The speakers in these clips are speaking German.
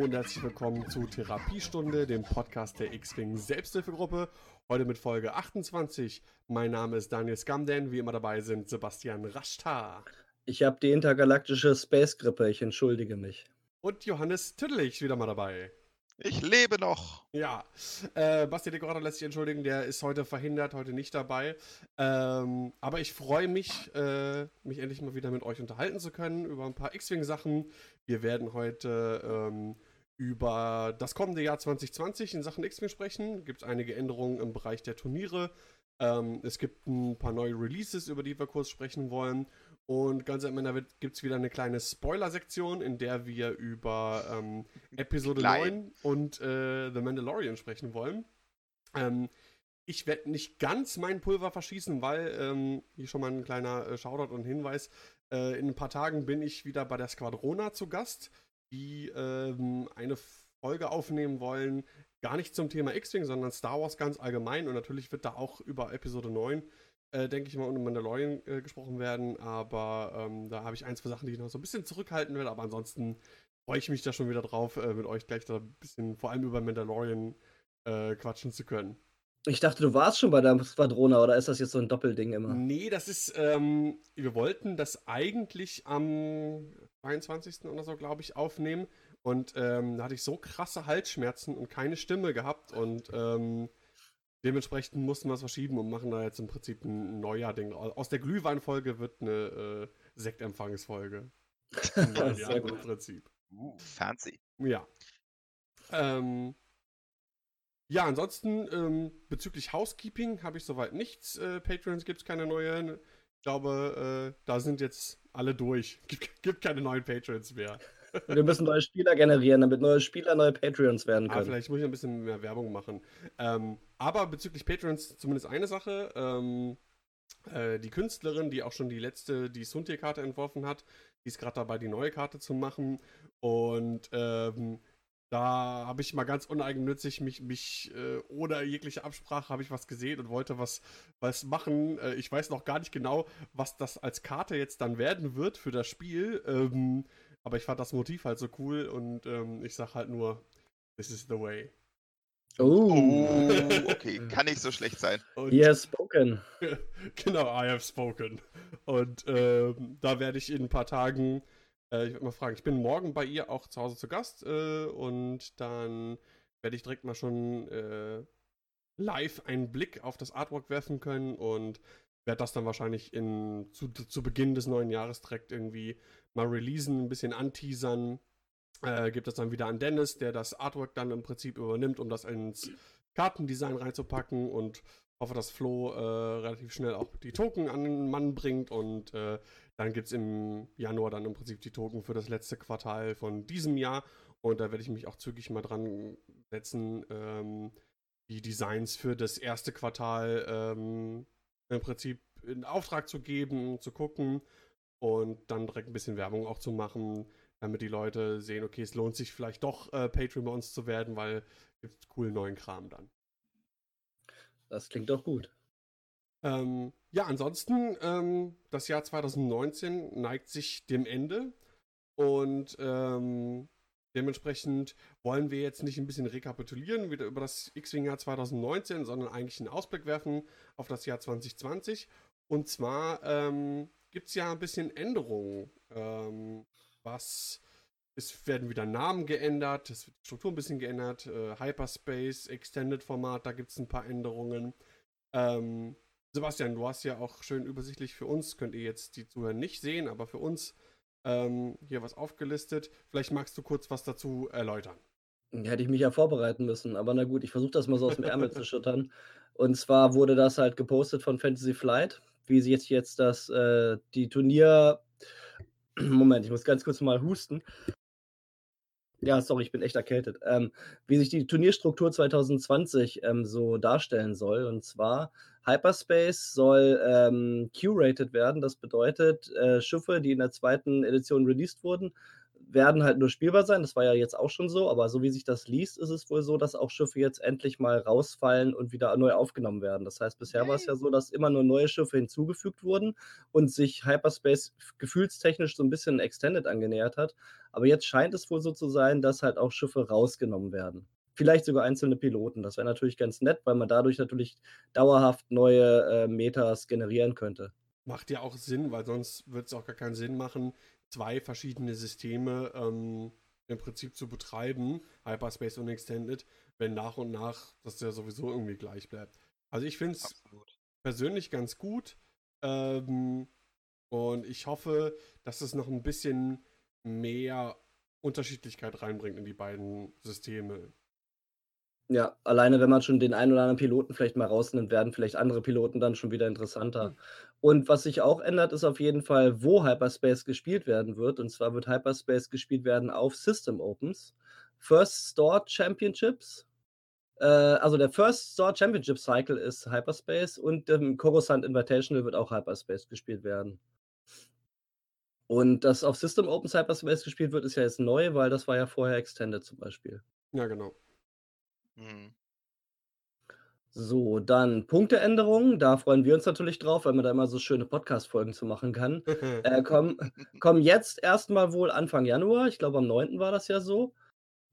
Hallo und herzlich willkommen zu Therapiestunde, dem Podcast der X-Wing Selbsthilfegruppe. Heute mit Folge 28. Mein Name ist Daniel Skamden. Wie immer dabei sind Sebastian Raschtar. Ich habe die intergalaktische Space-Grippe. Ich entschuldige mich. Und Johannes Tüddelich wieder mal dabei. Ich lebe noch. Ja, äh, Basti Dekorator lässt sich entschuldigen, der ist heute verhindert, heute nicht dabei. Ähm, aber ich freue mich, äh, mich endlich mal wieder mit euch unterhalten zu können über ein paar X-Wing-Sachen. Wir werden heute ähm, über das kommende Jahr 2020 in Sachen X-Wing sprechen. Gibt es einige Änderungen im Bereich der Turniere. Ähm, es gibt ein paar neue Releases, über die wir kurz sprechen wollen. Und ganz am Ende gibt es wieder eine kleine Spoiler-Sektion, in der wir über ähm, Episode Klein. 9 und äh, The Mandalorian sprechen wollen. Ähm, ich werde nicht ganz mein Pulver verschießen, weil, ähm, hier schon mal ein kleiner äh, Shoutout und Hinweis, äh, in ein paar Tagen bin ich wieder bei der Squadrona zu Gast, die ähm, eine Folge aufnehmen wollen, gar nicht zum Thema X-Wing, sondern Star Wars ganz allgemein und natürlich wird da auch über Episode 9 äh, denke ich mal, um Mandalorian äh, gesprochen werden. Aber ähm, da habe ich ein, zwei Sachen, die ich noch so ein bisschen zurückhalten will. Aber ansonsten freue ich mich da schon wieder drauf, äh, mit euch gleich da ein bisschen, vor allem über Mandalorian, äh, quatschen zu können. Ich dachte, du warst schon bei der Squadrona oder ist das jetzt so ein Doppelding immer? Nee, das ist, ähm, wir wollten das eigentlich am 22. oder so, glaube ich, aufnehmen. Und ähm, da hatte ich so krasse Halsschmerzen und keine Stimme gehabt. Und ähm, Dementsprechend mussten wir es verschieben und machen da jetzt im Prinzip ein Neujahr-Ding. Aus der Glühweinfolge wird eine äh, Sektempfangsfolge. ja, Sehr gut. Im Prinzip. Uh, fancy. Ja. Ähm, ja, ansonsten ähm, bezüglich Housekeeping habe ich soweit nichts. Äh, Patreons gibt es keine neuen. Ich glaube, äh, da sind jetzt alle durch. Gibt, gibt keine neuen Patrons mehr. Wir müssen neue Spieler generieren, damit neue Spieler neue Patreons werden ah, können. Ah, vielleicht muss ich ein bisschen mehr Werbung machen. Ähm, aber bezüglich Patreons zumindest eine Sache. Ähm, äh, die Künstlerin, die auch schon die letzte, die Suntier-Karte entworfen hat, die ist gerade dabei, die neue Karte zu machen. Und ähm, da habe ich mal ganz uneigennützig mich, mich äh, ohne jegliche Absprache habe ich was gesehen und wollte was, was machen. Äh, ich weiß noch gar nicht genau, was das als Karte jetzt dann werden wird für das Spiel. Ähm, aber ich fand das Motiv halt so cool und ähm, ich sag halt nur, this is the way. Oh. oh okay, kann nicht so schlecht sein. Und, He has spoken. genau, I have spoken. Und ähm, da werde ich in ein paar Tagen, äh, ich werde mal fragen, ich bin morgen bei ihr auch zu Hause zu Gast äh, und dann werde ich direkt mal schon äh, live einen Blick auf das Artwork werfen können und werde das dann wahrscheinlich in, zu, zu Beginn des neuen Jahres direkt irgendwie mal releasen, ein bisschen anteasern. Äh, gibt es dann wieder an Dennis, der das Artwork dann im Prinzip übernimmt, um das ins Kartendesign reinzupacken und hoffe, dass Flo äh, relativ schnell auch die Token an den Mann bringt und äh, dann gibt es im Januar dann im Prinzip die Token für das letzte Quartal von diesem Jahr und da werde ich mich auch zügig mal dran setzen, ähm, die Designs für das erste Quartal ähm, im Prinzip in Auftrag zu geben, zu gucken und dann direkt ein bisschen Werbung auch zu machen, damit die Leute sehen, okay, es lohnt sich vielleicht doch äh, Patreon bei uns zu werden, weil es gibt coolen neuen Kram dann. Das klingt doch gut. Ähm, ja, ansonsten, ähm, das Jahr 2019 neigt sich dem Ende und ähm, dementsprechend wollen wir jetzt nicht ein bisschen rekapitulieren wieder über das X-Wing-Jahr 2019, sondern eigentlich einen Ausblick werfen auf das Jahr 2020. Und zwar ähm, gibt es ja ein bisschen Änderungen. Ähm, was es werden wieder Namen geändert, es wird die Struktur ein bisschen geändert, äh, Hyperspace, Extended Format, da gibt es ein paar Änderungen. Ähm, Sebastian, du hast ja auch schön übersichtlich für uns, könnt ihr jetzt die Zuhörer nicht sehen, aber für uns ähm, hier was aufgelistet. Vielleicht magst du kurz was dazu erläutern. Hätte ich mich ja vorbereiten müssen, aber na gut, ich versuche das mal so aus dem Ärmel zu schüttern. Und zwar wurde das halt gepostet von Fantasy Flight, wie sie jetzt, jetzt das, äh, die Turnier. Moment, ich muss ganz kurz mal husten. Ja, sorry, ich bin echt erkältet. Ähm, wie sich die Turnierstruktur 2020 ähm, so darstellen soll. Und zwar Hyperspace soll ähm, curated werden. Das bedeutet, äh, Schiffe, die in der zweiten Edition released wurden, werden halt nur spielbar sein. Das war ja jetzt auch schon so, aber so wie sich das liest, ist es wohl so, dass auch Schiffe jetzt endlich mal rausfallen und wieder neu aufgenommen werden. Das heißt, bisher war es ja so, dass immer nur neue Schiffe hinzugefügt wurden und sich Hyperspace gefühlstechnisch so ein bisschen Extended angenähert hat. Aber jetzt scheint es wohl so zu sein, dass halt auch Schiffe rausgenommen werden. Vielleicht sogar einzelne Piloten. Das wäre natürlich ganz nett, weil man dadurch natürlich dauerhaft neue äh, Metas generieren könnte. Macht ja auch Sinn, weil sonst wird es auch gar keinen Sinn machen, zwei verschiedene Systeme ähm, im Prinzip zu betreiben, Hyperspace und Extended, wenn nach und nach das ja sowieso irgendwie gleich bleibt. Also ich finde es persönlich ganz gut ähm, und ich hoffe, dass es noch ein bisschen mehr Unterschiedlichkeit reinbringt in die beiden Systeme. Ja, alleine wenn man schon den einen oder anderen Piloten vielleicht mal rausnimmt, werden vielleicht andere Piloten dann schon wieder interessanter. Mhm. Und was sich auch ändert, ist auf jeden Fall, wo Hyperspace gespielt werden wird. Und zwar wird Hyperspace gespielt werden auf System Opens, First Store Championships. Äh, also der First Store Championship Cycle ist Hyperspace und im Coruscant Invitational wird auch Hyperspace gespielt werden. Und dass auf System Opens Hyperspace gespielt wird, ist ja jetzt neu, weil das war ja vorher Extended zum Beispiel. Ja, genau. Mhm. So, dann Punkteänderungen. Da freuen wir uns natürlich drauf, weil man da immer so schöne Podcast-Folgen zu machen kann. Äh, kommen, kommen jetzt erstmal wohl Anfang Januar. Ich glaube, am 9. war das ja so.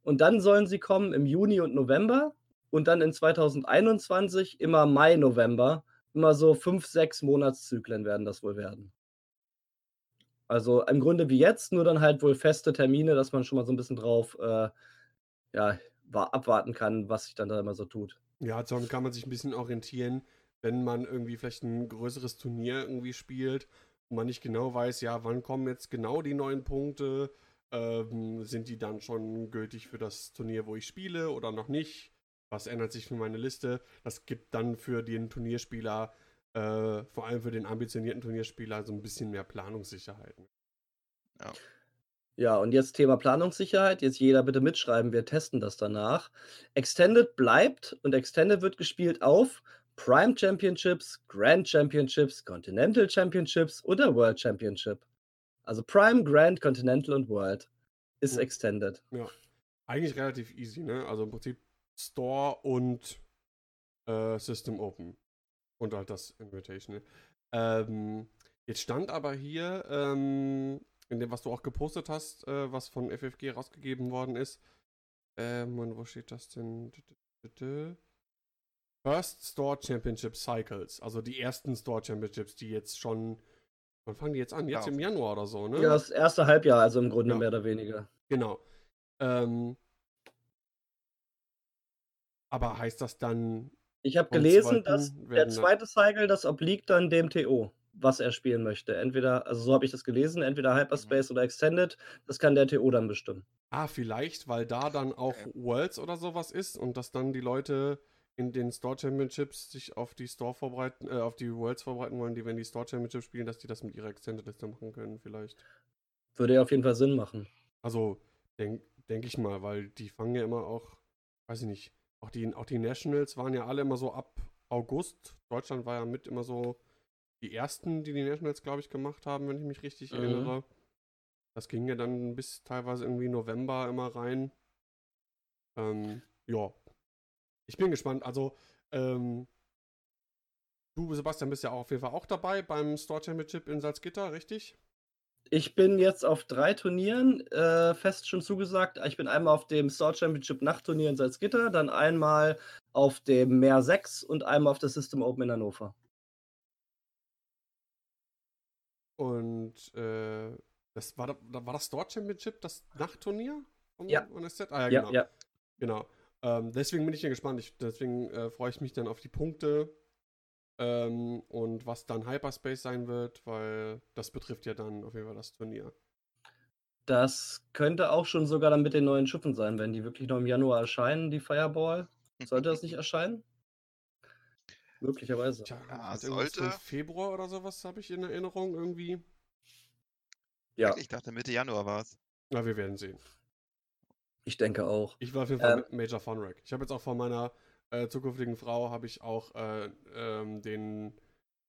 Und dann sollen sie kommen im Juni und November. Und dann in 2021 immer Mai, November. Immer so fünf, sechs Monatszyklen werden das wohl werden. Also im Grunde wie jetzt, nur dann halt wohl feste Termine, dass man schon mal so ein bisschen drauf äh, ja, abwarten kann, was sich dann da immer so tut. Ja, dann kann man sich ein bisschen orientieren, wenn man irgendwie vielleicht ein größeres Turnier irgendwie spielt und man nicht genau weiß, ja, wann kommen jetzt genau die neuen Punkte, ähm, sind die dann schon gültig für das Turnier, wo ich spiele oder noch nicht? Was ändert sich für meine Liste? Das gibt dann für den Turnierspieler, äh, vor allem für den ambitionierten Turnierspieler, so ein bisschen mehr Planungssicherheit. Ja. Ja, und jetzt Thema Planungssicherheit. Jetzt jeder bitte mitschreiben, wir testen das danach. Extended bleibt und Extended wird gespielt auf Prime Championships, Grand Championships, Continental Championships oder World Championship. Also Prime, Grand, Continental und World ist Gut. Extended. Ja, eigentlich relativ easy, ne? Also im Prinzip Store und äh, System Open. Und halt das Invitational. Ähm, jetzt stand aber hier, ähm, in dem, was du auch gepostet hast, äh, was von FFG rausgegeben worden ist. Ähm, und wo steht das denn? First Store Championship Cycles, also die ersten Store Championships, die jetzt schon. Wann fangen die jetzt an? Jetzt ja. im Januar oder so, ne? Ja, das erste Halbjahr, also im Grunde ja. mehr oder weniger. Genau. Ähm, aber heißt das dann. Ich habe gelesen, dass der zweite Cycle, das obliegt dann dem TO was er spielen möchte. Entweder, also so habe ich das gelesen, entweder Hyperspace mhm. oder Extended. Das kann der TO dann bestimmen. Ah, vielleicht, weil da dann auch okay. Worlds oder sowas ist und dass dann die Leute in den Store Championships sich auf die Store vorbereiten, äh, auf die Worlds vorbereiten wollen, die wenn die Store Championships spielen, dass die das mit ihrer Extended-Liste machen können, vielleicht. Würde ja auf jeden Fall Sinn machen. Also, denke denk ich mal, weil die fangen ja immer auch, weiß ich nicht, auch die, auch die Nationals waren ja alle immer so ab August. Deutschland war ja mit immer so die ersten, die die Nationals, glaube ich, gemacht haben, wenn ich mich richtig mhm. erinnere. Das ging ja dann bis teilweise irgendwie November immer rein. Ähm, ja. Ich bin gespannt. Also, ähm, du, Sebastian, bist ja auch auf jeden Fall auch dabei beim Store Championship in Salzgitter, richtig? Ich bin jetzt auf drei Turnieren äh, fest schon zugesagt. Ich bin einmal auf dem Store Championship Nachtturnier in Salzgitter, dann einmal auf dem Meer 6 und einmal auf der System Open in Hannover. Und äh, das war, da, war das Store Championship, das Nachtturnier? Um, ja. Ah, ja, genau. Ja, Genau. Ähm, deswegen bin ich ja gespannt. Ich, deswegen äh, freue ich mich dann auf die Punkte ähm, und was dann Hyperspace sein wird, weil das betrifft ja dann auf jeden Fall das Turnier. Das könnte auch schon sogar dann mit den neuen Schiffen sein, wenn die wirklich noch im Januar erscheinen, die Fireball. Sollte das nicht erscheinen? Möglicherweise. Tja, ja, sollte. Februar oder sowas habe ich in Erinnerung irgendwie. Ja. Ich dachte Mitte Januar war es. Na, wir werden sehen. Ich denke auch. Ich war auf jeden Fall ähm, Major Funrack. Ich habe jetzt auch von meiner äh, zukünftigen Frau habe ich auch äh, ähm, den,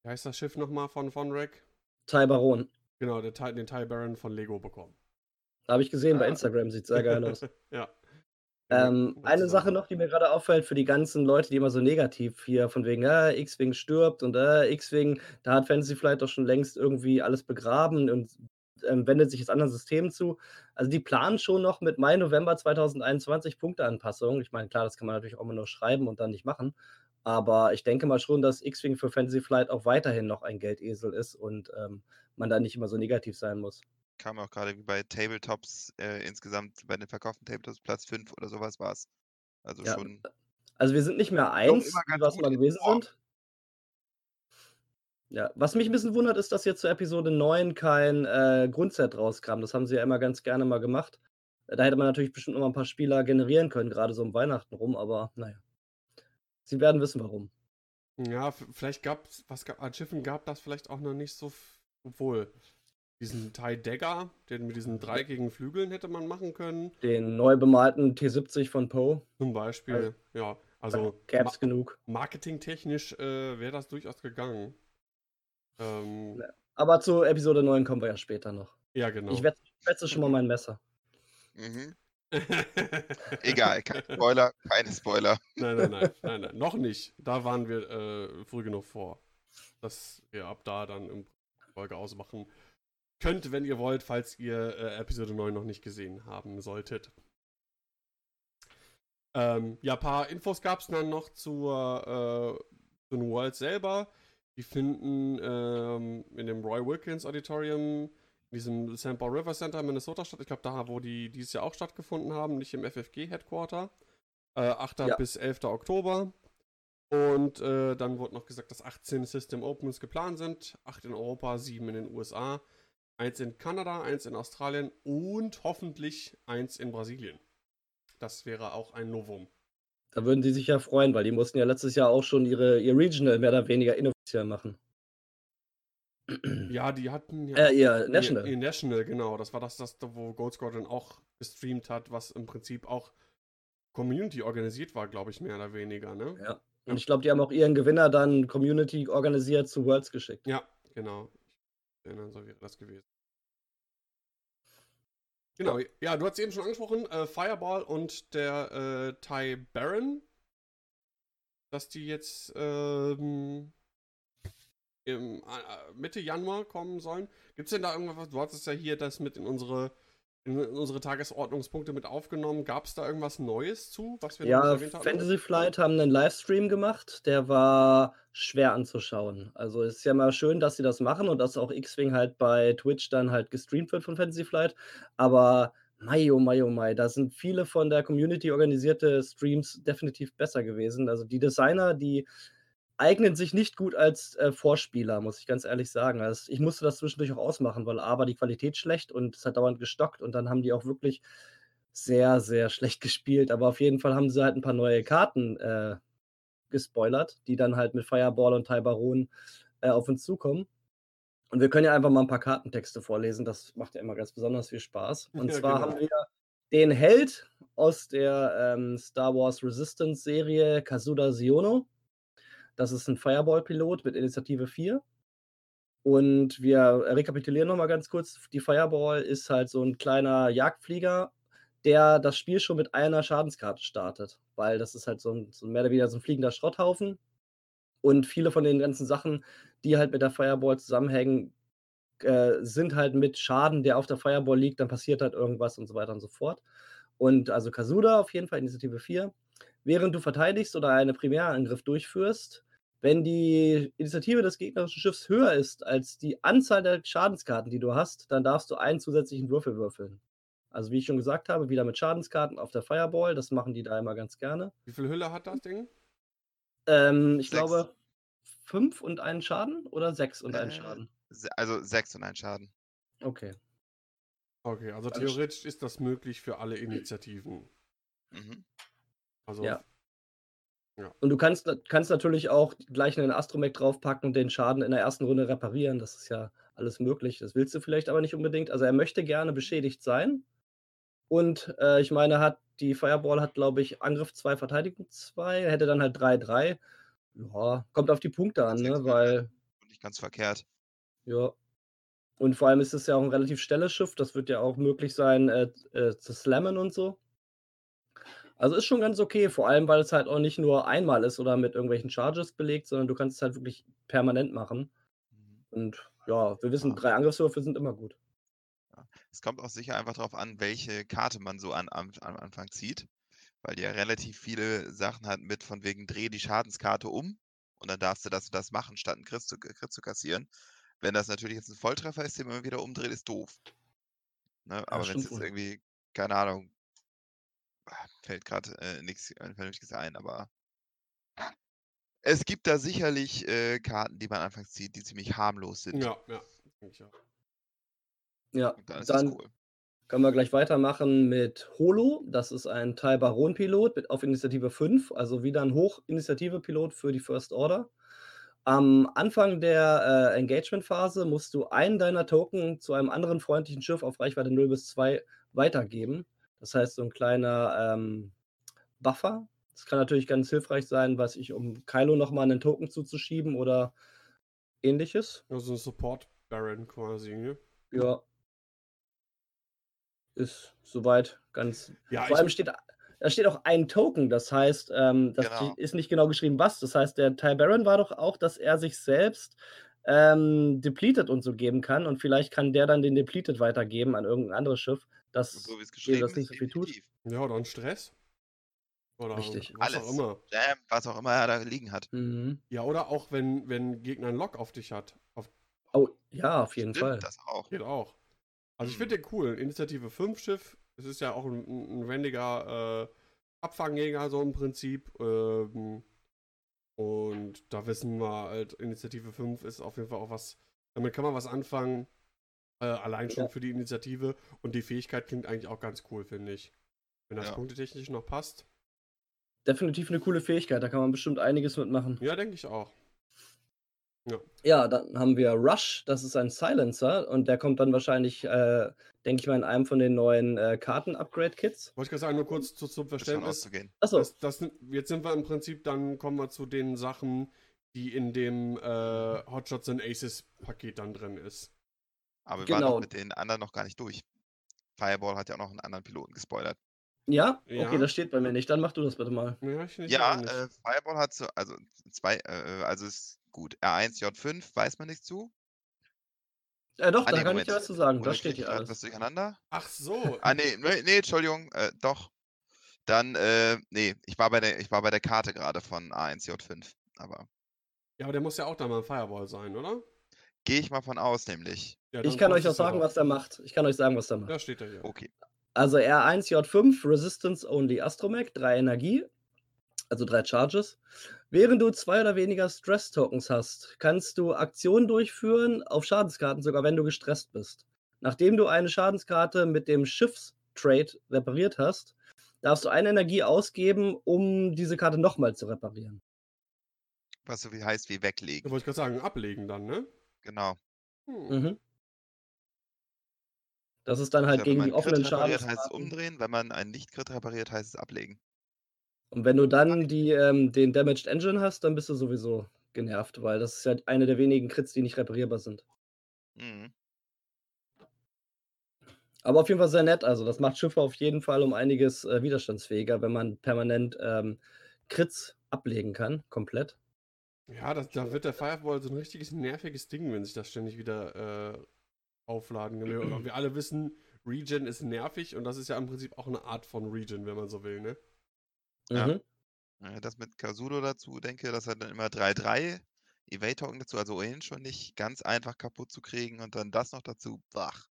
wie heißt das Schiff nochmal von Funrack? Thai Baron. Genau, den, den Thai Baron von Lego bekommen. Habe ich gesehen bei Ah. Instagram, sieht sehr geil aus. ja. Ähm, eine Sache noch, die mir gerade auffällt, für die ganzen Leute, die immer so negativ hier von wegen, ah, X-Wing stirbt und äh, X-Wing, da hat Fantasy Flight doch schon längst irgendwie alles begraben und ähm, wendet sich jetzt anderen Systemen zu. Also die planen schon noch mit Mai, November 2021 Punkteanpassungen. Ich meine, klar, das kann man natürlich auch immer nur schreiben und dann nicht machen. Aber ich denke mal schon, dass X-Wing für Fantasy Flight auch weiterhin noch ein Geldesel ist und ähm, man da nicht immer so negativ sein muss. Kam auch gerade wie bei Tabletops äh, insgesamt bei den verkauften Tabletops Platz 5 oder sowas war es. Also Ja. schon. Also wir sind nicht mehr eins, ganz wir gewesen Form. sind. Ja, was mich ein bisschen wundert, ist, dass jetzt zur Episode 9 kein äh, Grundset rauskam. Das haben sie ja immer ganz gerne mal gemacht. Da hätte man natürlich bestimmt noch mal ein paar Spieler generieren können, gerade so um Weihnachten rum, aber naja. Sie werden wissen, warum. Ja, vielleicht gab es, was gab, an Schiffen gab das vielleicht auch noch nicht so, obwohl diesen TIE Dagger, den mit diesen dreieckigen Flügeln hätte man machen können, Den neu bemalten T70 von Poe, zum Beispiel. Ja, also gäbe es ma genug. marketingtechnisch äh, wäre das durchaus gegangen. Ähm. Aber zu Episode 9 kommen wir ja später noch. ja, genau. Ich wetze schon mal mein Messer. Mhm. Egal, kein Spoiler, keine Spoiler. Nein, nein, nein, nein, nein, noch nicht. Da waren wir äh, früh genug vor. Dass ihr ab da dann im Folge ausmachen könnt, wenn ihr wollt, falls ihr äh, Episode 9 noch nicht gesehen haben solltet. Ähm, ja, ein paar Infos gab es dann noch zur, äh, zu den Worlds selber. Die finden ähm, in dem Roy Wilkins Auditorium, in diesem St. Paul River Center in Minnesota statt. Ich glaube, da, wo die dieses Jahr auch stattgefunden haben, nicht im FFG-Headquarter. Äh, 8. Ja. bis 11. Oktober. Und äh, dann wurde noch gesagt, dass 18 System Opens geplant sind. 8 in Europa, 7 in den USA, 1 in Kanada, 1 in Australien und hoffentlich 1 in Brasilien. Das wäre auch ein Novum. Da würden die sich ja freuen, weil die mussten ja letztes Jahr auch schon ihre, ihr Regional mehr oder weniger inoffiziell machen. Ja, die hatten ja. Äh, ihr National. Ihr, ihr National, genau. Das war das, das, wo Gold Squadron auch gestreamt hat, was im Prinzip auch Community organisiert war, glaube ich, mehr oder weniger, ne? Ja. Und ich glaube, die haben auch ihren Gewinner dann Community organisiert zu Worlds geschickt. Ja, genau. Ich erinnere, so wäre das gewesen. Genau, ja, du hast eben schon angesprochen, äh, Fireball und der äh, Ty Baron, dass die jetzt ähm, im, äh, Mitte Januar kommen sollen. Gibt es denn da irgendwas, du hattest ja hier das mit in unsere, in unsere Tagesordnungspunkte mit aufgenommen. Gab es da irgendwas Neues zu, was wir noch Ja, nicht erwähnt hatten? Fantasy Flight haben einen Livestream gemacht, der war schwer anzuschauen. Also es ist ja mal schön, dass sie das machen und dass auch X-Wing halt bei Twitch dann halt gestreamt wird von Fantasy Flight. Aber Mai, oh Mai, oh Mai, da sind viele von der Community organisierte Streams definitiv besser gewesen. Also die Designer, die eignen sich nicht gut als äh, Vorspieler, muss ich ganz ehrlich sagen. Also ich musste das zwischendurch auch ausmachen, weil A war die Qualität schlecht und es hat dauernd gestockt und dann haben die auch wirklich sehr, sehr schlecht gespielt. Aber auf jeden Fall haben sie halt ein paar neue Karten äh, gespoilert, die dann halt mit Fireball und Ty Baron äh, auf uns zukommen. Und wir können ja einfach mal ein paar Kartentexte vorlesen. Das macht ja immer ganz besonders viel Spaß. Und Ja, zwar genau. haben wir den Held aus der ähm, Star Wars Resistance Serie, Kazuda Siono. Das ist ein Fireball-Pilot mit Initiative 4. Und wir rekapitulieren nochmal ganz kurz. Die Fireball ist halt so ein kleiner Jagdflieger, der das Spiel schon mit einer Schadenskarte startet. Weil das ist halt so, ein, so mehr oder weniger so ein fliegender Schrotthaufen. Und viele von den ganzen Sachen, die halt mit der Fireball zusammenhängen, äh, sind halt mit Schaden, der auf der Fireball liegt, dann passiert halt irgendwas und so weiter und so fort. Und also Kasuda auf jeden Fall Initiative 4. Während du verteidigst oder einen Primärangriff durchführst, wenn die Initiative des gegnerischen Schiffs höher ist als die Anzahl der Schadenskarten, die du hast, dann darfst du einen zusätzlichen Würfel würfeln. Also wie ich schon gesagt habe, wieder mit Schadenskarten auf der Fireball. Das machen die da immer ganz gerne. Wie viel Hülle hat das Ding? Ähm, ich Sechs. glaube, fünf und einen Schaden oder sechs und einen Äh, Schaden? Se- Also 6 und ein Schaden. Okay. Okay, also Also- theoretisch ist das möglich für alle Initiativen. Mhm. Also Ja. Und du kannst, kannst natürlich auch gleich einen Astromech draufpacken und den Schaden in der ersten Runde reparieren. Das ist ja alles möglich. Das willst du vielleicht aber nicht unbedingt. Also er möchte gerne beschädigt sein. Und äh, ich meine, hat die Fireball hat, glaube ich, Angriff 2, Verteidigung 2, hätte dann halt 3-3. Ja, kommt auf die Punkte an, ne? und Weil, Nicht ganz verkehrt. ja. Und vor allem ist es ja auch ein relativ schnelles Schiff. Das wird ja auch möglich sein, äh, äh, zu slammen und so. Also ist schon ganz okay, vor allem, weil es halt auch nicht nur einmal ist oder mit irgendwelchen Charges belegt, sondern du kannst es halt wirklich permanent machen. Mhm. Und ja, wir wissen, Ja. drei Angriffswürfe sind immer gut. Es kommt auch sicher einfach darauf an, welche Karte man so an, am, am Anfang zieht. Weil die ja relativ viele Sachen hat mit von wegen dreh die Schadenskarte um und dann darfst du das und das machen, statt einen Crit zu, Crit zu kassieren. Wenn das natürlich jetzt ein Volltreffer ist, den man wieder umdreht, ist doof. Ne? Aber wenn es jetzt irgendwie, keine Ahnung, ah, fällt gerade äh, nichts Vernünftiges ein, aber es gibt da sicherlich äh, Karten, die man anfangs zieht, die ziemlich harmlos sind. Ja, ja. denke ich auch. Ja, Und dann ist dann cool. können wir gleich weitermachen mit Holo. Das ist ein Thai Baron-Pilot mit auf Initiative 5, also wieder ein Hochinitiative-Pilot für die First Order. Am Anfang der äh, Engagement-Phase musst du einen deiner Token zu einem anderen freundlichen Schiff auf Reichweite 0 bis 2 weitergeben. Das heißt, so ein kleiner ähm, Buffer. Das kann natürlich ganz hilfreich sein, weiß ich, um Kylo nochmal einen Token zuzuschieben oder ähnliches. Also ein Support Baron quasi, ne? Ja. Ist soweit ganz. Ja, Vor allem steht, da steht auch ein Token, das heißt, ähm, das Genau. ist nicht genau geschrieben, was. Das heißt, der Ty Baron war doch auch, dass er sich selbst ähm, Depleted und so geben kann und vielleicht kann der dann den Depleted weitergeben an irgendein anderes Schiff, das Und so wie es dem geschrieben das ist, nicht so viel tut. Ja, oder ein Stress. Oder Richtig. was auch Alles. immer. Jam, was auch immer er da liegen hat. Mhm. Ja, oder auch wenn, wenn Gegner einen Lock auf dich hat. Auf, Oh, ja, auf jeden Stimmt, Fall. das auch. geht auch. Also ich Mhm. finde den cool. Initiative 5 Schiff. Es ist ja auch ein, ein wendiger äh, Abfangjäger, so im Prinzip. Ähm, und da wissen wir halt, Initiative 5 ist auf jeden Fall auch was. Damit kann man was anfangen. Äh, allein schon Ja. für die Initiative. Und die Fähigkeit klingt eigentlich auch ganz cool, finde ich. Wenn das Ja. punktetechnisch noch passt. Definitiv eine coole Fähigkeit, da kann man bestimmt einiges mitmachen. Ja, denke ich auch. Ja, dann haben wir Rush, das ist ein Silencer und der kommt dann wahrscheinlich, äh, denke ich mal, in einem von den neuen äh, Karten-Upgrade-Kits. Wollte ich gerade sagen, nur kurz zu, zum Verständnis. Achso, Das, das, jetzt sind wir im Prinzip, dann kommen wir zu den Sachen, die in dem äh, Hotshots and Aces Paket dann drin ist. Aber wir waren Genau. mit den anderen noch gar nicht durch. Fireball hat ja auch noch einen anderen Piloten gespoilert. ja? Ja. Okay, das steht bei mir nicht. Dann mach du das bitte mal. Ja, ich nicht. Ja, nicht. äh, Fireball hat so, also zwei, äh, also ist gut. R1, J5, weiß man nichts zu. Äh, doch, Ah, da nee, kann Moment. ich dir was zu sagen. Oder Das steht hier grad was alles. durcheinander? Ach so. Ah, nee, nee, nee Entschuldigung, äh, doch. Dann, äh, nee, ich war bei der, ich war bei der Karte gerade von A1, J5. Aber Ja, aber der muss ja auch dann mal ein Fireball sein, oder? Gehe ich mal von aus, nämlich. Ja, Ich kann euch auch sagen, was der macht. Ich kann euch sagen, was der macht. Da steht er hier. Okay. Also R1J5, Resistance Only Astromech, 3 Energie, also 3 Charges. Während du zwei oder weniger Stress-Tokens hast, kannst du Aktionen durchführen auf Schadenskarten, sogar wenn du gestresst bist. Nachdem du eine Schadenskarte mit dem Schiffstrade repariert hast, darfst du eine Energie ausgeben, um diese Karte nochmal zu reparieren. Was so viel heißt wie Da weglegen. wollte ich gerade sagen, ablegen dann, ne? Genau. Hm. Mhm. Das ist dann halt Ja, wenn gegen man die einen Crit offenen repariert, heißt es umdrehen. Wenn man einen Nicht-Crit repariert, heißt es ablegen. Und wenn du dann die, ähm, den Damaged Engine hast, dann bist du sowieso genervt, weil das ist ja eine der wenigen Crits, die nicht reparierbar sind. Mhm. Aber auf jeden Fall sehr nett. Also, das macht Schiffe auf jeden Fall um einiges äh, widerstandsfähiger, wenn man permanent ähm, Crits ablegen kann, komplett. Ja, das, da wird der Fireball so ein richtiges nerviges Ding, wenn sich das ständig wieder äh, aufladen will. Und wir alle wissen, Regen ist nervig und das ist ja im Prinzip auch eine Art von Regen, wenn man so will, ne? Ja. Mhm. Das mit Kasudo dazu, denke, dass er dann immer 3-3 Evade-Token dazu, also ohnehin schon nicht ganz einfach kaputt zu kriegen und dann das noch dazu, wach.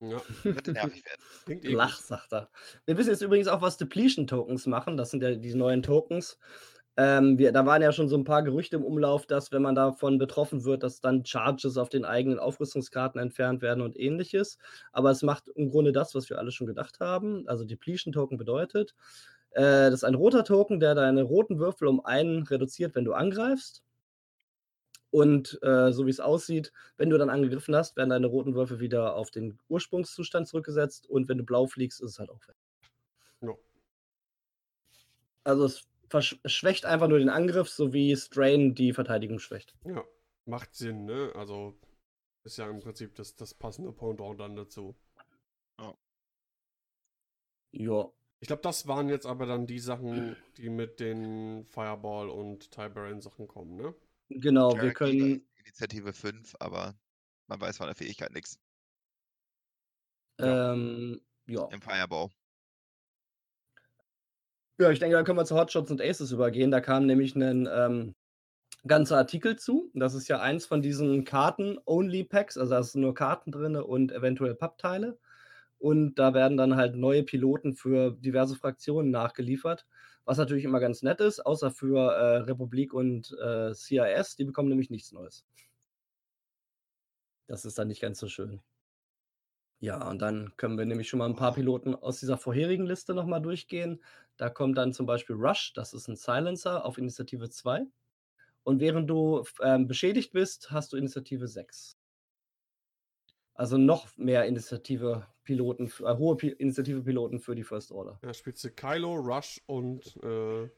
Ja, Könnte nervig werden. Lach, sagt er. Wir wissen jetzt übrigens auch, was Depletion-Tokens machen. Das sind ja die neuen Tokens. Ähm, wir, da waren ja schon so ein paar Gerüchte im Umlauf, dass, wenn man davon betroffen wird, dass dann Charges auf den eigenen Aufrüstungskarten entfernt werden und ähnliches. Aber es macht im Grunde das, was wir alle schon gedacht haben. Also Depletion-Token bedeutet, äh, das ist ein roter Token, der deine roten Würfel um einen reduziert, wenn du angreifst. Und äh, so wie es aussieht, wenn du dann angegriffen hast, werden deine roten Würfel wieder auf den Ursprungszustand zurückgesetzt. Und wenn du blau fliegst, ist es halt auch weg. Ja. Also es schwächt einfach nur den Angriff, sowie Strain die Verteidigung schwächt. Ja, macht Sinn, ne? Also, Ist ja im Prinzip das, das passende Pendant dann dazu. Ja. Ich glaube, das waren jetzt aber dann die Sachen, die mit den Fireball und Tyberan Sachen kommen, ne? Genau, wir Jared Keeler können. Initiative 5, aber man weiß von der Fähigkeit nichts. Ja. Ähm, ja. Im Fireball. Ja, ich denke, da können wir zu Hotshots und Aces übergehen. Da kam nämlich ein ähm, ganzer Artikel zu. Das ist ja eins von diesen Karten-Only-Packs. Also da sind nur Karten drin und eventuell Pappteile. Und da werden dann halt neue Piloten für diverse Fraktionen nachgeliefert. Was natürlich immer ganz nett ist, außer für äh, Republik und äh, CIS. Die bekommen nämlich nichts Neues. Das ist dann nicht ganz so schön. Ja, und dann können wir nämlich schon mal ein paar Piloten aus dieser vorherigen Liste nochmal durchgehen. Da kommt dann zum Beispiel Rush, das ist ein Silencer auf Initiative 2. Und während du ähm, beschädigt bist, hast du Initiative 6. Also noch mehr Initiative-Piloten, äh, hohe Pi Initiative-Piloten für die First Order. Ja, spielst du Kylo, Rush und äh,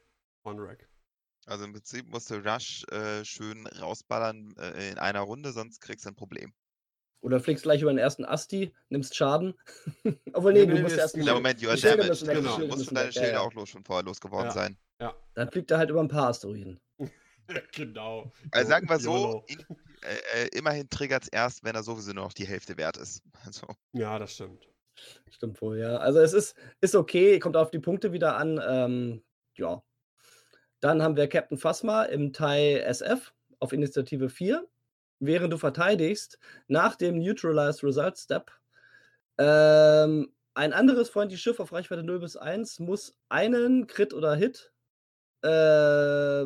Rack. Also im Prinzip musst du Rush äh, schön rausballern äh, in einer Runde, sonst kriegst du ein Problem. Oder fliegst gleich über den ersten Asti, nimmst Schaden. Obwohl, nee, Nee, du nee, musst nee, erst Ja, Moment, you are damaged. Genau. Musst schon deine weg, ja, ja. auch los, schon vorher losgeworden Ja. sein. Dann fliegt er halt über ein paar Asteroiden. genau. Also sagen wir so, in, äh, äh, immerhin triggert es erst, wenn er sowieso nur noch die Hälfte wert ist. Also, Ja, das stimmt. Stimmt wohl, ja. Also es ist, ist okay, kommt auf die Punkte wieder an. Ähm, ja. Dann haben wir Captain Phasma im Thai SF auf Initiative 4. Während du verteidigst, nach dem Neutralized Result Step, ähm, ein anderes freundliches Schiff auf Reichweite 0 bis 1 muss einen Crit oder Hit äh,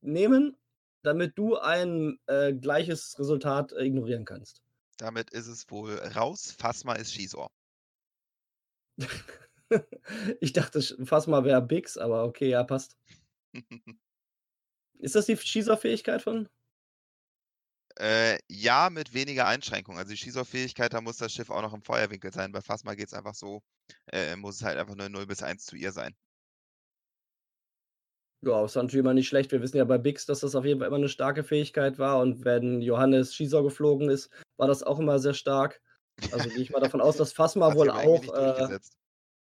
nehmen, damit du ein äh, gleiches Resultat äh, ignorieren kannst. damit ist es wohl raus. Phasma ist Schisor. ich dachte, Phasma wäre Bix, aber okay, ja, passt. Ist das die Schießerfähigkeit von? Äh, ja, mit weniger Einschränkungen. Also die Schisor-Fähigkeit, da muss das Schiff auch noch im Feuerwinkel sein. Bei Phasma geht es einfach so, äh, muss es halt einfach nur 0 bis 1 zu ihr sein. Ja, ist natürlich immer nicht schlecht. Wir wissen ja bei Bix, dass das auf jeden Fall immer eine starke Fähigkeit war. Und wenn Johannes Schießer geflogen ist, war das auch immer sehr stark. Also gehe ich mal davon aus, dass sich wohl auch. Äh, durchgesetzt.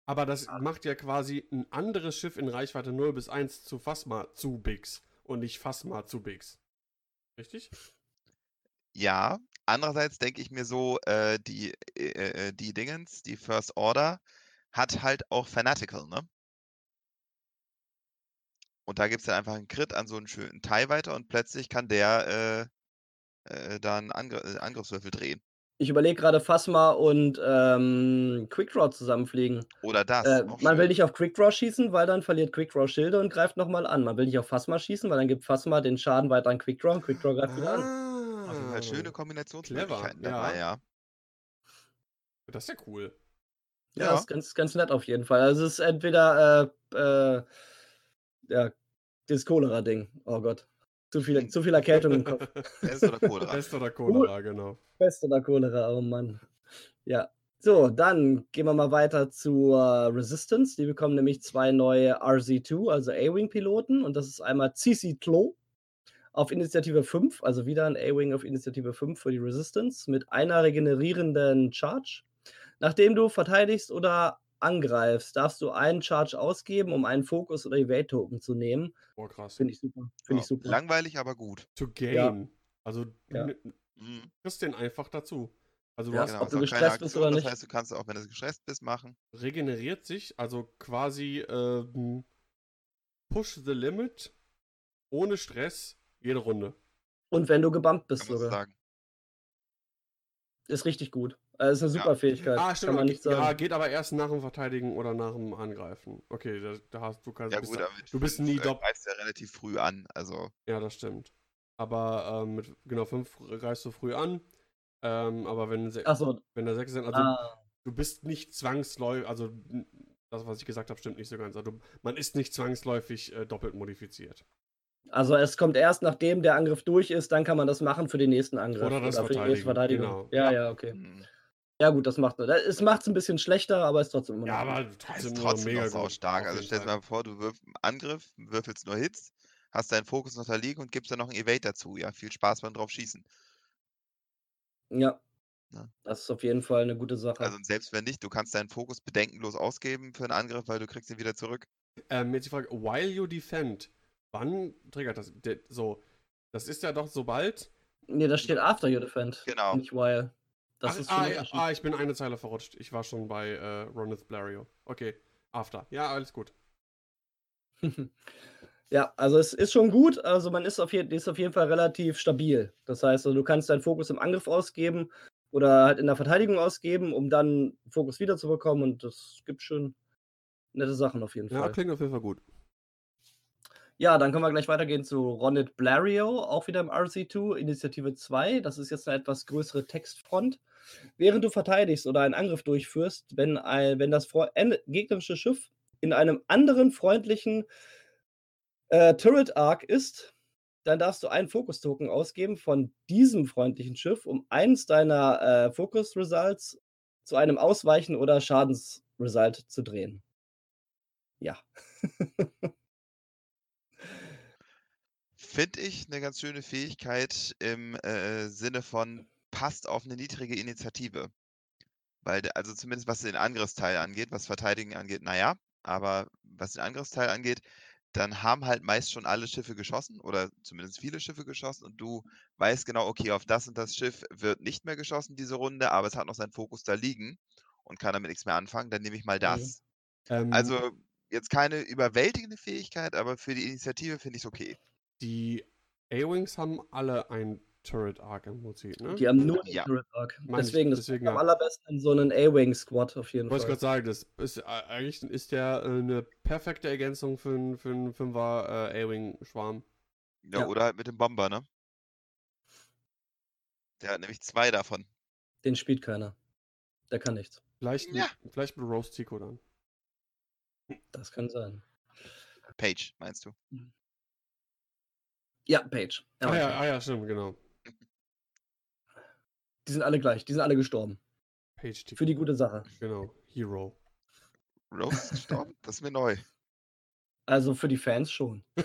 Aber das macht ja quasi ein anderes Schiff in Reichweite 0 bis 1 zu Phasma zu Bix und nicht Phasma zu Bix. Richtig? Ja, andererseits denke ich mir so, äh, die, äh, äh, die Dingens, die First Order, hat halt auch Fanatical, ne? Und da gibt es dann einfach einen Crit an so einen schönen Teil weiter und plötzlich kann der äh, äh, dann Angr äh, Angriffswürfel drehen. ich überlege gerade, Phasma und ähm, Quickdraw zusammenfliegen. Oder das. Äh, man will schön. nicht auf Quickdraw schießen, weil dann verliert Quickdraw Schilde und greift nochmal an. Man will nicht auf Phasma schießen, weil dann gibt Phasma den Schaden weiter an Quickdraw und Quickdraw greift wieder an. Auf jeden Fall schöne Ah, Kombinationsmöglichkeiten clever, dabei, ja. ja. Das ist ja cool. Ja, Ja. ist ganz, ganz nett auf jeden Fall. Also es ist entweder äh, äh, ja, das Cholera-Ding. Oh Gott. Zu viel, zu viel Erkältung im Kopf. Pest oder Cholera. Pest oder Cholera, genau. Pest oder Cholera, oh Mann. Ja. So, dann gehen wir mal weiter zur Resistance. Die bekommen nämlich zwei neue RZ2, also A-Wing-Piloten. Und das ist einmal CC Tlo auf Initiative 5, also wieder ein A-Wing auf Initiative 5 für die Resistance mit einer regenerierenden Charge. Nachdem du verteidigst oder angreifst, darfst du einen Charge ausgeben, um einen Fokus oder Evade-Token zu nehmen. Oh, krass. Finde ich super. Finde Ja, ich super. Langweilig, aber gut. To gain. Also, Ja. du Mhm. kriegst den einfach dazu. Also, du Ja, hast Genau, ob ist du gestresst bist oder Aktion, nicht. Das heißt, du kannst auch, wenn du gestresst bist, machen. regeneriert sich, also quasi ähm, push the limit ohne Stress jede Runde. Und wenn du gebumpt bist Kann man so sogar. sagen. Ist richtig gut. Äh, ist eine Ja. super Fähigkeit. Ah, Kann stimmt. man okay. nicht sagen. Ja, geht aber erst nach dem Verteidigen oder nach dem Angreifen. Okay, da, da hast du kannst Ja gut, da- du bist nie äh, dopp- greifst ja relativ früh an. Also Ja, das stimmt. Aber ähm, mit genau 5 greifst du früh an. Ähm, aber wenn, Achso, wenn da 6 sind, also ah, du bist nicht zwangsläufig, also das, was ich gesagt habe, stimmt nicht so ganz. Also du, man ist nicht zwangsläufig äh, doppelt modifiziert. Also es kommt erst, nachdem der Angriff durch ist, dann kann man das machen für den nächsten Angriff. Oder das für die nächste Verteidigen, Verteidigung. genau. Ja, Ja. ja, okay. mh, Ja, gut, das macht Es macht es ein bisschen schlechter, aber ist trotzdem immer Ja, noch aber gut. ist trotzdem, trotzdem mega noch stark. Also stell dir mal vor, du wirfst einen Angriff, würfelst nur Hits, hast deinen Fokus noch da liegen und gibst dann noch einen Evade dazu. Ja, viel Spaß beim drauf schießen. Ja. Ja. Das ist auf jeden Fall eine gute Sache. Also selbst wenn nicht, du kannst deinen Fokus bedenkenlos ausgeben für einen Angriff, weil du kriegst ihn wieder zurück. Ähm, jetzt die Frage, while you defend, wann triggert das? Der, so, das ist ja doch sobald. nee, da steht After You Defend. Genau. Nicht While. Das Ach, ist ah, ja, ah, ich bin eine Zeile verrutscht. Ich war schon bei äh, Ronith Blario. Okay, after. Ja, alles gut. Ja, also es ist schon gut. Also man ist auf, je ist auf jeden Fall relativ stabil. Das heißt, also du kannst deinen Fokus im Angriff ausgeben oder halt in der Verteidigung ausgeben, um dann Fokus wiederzubekommen. Und das gibt schon nette Sachen auf jeden Ja, Fall. klingt auf jeden Fall gut. Ja, dann können wir gleich weitergehen zu Ronit Blario, auch wieder im RC2, Initiative 2. Das ist jetzt eine etwas größere Textfront. Während du verteidigst oder einen Angriff durchführst, wenn, ein, wenn das gegnerische Schiff in einem anderen freundlichen äh, Turret Arc ist, dann darfst du einen Fokus-Token ausgeben von diesem freundlichen Schiff, um eins deiner äh, Focus-Results zu einem Ausweichen- oder Schadensresult zu drehen. Ja. Finde ich eine ganz schöne Fähigkeit im äh, Sinne von passt auf eine niedrige Initiative. Weil, also zumindest was den Angriffsteil angeht, was Verteidigen angeht, naja, aber was den Angriffsteil angeht, dann haben halt meist schon alle Schiffe geschossen oder zumindest viele Schiffe geschossen und du weißt genau, okay, auf das und das Schiff wird nicht mehr geschossen diese Runde, aber es hat noch seinen Fokus da liegen und kann damit nichts mehr anfangen, dann nehme ich mal das. Ähm, Also jetzt keine überwältigende Fähigkeit, aber für die Initiative finde ich es okay. Die A-Wings haben alle ein Turret Arc im Prinzip, ne? Die haben nur den Ja. Turret Arc. Meine ich, Deswegen, das deswegen, passt am allerbesten in so einen A-Wing-Squad auf jeden Wollte ich Fall. gerade sagen, das ist äh, eigentlich ist der äh, eine perfekte Ergänzung für einen für einen Fünfer äh, A-Wing-Schwarm. Ja, Ja. oder halt mit dem Bomber, ne? Der hat nämlich zwei davon. Den spielt keiner. Der kann nichts. Vielleicht, Ja. mit, vielleicht mit Rose Tico dann. Das kann sein. Page, meinst du? Ja, Page. Ah ja, ah ja, stimmt, genau. Die sind alle gleich. Die sind alle gestorben. Page Tico. Für die gute Sache. Genau, Hero. Rose ist gestorben? Das ist mir neu. Also für die Fans schon.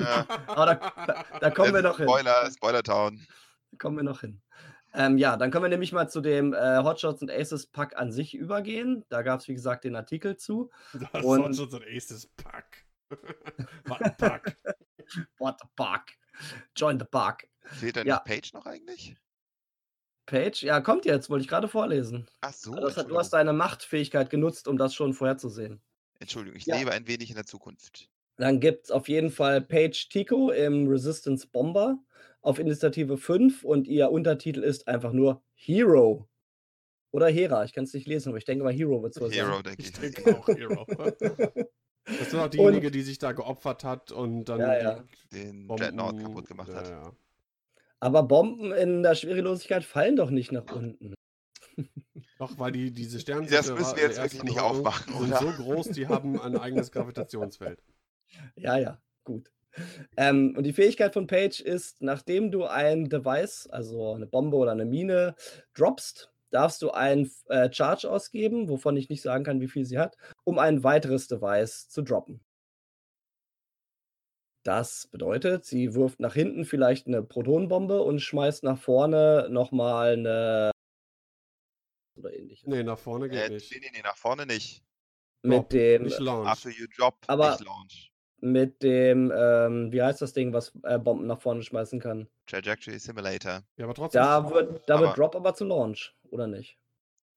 Ja, Aber da, da, da kommen wir äh, noch hin. Spoiler, Spoiler Town. Da kommen wir noch hin. Ähm, ja, dann können wir nämlich mal zu dem äh, Hotshots und Aces Pack an sich übergehen. Da gab es, wie gesagt, den Artikel zu. Das Und- so ein Aces Pack. Was ein Pack. What the Pack? Join the Pack. Fehlt da Ja. nicht Page noch eigentlich? Page, ja, kommt jetzt, wollte ich gerade vorlesen. Ach so, Also das hat, du hast deine Machtfähigkeit genutzt, um das schon vorherzusehen. Entschuldigung, ich Ja. lebe ein wenig in der Zukunft. Dann gibt es auf jeden Fall Paige Tico im Resistance Bomber auf Initiative 5 und ihr Untertitel ist einfach nur Hero. Oder Hera, ich kann es nicht lesen, aber ich denke mal Hero wird es wohl Hero, denke Ich ich. denke auch Hero. Das ist auch diejenige, die sich da geopfert hat und dann Ja, ja. Den Bomben- Dreadnought kaputt gemacht ja, hat. Ja. aber Bomben in der Schwerelosigkeit fallen doch nicht nach unten. Doch, weil die diese Sterne. Das müssen wir jetzt wirklich nicht aufmachen, sind oder? so groß, die haben ein eigenes Gravitationsfeld. Ja, ja, gut. Ähm, und die Fähigkeit von Page ist, nachdem du ein Device, also eine Bombe oder eine Mine, droppst, darfst du ein äh, Charge ausgeben, wovon ich nicht sagen kann, wie viel sie hat, um ein weiteres Device zu droppen. Das bedeutet, sie wirft nach hinten vielleicht eine Protonenbombe und schmeißt nach vorne nochmal eine oder ähnliches. Nee, nach vorne geht Äh, nicht. nee, nee, nee, nach vorne nicht. Mit Drop, dem, Nicht Launch. After you drop, Aber- nicht launch. Mit dem, ähm, wie heißt das Ding, was äh, Bomben nach vorne schmeißen kann? Trajectory Simulator. Ja, aber trotzdem. Da wird, da Aber- wird Drop aber zu Launch, oder nicht?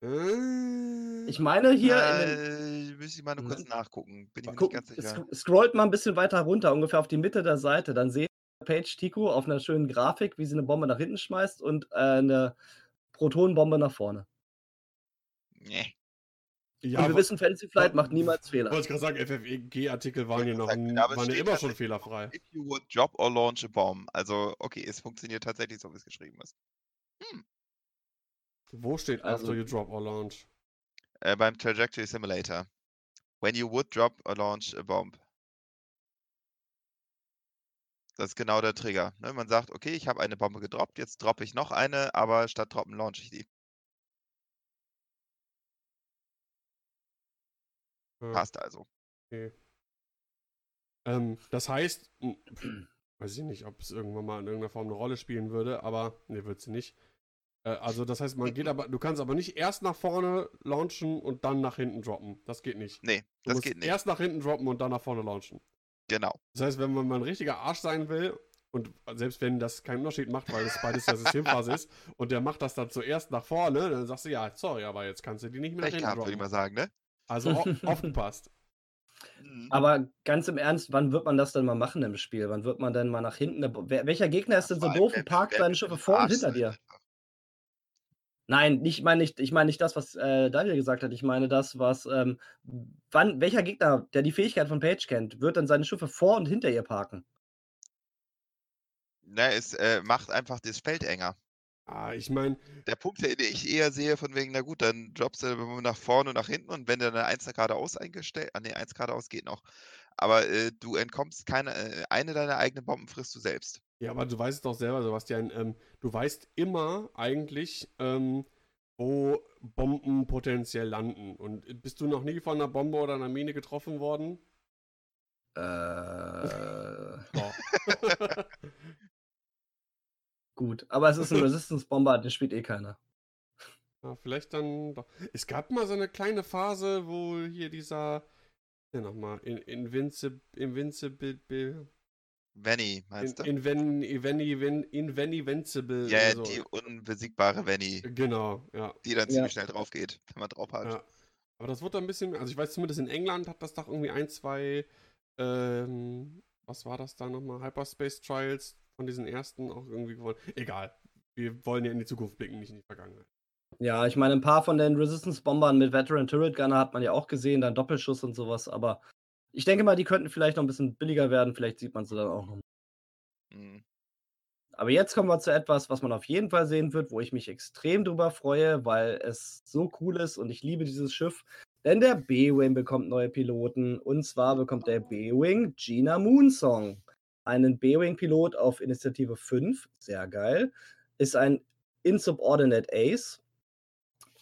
Äh, Ich meine hier den, äh, müsste ich mal nur kurz nachgucken. Bin ich mir guck, nicht ganz sicher. sc- scrollt mal ein bisschen weiter runter, ungefähr auf die Mitte der Seite, dann seht ihr Page Tico auf einer schönen Grafik, wie sie eine Bombe nach hinten schmeißt und äh, eine Protonenbombe nach vorne. Nee. Ja, und wir wissen, Fantasy Flight macht niemals Fehler. Wollte ich gerade sagen, FFG-Artikel waren ja noch Wollte n- sagen, aber es waren ja immer schon fehlerfrei. If you would drop or launch a bomb. Also, okay, es funktioniert tatsächlich so, wie es geschrieben ist. Wo steht Also- after you drop or launch? Äh, beim Trajectory Simulator. When you would drop or launch a bomb. Das ist genau der Trigger. Ne? Man sagt, okay, ich habe eine Bombe gedroppt, jetzt droppe ich noch eine, aber statt droppen launch ich die. Ja, Passt also. okay. Ähm, das heißt, weiß ich nicht, ob es irgendwann mal in irgendeiner Form eine Rolle spielen würde, aber ne, wird sie nicht. Äh, also das heißt, man geht aber, du kannst aber nicht erst nach vorne launchen und dann nach hinten droppen. Das geht nicht. Nee, Du das geht nicht. erst nach hinten droppen und dann nach vorne launchen. Genau. Das heißt, wenn man mal ein richtiger Arsch sein will, und selbst wenn das keinen Unterschied macht, weil es beides ja Systemphase ist, und der macht das dann zuerst nach vorne, dann sagst du, ja, sorry, aber jetzt kannst du die nicht mehr nach hinten gehabt, würde ich droppen. mal sagen, ne? Also au- aufgepasst. Mhm. Aber ganz im Ernst, wann wird man das denn mal machen im Spiel? Wann wird man denn mal nach hinten? Welcher Gegner ist denn so doof und parkt seine Schiffe vor und hinter dir? Nein, nicht, ich meine nicht, ich meine nicht das, was äh, Daniel gesagt hat. Ich meine das, was ähm, wann, welcher Gegner, der die Fähigkeit von Page kennt, wird dann seine Schiffe vor und hinter ihr parken? Ne, es äh, macht einfach das Feld enger. Ah, ich meine, Der Punkt, den ich eher sehe, von wegen, na gut, dann droppst du nach vorne und nach hinten und wenn du eine 1 geradeaus eingestellt, ah ne, 1 geradeaus geht noch. Aber äh, du entkommst keine, äh, eine deiner eigenen Bomben frisst du selbst. ja, aber du weißt es doch selber, Sebastian, ähm, du weißt immer eigentlich, ähm, wo Bomben potenziell landen. Und bist du noch nie von einer Bombe oder einer Mine getroffen worden? Äh, Doch. gut, aber es ist ein Resistance-Bomber, den spielt eh keiner. Ja, vielleicht dann doch. Es gab mal so eine kleine Phase, wo hier dieser, ja nochmal, in, Invincible, Invincible, in, Venny, meinst du? Inven, Inven, Inven, Invincible. ja, ja, so. die unbesiegbare Venny, Genau, ja. die dann Ja. ziemlich schnell drauf geht, wenn man drauf hat. Ja. Aber das wurde ein bisschen, also ich weiß zumindest in England hat das doch irgendwie ein, zwei, ähm, was war das da nochmal? Hyperspace Trials von diesen ersten auch irgendwie gewonnen. Egal. Wir wollen ja in die Zukunft blicken, nicht in die Vergangenheit. Ja, ich meine, ein paar von den Resistance-Bombern mit Veteran Turret Gunner hat man ja auch gesehen, dann Doppelschuss und sowas, aber ich denke mal, die könnten vielleicht noch ein bisschen billiger werden, vielleicht sieht man sie dann auch noch. Mhm. Aber jetzt kommen wir zu etwas, was man auf jeden Fall sehen wird, wo ich mich extrem drüber freue, weil es so cool ist und ich liebe dieses Schiff. Denn der B-Wing bekommt neue Piloten und zwar bekommt der B-Wing Gina Moonsong. Einen B-Wing-Pilot auf Initiative 5, sehr geil. Ist ein Insubordinate Ace.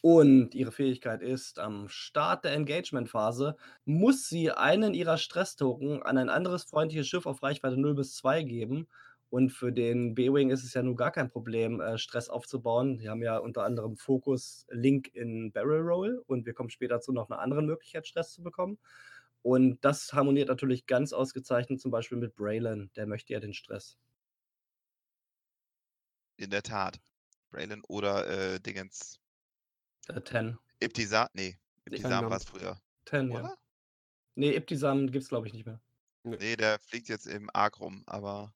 Und ihre Fähigkeit ist, am Start der Engagement-Phase muss sie einen ihrer Stress-Token an ein anderes freundliches Schiff auf Reichweite 0 bis 2 geben. Und für den B-Wing ist es ja nun gar kein Problem, äh, Stress aufzubauen. Die haben ja unter anderem Fokus Link in Barrel Roll und wir kommen später zu noch einer anderen Möglichkeit, Stress zu bekommen. Und das harmoniert natürlich ganz ausgezeichnet zum Beispiel mit Braylon. Der möchte ja den Stress. In der Tat. Braylon oder äh, Dingens. Äh, 10. Ibtisam, nee, Ibtisam war es früher, 10, ja. oder? Nee, Ibtisam gibt es, glaube ich, nicht mehr. Nee, der fliegt jetzt im Arc rum, aber.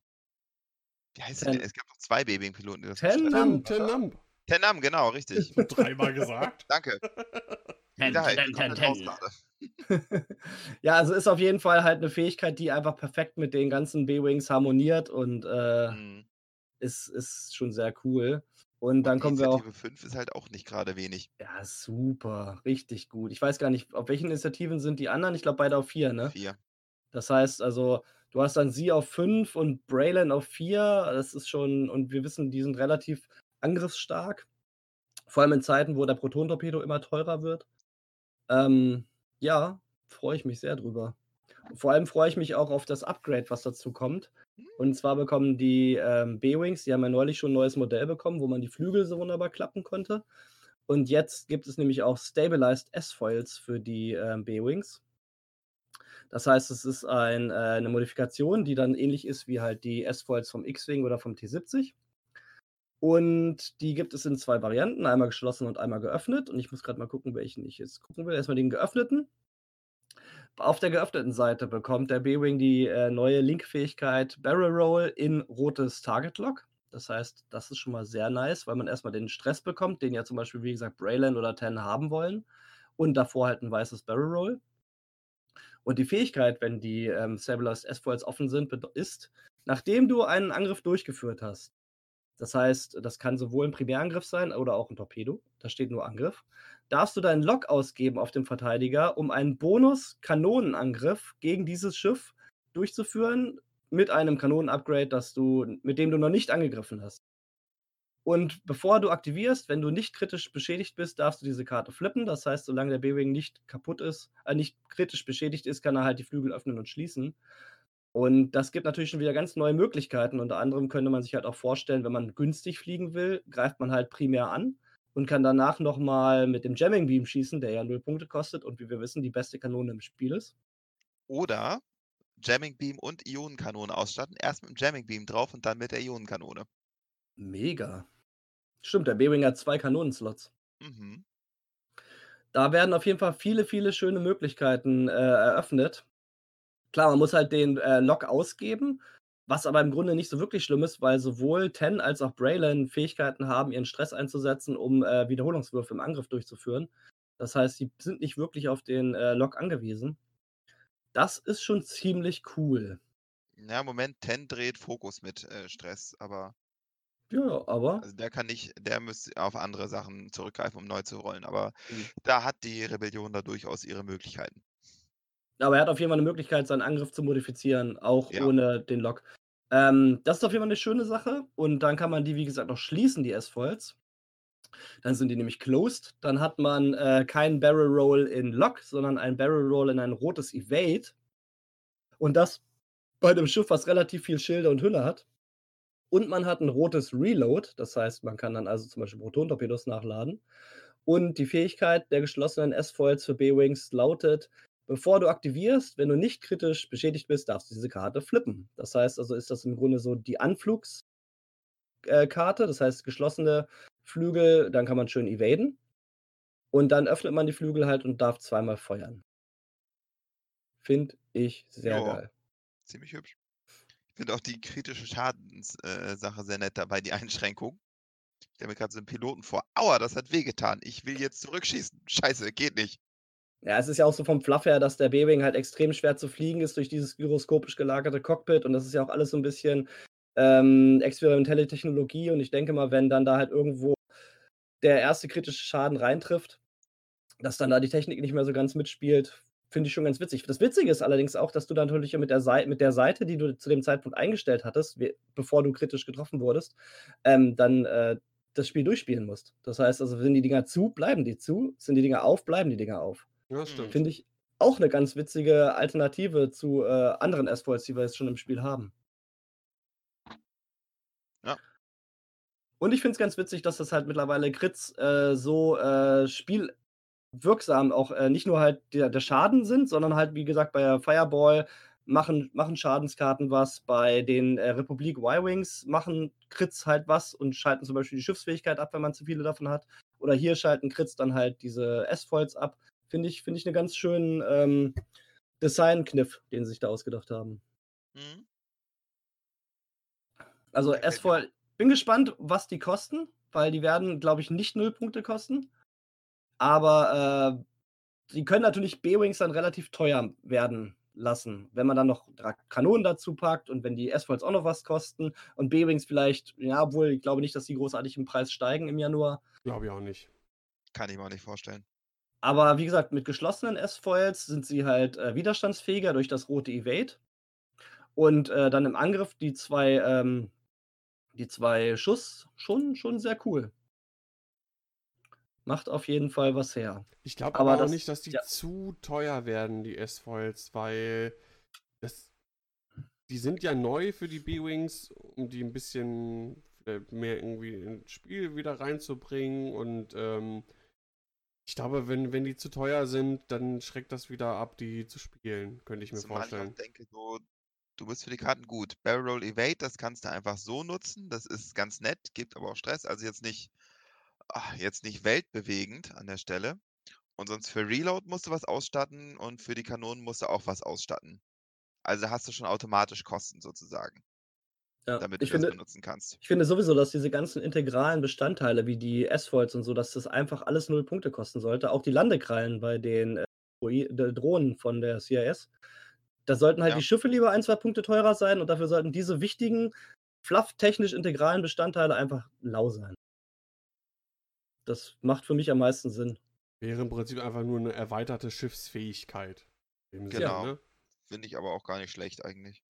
Wie heißt der Ten- denn? Es gab noch zwei B-Wing-Piloten, die das Ten gestellt haben. Ten- Ten, Tenamp. Tenam, genau, richtig. Dreimal gesagt. Danke. Ten, ten, ten, ten. ja, also ist auf jeden Fall halt eine Fähigkeit, die einfach perfekt mit den ganzen B-Wings harmoniert und äh, Mhm. ist, ist schon sehr cool. Und dann Und kommen wir auch. Initiative 5 ist halt auch nicht gerade wenig. Ja, super, richtig gut. Ich weiß gar nicht, auf welchen Initiativen sind die anderen? Ich glaube beide auf vier, ne? Vier. Das heißt also, du hast dann sie auf fünf und Braylon auf vier. Das ist schon, und wir wissen, die sind relativ angriffsstark. Vor allem in Zeiten, wo der Proton-Torpedo immer teurer wird. Ähm, ja, freue ich mich sehr drüber. Vor allem freue ich mich auch auf das Upgrade, was dazu kommt. Und zwar bekommen die ähm, B-Wings, die haben ja neulich schon ein neues Modell bekommen, wo man die Flügel so wunderbar klappen konnte. Und jetzt gibt es nämlich auch Stabilized S-Foils für die ähm, B-Wings. Das heißt, es ist ein, äh, eine Modifikation, die dann ähnlich ist wie halt die S-Foils vom X-Wing oder vom T70. Und die gibt es in zwei Varianten, einmal geschlossen und einmal geöffnet. Und ich muss gerade mal gucken, welchen ich jetzt gucken will. Erstmal den geöffneten. Auf der geöffneten Seite bekommt der B-Wing die äh, neue Link-Fähigkeit Barrel Roll in rotes Target Lock. Das heißt, das ist schon mal sehr nice, weil man erstmal den Stress bekommt, den ja zum Beispiel, wie gesagt, Braylon oder Ten haben wollen. Und davor halt ein weißes Barrel Roll. Und die Fähigkeit, wenn die ähm, Stabilized S-Foils offen sind, ist, nachdem du einen Angriff durchgeführt hast, das heißt, das kann sowohl ein Primärangriff sein oder auch ein Torpedo, da steht nur Angriff, darfst du deinen Lock ausgeben auf dem Verteidiger, um einen Bonus-Kanonenangriff gegen dieses Schiff durchzuführen mit einem Kanonen-Upgrade, du, mit dem du noch nicht angegriffen hast. Und bevor du aktivierst, wenn du nicht kritisch beschädigt bist, darfst du diese Karte flippen. Das heißt, solange der B-Wing nicht kaputt ist, äh, nicht kritisch beschädigt ist, kann er halt die Flügel öffnen und schließen. Und das gibt natürlich schon wieder ganz neue Möglichkeiten. Unter anderem könnte man sich halt auch vorstellen, wenn man günstig fliegen will, greift man halt primär an und kann danach nochmal mit dem Jamming Beam schießen, der ja null Punkte kostet und wie wir wissen, die beste Kanone im Spiel ist. Oder Jamming Beam und Ionenkanone ausstatten. Erst mit dem Jamming Beam drauf und dann mit der Ionenkanone. Mega. Stimmt, der B-Wing hat zwei Kanonenslots. Mhm. Da werden auf jeden Fall viele, viele schöne Möglichkeiten äh, eröffnet. Klar, man muss halt den äh, Lock ausgeben, was aber im Grunde nicht so wirklich schlimm ist, weil sowohl Ten als auch Braylon Fähigkeiten haben, ihren Stress einzusetzen, um äh, Wiederholungswürfe im Angriff durchzuführen. Das heißt, sie sind nicht wirklich auf den äh, Lock angewiesen. Das ist schon ziemlich cool. Ja, im Moment, Ten dreht Fokus mit äh, Stress, aber Ja, aber also der kann nicht, der müsste auf andere Sachen zurückgreifen, um neu zu rollen. Aber Mhm. da hat die Rebellion da durchaus ihre Möglichkeiten. Aber er hat auf jeden Fall eine Möglichkeit, seinen Angriff zu modifizieren, auch Ja. ohne den Lock. Ähm, das ist auf jeden Fall eine schöne Sache. Und dann kann man die, wie gesagt, noch schließen, die S-Foils. Dann sind die nämlich closed. Dann hat man äh, keinen Barrel Roll in Lock, sondern einen Barrel Roll in ein rotes Evade. Und das bei einem Schiff, was relativ viel Schilde und Hülle hat. Und man hat ein rotes Reload. Das heißt, man kann dann also zum Beispiel Proton-Torpedos nachladen. Und die Fähigkeit der geschlossenen S-Foils für B-Wings lautet, bevor du aktivierst, wenn du nicht kritisch beschädigt bist, darfst du diese Karte flippen. Das heißt also, ist das im Grunde so die Anflugskarte, das heißt geschlossene Flügel, dann kann man schön evaden. Und dann öffnet man die Flügel halt und darf zweimal feuern. Finde ich sehr Ja. geil. Ziemlich hübsch. Ich finde auch die kritische Schadenssache äh, sehr nett dabei, die Einschränkung. Ich stelle mir gerade so einen Piloten vor. Aua, das hat wehgetan. Ich will jetzt zurückschießen. Scheiße, geht nicht. Ja, es ist ja auch so vom Fluff her, dass der B-Wing halt extrem schwer zu fliegen ist durch dieses gyroskopisch gelagerte Cockpit und das ist ja auch alles so ein bisschen ähm, experimentelle Technologie und ich denke mal, wenn dann da halt irgendwo der erste kritische Schaden reintrifft, dass dann da die Technik nicht mehr so ganz mitspielt, finde ich schon ganz witzig. Das Witzige ist allerdings auch, dass du dann natürlich mit der, Sei mit der Seite, die du zu dem Zeitpunkt eingestellt hattest, bevor du kritisch getroffen wurdest, ähm, dann äh, das Spiel durchspielen musst. Das heißt also, sind die Dinger zu, bleiben die zu, sind die Dinger auf, bleiben die Dinger auf. Ja, das stimmt. Finde ich auch eine ganz witzige Alternative zu äh, anderen S-Foils, die wir jetzt schon im Spiel haben. Ja. Und ich finde es ganz witzig, dass das halt mittlerweile Crits äh, so äh, spielwirksam auch äh, nicht nur halt der, der Schaden sind, sondern halt, wie gesagt, bei Fireball machen, machen Schadenskarten was, bei den äh, Republik Y-Wings machen Crits halt was und schalten zum Beispiel die Schiffsfähigkeit ab, wenn man zu viele davon hat. Oder hier schalten Crits dann halt diese S-Foils ab. Finde ich, finde ich einen ganz schönen ähm, Design-Kniff, den sie sich da ausgedacht haben. Mhm. Also mir S-Foil, bin gespannt, was die kosten, weil die werden, glaube ich, nicht null Punkte kosten. Aber äh, die können natürlich B-Wings dann relativ teuer werden lassen, wenn man dann noch Kanonen dazu packt und wenn die S-Foils auch noch was kosten und B-Wings vielleicht, ja, obwohl ich glaube nicht, dass die großartig im Preis steigen im Januar. Glaube ich auch nicht. Kann ich mir auch nicht vorstellen. Aber wie gesagt, mit geschlossenen S-Foils sind sie halt äh, widerstandsfähiger durch das rote Evade. Und äh, dann im Angriff die zwei, ähm, die zwei Schuss schon, schon sehr cool. Macht auf jeden Fall was her. Ich glaube Aber aber, auch das- nicht, dass die ja. zu teuer werden, die S-Foils, weil das, die sind ja neu für die B-Wings, um die ein bisschen äh, mehr irgendwie ins Spiel wieder reinzubringen und ähm, ich glaube, wenn, wenn die zu teuer sind, dann schreckt das wieder ab, die zu spielen, könnte ich mir Zumal ich vorstellen. auch denke, so, du bist für die Karten gut. Barrel Roll Evade, das kannst du einfach so nutzen. Das ist ganz nett, gibt aber auch Stress. Also jetzt nicht, ach, jetzt nicht weltbewegend an der Stelle. Und sonst für Reload musst du was ausstatten und für die Kanonen musst du auch was ausstatten. Also hast du schon automatisch Kosten sozusagen, Ja, damit ich du das finde, benutzen kannst. ich finde sowieso, dass diese ganzen integralen Bestandteile wie die S-Foils und so, dass das einfach alles null Punkte kosten sollte. Auch die Landekrallen bei den äh, der Drohnen von der CIS. Da sollten halt Ja. die Schiffe lieber ein, zwei Punkte teurer sein und dafür sollten diese wichtigen, fluff-technisch integralen Bestandteile einfach lau sein. Das macht für mich am meisten Sinn. Wäre im Prinzip einfach nur eine erweiterte Schiffsfähigkeit. Sinne, Genau. ne? Finde ich aber auch gar nicht schlecht eigentlich.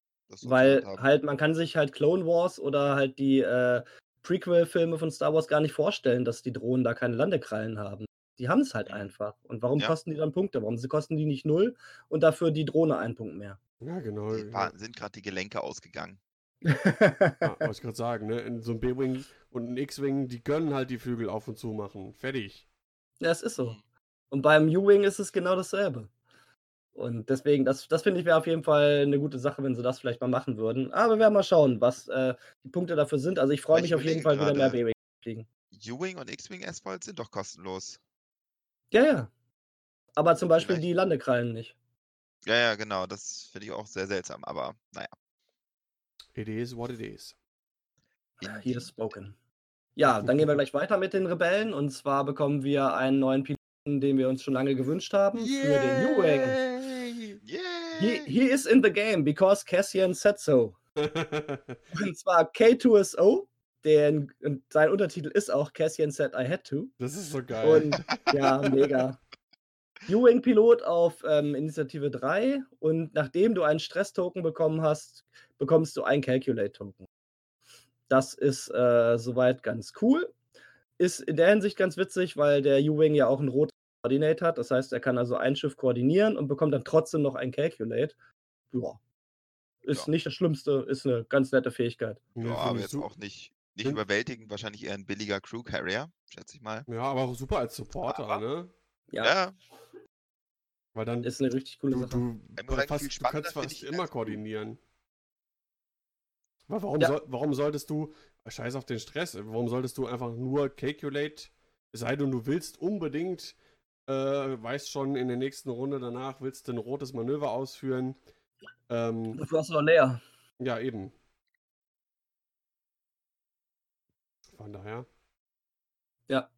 Weil halt, man kann sich halt Clone Wars oder halt die äh, Prequel-Filme von Star Wars gar nicht vorstellen, dass die Drohnen da keine Landekrallen haben. Die haben es halt Mhm. einfach. Und warum Ja. kosten die dann Punkte? Warum sie kosten die nicht null und dafür die Drohne einen Punkt mehr? Ja, genau. Die waren, sind gerade die Gelenke ausgegangen. Ja, wollte ich gerade sagen, ne? In so einem B-Wing und ein X-Wing, die können halt die Flügel auf und zu machen. Fertig. Ja, es ist so. Und beim U-Wing ist es genau dasselbe. Und deswegen, das, das finde ich wäre auf jeden Fall eine gute Sache, wenn sie das vielleicht mal machen würden. Aber wir werden mal schauen, was äh, die Punkte dafür sind. Also ich freue Ich mich auf jeden Fall wieder mehr. B-Wing zu kriegen. U-Wing und X-Wing S-Volt sind doch kostenlos. Ja, ja. Aber zum Beispiel Vielleicht. die Landekrallen nicht. Ja, ja, genau. Das finde ich auch sehr seltsam. Aber naja. It is what it is. Hier ist spoken. Ja, dann gehen wir gleich weiter mit den Rebellen. Und zwar bekommen wir einen neuen Piloten, den wir uns schon lange gewünscht haben, für den U-Wing. Yay! He, he is in the game because Cassian said so. Und zwar K2SO. Den, und sein Untertitel ist auch Cassian said I had to. das ist so geil. Und ja, mega. U-Wing-Pilot auf ähm, Initiative 3 und nachdem du einen Stress-Token bekommen hast, bekommst du einen Calculate-Token. Das ist äh, soweit ganz cool. Ist in der Hinsicht ganz witzig, weil der U-Wing ja auch ein rotes Coordinate hat. Das heißt, er kann also ein Schiff koordinieren und bekommt dann trotzdem noch ein Calculate. Ja. Ist Ja. nicht das Schlimmste, ist eine ganz nette Fähigkeit. Ja, Ja, aber jetzt auch nicht, nicht Find- überwältigend. Wahrscheinlich eher ein billiger Crew Carrier, schätze ich mal. Ja, aber auch super als Supporter, Aber- ne? Ja, Ja, Weil dann ist eine richtig coole du, Sache. du, sagen, fast, du kannst fast immer koordinieren. Warum, Ja. soll, warum solltest du, scheiß auf den Stress, warum solltest du einfach nur Calculate, es sei denn, du willst unbedingt, äh, weißt schon, in der nächsten Runde danach willst du ein rotes Manöver ausführen. Ähm, Dafür hast du noch leer. ja, eben. Von daher. Ja.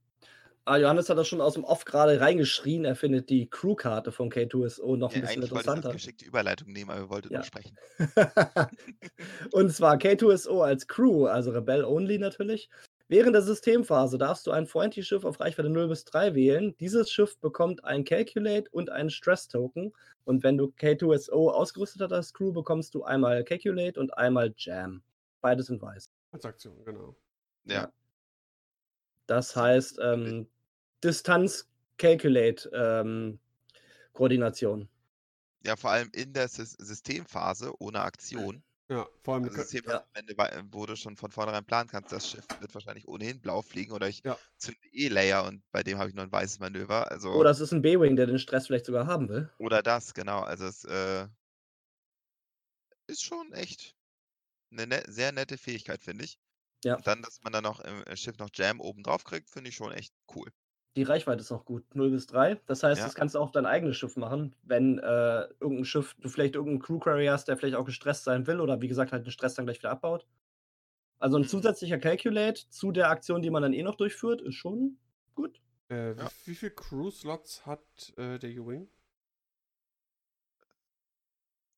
Ah, Johannes hat das schon aus dem Off gerade reingeschrien. Er findet die Crew-Karte von K2SO noch ein ja bisschen eigentlich wollte ich interessanter. geschickte Überleitung nehmen, aber wir wollten Ja. nur sprechen. Und zwar K2SO als Crew, also Rebel Only natürlich. Während der Systemphase darfst du ein Freundly-Schiff auf Reichweite 0 bis 3 wählen. Dieses Schiff bekommt ein Calculate und einen Stress-Token. Und wenn du K2SO ausgerüstet hast als Crew, bekommst du einmal Calculate und einmal Jam. Beides in weiß. Als Aktion, genau. Ja. Ja. Das heißt, ähm, Distanz-Calculate-Koordination. ja, vor allem in der Sys Systemphase ohne Aktion. Ja, vor allem, Also das System am Ende, wo du schon von vornherein planen kannst, das Schiff wird wahrscheinlich ohnehin blau fliegen oder ich Ja. zünde eh Layer und bei dem habe ich nur ein weißes Manöver. Also, Oh, das ist ein B-Wing, der den Stress vielleicht sogar haben will. oder das, genau. Also es äh, ist schon echt eine ne sehr nette Fähigkeit, finde ich. Ja. Und dann, dass man dann noch im Schiff noch Jam oben drauf kriegt, finde ich schon echt cool. Die Reichweite ist auch gut, 0 bis 3. Das heißt, Ja. das kannst du auch auf dein eigenes Schiff machen, wenn äh, irgendein Schiff, du vielleicht irgendeinen Crew Carrier hast, der vielleicht auch gestresst sein will oder wie gesagt halt den Stress dann gleich wieder abbaut. Also ein Mhm. zusätzlicher Calculate zu der Aktion, die man dann eh noch durchführt, ist schon gut. äh, Ja. wie, wie viele Crew-Slots hat äh, der U-Wing?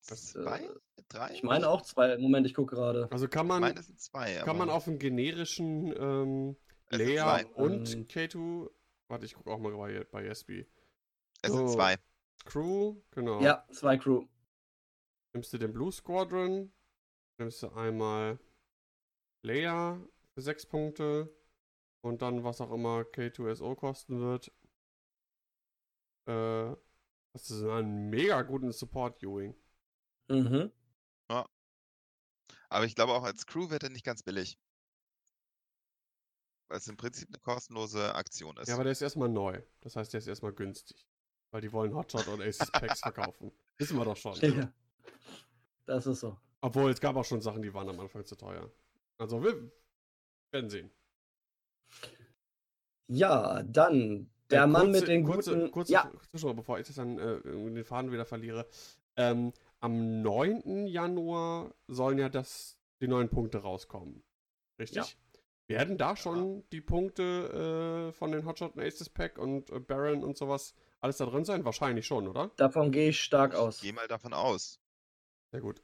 Das, Zwei? äh, Drei? Ich meine auch zwei. Moment, ich gucke gerade. Also kann Ich man, meine, es sind zwei. kann man auf einen generischen ähm, zwei. und Ähm. K2, warte, ich gucke auch mal bei, bei SB. es sind so. zwei. Crew, genau. Ja, zwei Crew. Nimmst du den Blue Squadron, nimmst du einmal Leia für sechs Punkte und dann was auch immer K2SO kosten wird. Äh, das ist ein mega guten Support-Viewing. Mhm. Aber ich glaube auch als Crew wird er nicht ganz billig. Weil es im Prinzip eine kostenlose Aktion ist. Ja, aber der ist erstmal neu. Das heißt, der ist erstmal günstig. Weil die wollen Hotshot und Aces Packs verkaufen. Wissen wir doch schon. Ja. Das ist so. Obwohl, es gab auch schon Sachen, die waren am Anfang zu teuer. Also, wir werden sehen. Ja, dann der Äh, Mann kurze- mit den kurze, guten. Kurze ja, Zwischenrufe, bevor ich das dann äh, den Faden wieder verliere. Ähm, am 9. Januar sollen ja das, die neuen Punkte rauskommen. Richtig? Werden da schon die Punkte äh, von den Hotshot und Aces Pack und äh, Baron und sowas alles da drin sein? Wahrscheinlich schon, oder? davon gehe ich stark ich aus. gehe mal davon aus. Sehr gut.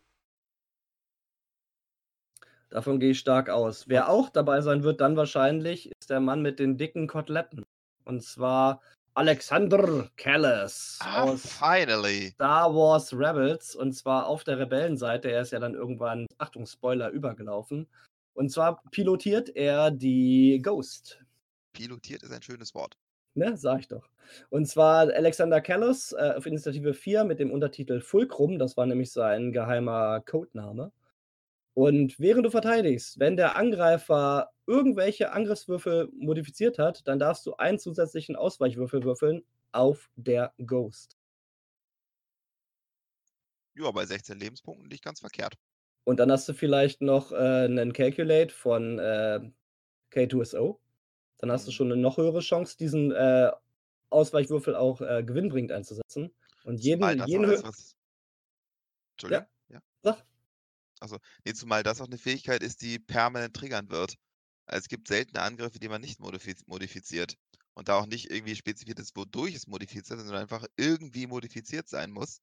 Davon gehe ich stark aus. Wer auch dabei sein wird, dann wahrscheinlich, ist der Mann mit den dicken Koteletten. Und zwar Alexander Callis Ah, aus finally! Star Wars Rebels. Und zwar auf der Rebellenseite. Er ist ja dann irgendwann, Achtung, Spoiler, übergelaufen. Und zwar pilotiert er die Ghost. Pilotiert ist ein schönes Wort. Ne, sag ich doch. Und zwar Alexander Callos äh, auf Initiative 4 mit dem Untertitel Fulcrum, das war nämlich sein geheimer Codename. Und während du verteidigst, wenn der Angreifer irgendwelche Angriffswürfel modifiziert hat, dann darfst du einen zusätzlichen Ausweichwürfel würfeln auf der Ghost. Ja, bei 16 Lebenspunkten nicht ganz verkehrt. Und dann hast du vielleicht noch äh, einen Calculate von äh, K2SO. Dann hast du Mhm. schon eine noch höhere Chance, diesen äh, Ausweichwürfel auch äh, gewinnbringend einzusetzen. Und jeden, Zumal das jeden Hö- was. Entschuldigung? Ja. Sag. Also, nee, zumal das auch eine Fähigkeit ist, die permanent triggern wird. Also es gibt seltene Angriffe, die man nicht modifiz modifiziert. Und da auch nicht irgendwie spezifiziert ist, wodurch es modifiziert ist, sondern einfach irgendwie modifiziert sein muss,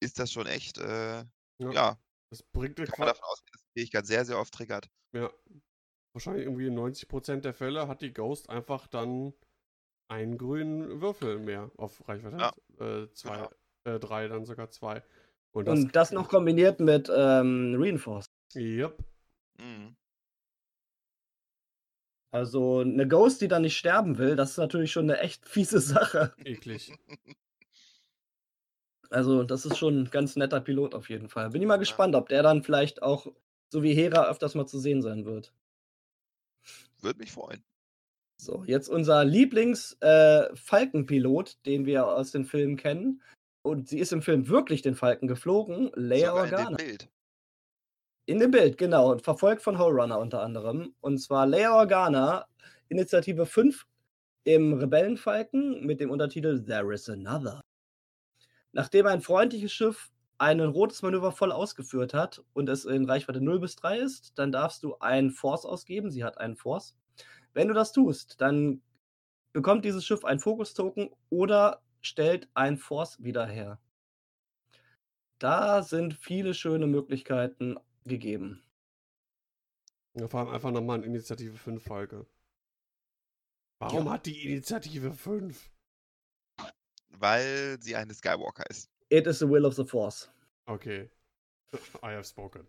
ist das schon echt, äh, Ja. ja, Das bringt kann man davon ausgehen, dass die Fähigkeit sehr, sehr oft triggert. Ja. Wahrscheinlich irgendwie in 90% der Fälle hat die Ghost einfach dann einen grünen Würfel mehr auf Reichweite. Ja, Äh, zwei, genau. äh, drei, dann sogar zwei. Und das, Und das noch kombiniert mit ähm, Reinforce. Yep. Mhm. Also eine Ghost, die dann nicht sterben will, das ist natürlich schon eine echt fiese Sache. eklig. Also das ist schon ein ganz netter Pilot auf jeden Fall. Bin ich mal gespannt, ob der dann vielleicht auch so wie Hera öfters mal zu sehen sein wird. Würde mich freuen. So, jetzt unser Lieblings-Falkenpilot, den wir aus den Filmen kennen. Und sie ist im Film wirklich den Falken geflogen, Leia Sogar in dem Organa. Bild. In dem Bild, genau. Und verfolgt von Hole Runner unter anderem. Und zwar Leia Organa, Initiative 5 im Rebellenfalken mit dem Untertitel There is Another. Nachdem ein freundliches Schiff ein rotes Manöver voll ausgeführt hat und es in Reichweite 0 bis 3 ist, dann darfst du einen Force ausgeben. Sie hat einen Force. Wenn du das tust, dann bekommt dieses Schiff ein Fokus-Token oder stellt ein Force wieder her. Da sind viele schöne Möglichkeiten gegeben. Wir fahren einfach nochmal eine Initiative 5 Folge. Warum hat die Initiative 5? Weil sie eine Skywalker ist. It is the will of the Force. Okay. I have spoken.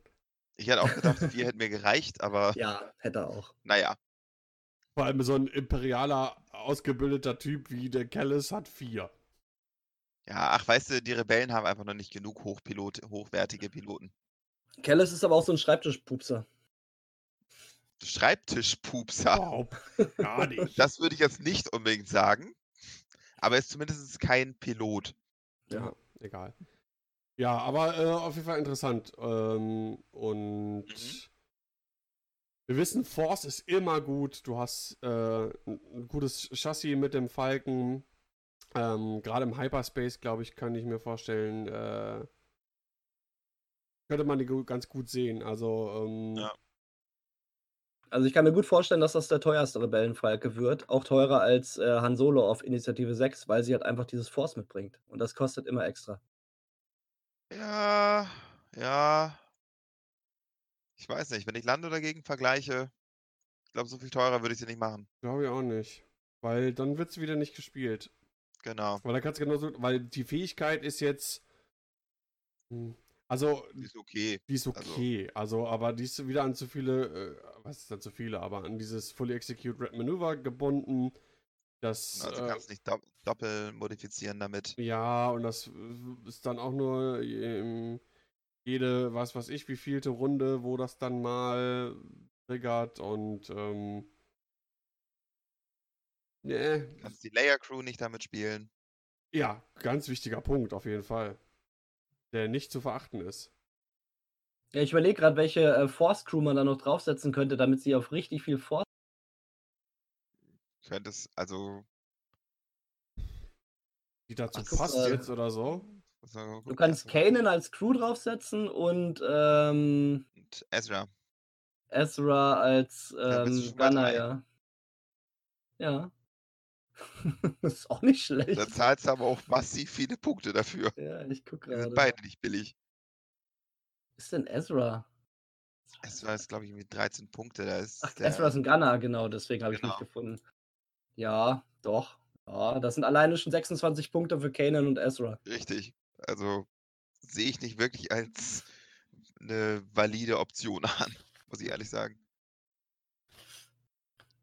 Ich hätte auch gedacht, vier hätten mir gereicht, aber Ja, hätte er auch. naja. Vor allem so ein imperialer, ausgebildeter Typ wie der Callis hat vier. Ja, ach, weißt du, die Rebellen haben einfach noch nicht genug Hochpilot, hochwertige Piloten. Kellis ist aber auch so ein Schreibtischpupser. Schreibtischpupser. Überhaupt gar nicht. Das würde ich jetzt nicht unbedingt sagen. Aber er ist zumindest kein Pilot. Ja, egal. Ja, aber äh, auf jeden Fall interessant. Ähm, und wir wissen, Force ist immer gut. Du hast äh, ein, gutes Chassis mit dem Falken. Ähm, Gerade im Hyperspace, glaube ich, kann ich mir vorstellen, äh, könnte man die ganz gut sehen. Also, ähm, Ja. Also ich kann mir gut vorstellen, dass das der teuerste Rebellenfalke wird. Auch teurer als äh, Han Solo auf Initiative 6, weil sie halt einfach dieses Force mitbringt. Und das kostet immer extra. Ja, ja. Ich weiß nicht, wenn ich Lando dagegen vergleiche, ich glaube, so viel teurer würde ich sie nicht machen. glaube ich auch nicht. Weil dann wird es wieder nicht gespielt. Genau. Weil da kannst du genauso, weil die Fähigkeit ist jetzt. hm, Also, Die ist okay. die ist also- okay. Also, aber die ist wieder an zu viele, äh, was ist dann zu viele, aber an dieses Fully Execute Red Maneuver gebunden. Das, Also äh, kannst nicht dopp doppel modifizieren damit. ja, und das äh, ist dann auch nur ähm, jede, was weiß ich, wie vielte Runde, wo das dann mal triggert und, ähm, nee, Kannst die Layer Crew nicht damit spielen. Ja, ganz wichtiger Punkt auf jeden Fall. Der nicht zu verachten ist. Ja, ich überlege gerade, welche äh, Force-Crew man da noch draufsetzen könnte, damit sie auf richtig viel Force. Könntest, also. Die dazu Was, passt äh, jetzt oder so. Du kannst. Kanan als Crew draufsetzen und ähm, Und Ezra. Ezra als ähm, Gunner, ja. Ja. Das ist auch nicht schlecht. Da zahlst du aber auch massiv viele Punkte dafür. Ja, ich guck Die sind gerade. beide nicht billig. Was ist denn Ezra? Ezra ist, glaube ich, irgendwie 13 Punkte. Da ist Ach, der, Ezra ist ein Gunner, genau, deswegen habe ich Genau. nicht gefunden. Ja, doch. Ja, das sind alleine schon 26 Punkte für Kanan und Ezra. Richtig. Also sehe ich nicht wirklich als eine valide Option an, muss ich ehrlich sagen.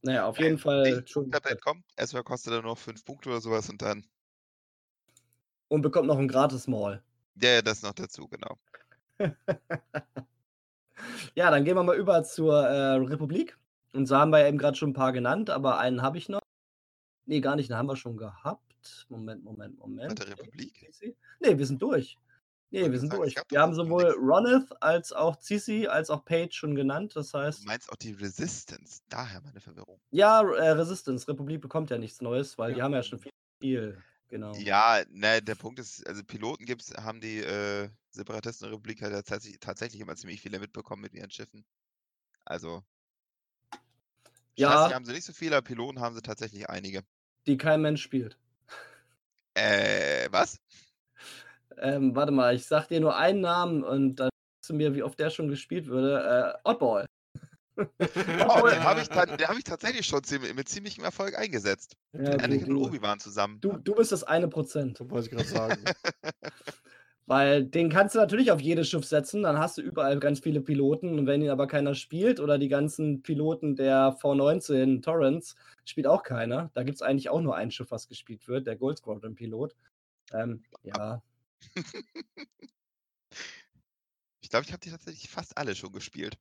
Naja, auf jeden Fall schon. Tablet kommen. Erstmal kostet er nur noch 5 Punkte oder sowas und dann. Und bekommt noch ein gratis Mall. Ja, ja, das noch dazu, genau. ja, dann gehen wir mal über zur äh, Republik. Und so haben wir eben gerade schon ein paar genannt, aber einen habe ich noch. Nee, gar nicht, den haben wir schon gehabt. Moment, Moment, Moment. Der Republik? Nee, wir sind durch. Nee, wir sind durch. Wir haben sowohl Roneth als auch Cici als auch Page schon genannt. Das heißt. Du meinst auch die Resistance, daher meine Verwirrung. Ja, äh, Resistance. Republik bekommt ja nichts Neues, weil ja. die haben ja schon viel. Genau. Ja, ne, der Punkt ist, also Piloten gibt's, haben die äh, Separatisten der Republik halt tatsächlich, tatsächlich immer ziemlich viele mitbekommen mit ihren Schiffen. Also. Ja. Chassis haben sie nicht so viele, aber Piloten haben sie tatsächlich einige. Die kein Mensch spielt. Äh, was? Ähm, warte mal, ich sag dir nur einen Namen und dann sagst du mir, wie oft der schon gespielt würde. Äh, Oddball. oh, den habe ich, hab ich tatsächlich schon ziemlich, mit ziemlichem Erfolg eingesetzt. Ja, Anakin und Obi waren zusammen. Du, du bist das eine Prozent. Das wollte ich gerade sagen. Weil den kannst du natürlich auf jedes Schiff setzen, dann hast du überall ganz viele Piloten. Und wenn ihn aber keiner spielt oder die ganzen Piloten der V19 Torrents spielt auch keiner, da gibt es eigentlich auch nur ein Schiff, was gespielt wird, der Gold Squadron Pilot. Ähm, ja. ich glaube, ich habe die tatsächlich fast alle schon gespielt.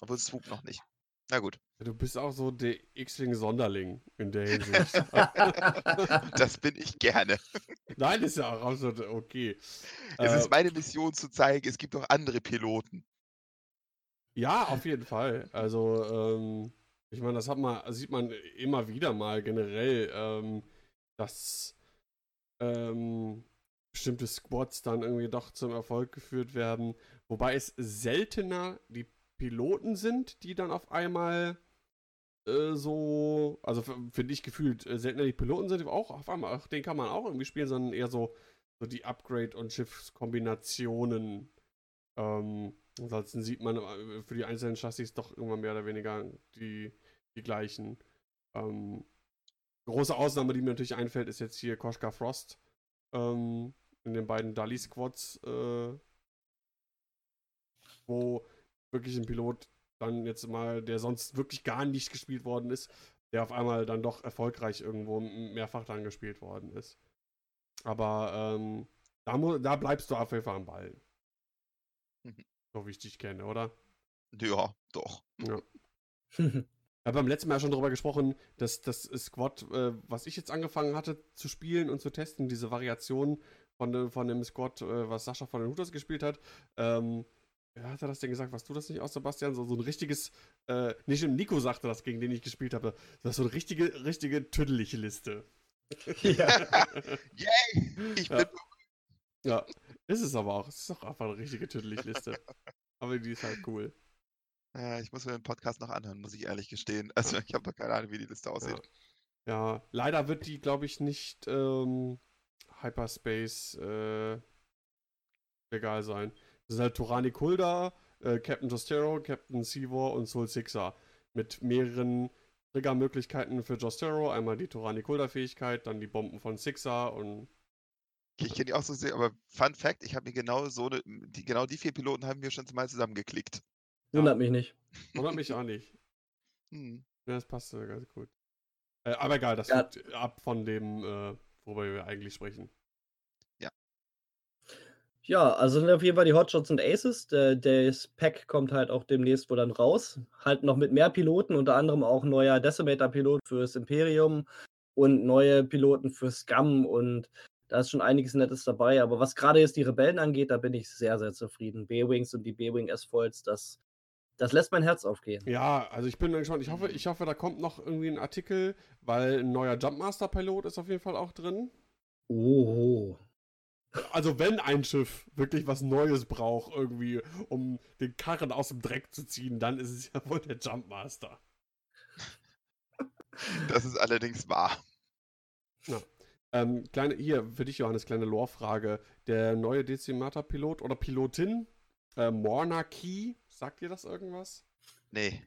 Obwohl Swoop noch nicht. Na gut. Du bist auch so der X-Wing-Sonderling in der Hinsicht. das bin ich gerne. Nein, ist ja auch absolut okay. Es äh, ist meine Mission zu zeigen, es gibt auch andere Piloten. Ja, auf jeden Fall. Also, ähm, ich meine, das hat man, sieht man immer wieder mal generell, ähm, dass ähm, bestimmte Squads dann irgendwie doch zum Erfolg geführt werden. Wobei es seltener die Piloten sind, die dann auf einmal äh, so, also finde ich gefühlt, äh, seltener die Piloten sind, auch auf einmal, ach, den kann man auch irgendwie spielen, sondern eher so, so die Upgrade- und Schiffskombinationen. Ähm, ansonsten sieht man äh, für die einzelnen Chassis doch immer mehr oder weniger die, die gleichen. Ähm, große Ausnahme, die mir natürlich einfällt, ist jetzt hier Koshka Frost. Ähm, in den beiden Dali-Squads, äh, wo wirklich ein Pilot dann jetzt mal, der sonst wirklich gar nicht gespielt worden ist, der auf einmal dann doch erfolgreich irgendwo mehrfach dann gespielt worden ist. Aber ähm, da, da bleibst du auf jeden Fall am Ball. Mhm. So wie ich dich kenne, oder? Ja, doch. Ja. Ich habe beim letzten Mal schon darüber gesprochen, dass das Squad, äh, was ich jetzt angefangen hatte zu spielen und zu testen, diese Variation von, von dem Squad, äh, was Sascha von den Hooters gespielt hat, ähm, Wer hat er das denn gesagt? Was du das nicht aus, Sebastian? So, so ein richtiges, äh, nicht Nico sagte das, gegen den ich gespielt habe. Das ist so eine richtige, richtige tüdelige Liste. Ja. Yay! Ich bin. Ja. ja, ist es aber auch. Es ist auch einfach eine richtige tüdelige Liste. aber die ist halt cool. Ja, ich muss mir den Podcast noch anhören, muss ich ehrlich gestehen. Also ich habe keine Ahnung, wie die Liste aussieht. Ja, ja leider wird die, glaube ich, nicht ähm, Hyperspace äh, egal sein. Das sind halt Turani Kulda, äh, Captain Jostero, Captain Sivor und Soul Sixer. Mit mehreren Triggermöglichkeiten für Jostero. Einmal die Turani Kulda-Fähigkeit, dann die Bomben von Sixer und. Ich kenne die auch so sehr, aber Fun Fact: Ich habe mir genau so eine, die, genau die vier Piloten haben wir schon mal zusammengeklickt. Wundert ja. mich nicht. Wundert mich auch nicht. Hm. Ja, das passt ganz gut. Äh, aber egal, das ja. wird ab von dem, äh, worüber wir eigentlich sprechen. Ja, also sind auf jeden Fall die Hotshots und Aces. Der, das Pack kommt halt auch demnächst wohl dann raus. Halt noch mit mehr Piloten, unter anderem auch neuer Decimator-Pilot fürs Imperium und neue Piloten für Scum und da ist schon einiges Nettes dabei. Aber was gerade jetzt die Rebellen angeht, da bin ich sehr, sehr zufrieden. B-Wings und die B-Wing S-Foils, das, das lässt mein Herz aufgehen. Ja, also ich bin gespannt. Ich hoffe, ich hoffe, da kommt noch irgendwie ein Artikel, weil ein neuer Jumpmaster-Pilot ist auf jeden Fall auch drin. Oh. Also wenn ein Schiff wirklich was Neues braucht, irgendwie, um den Karren aus dem Dreck zu ziehen, dann ist es ja wohl der Jumpmaster. Das ist allerdings wahr. Ja. Ähm, kleine, hier, für dich, Johannes, kleine Lore-Frage. Der neue Dezimata-Pilot oder Pilotin, äh, Morna Key, sagt dir das irgendwas? Nee,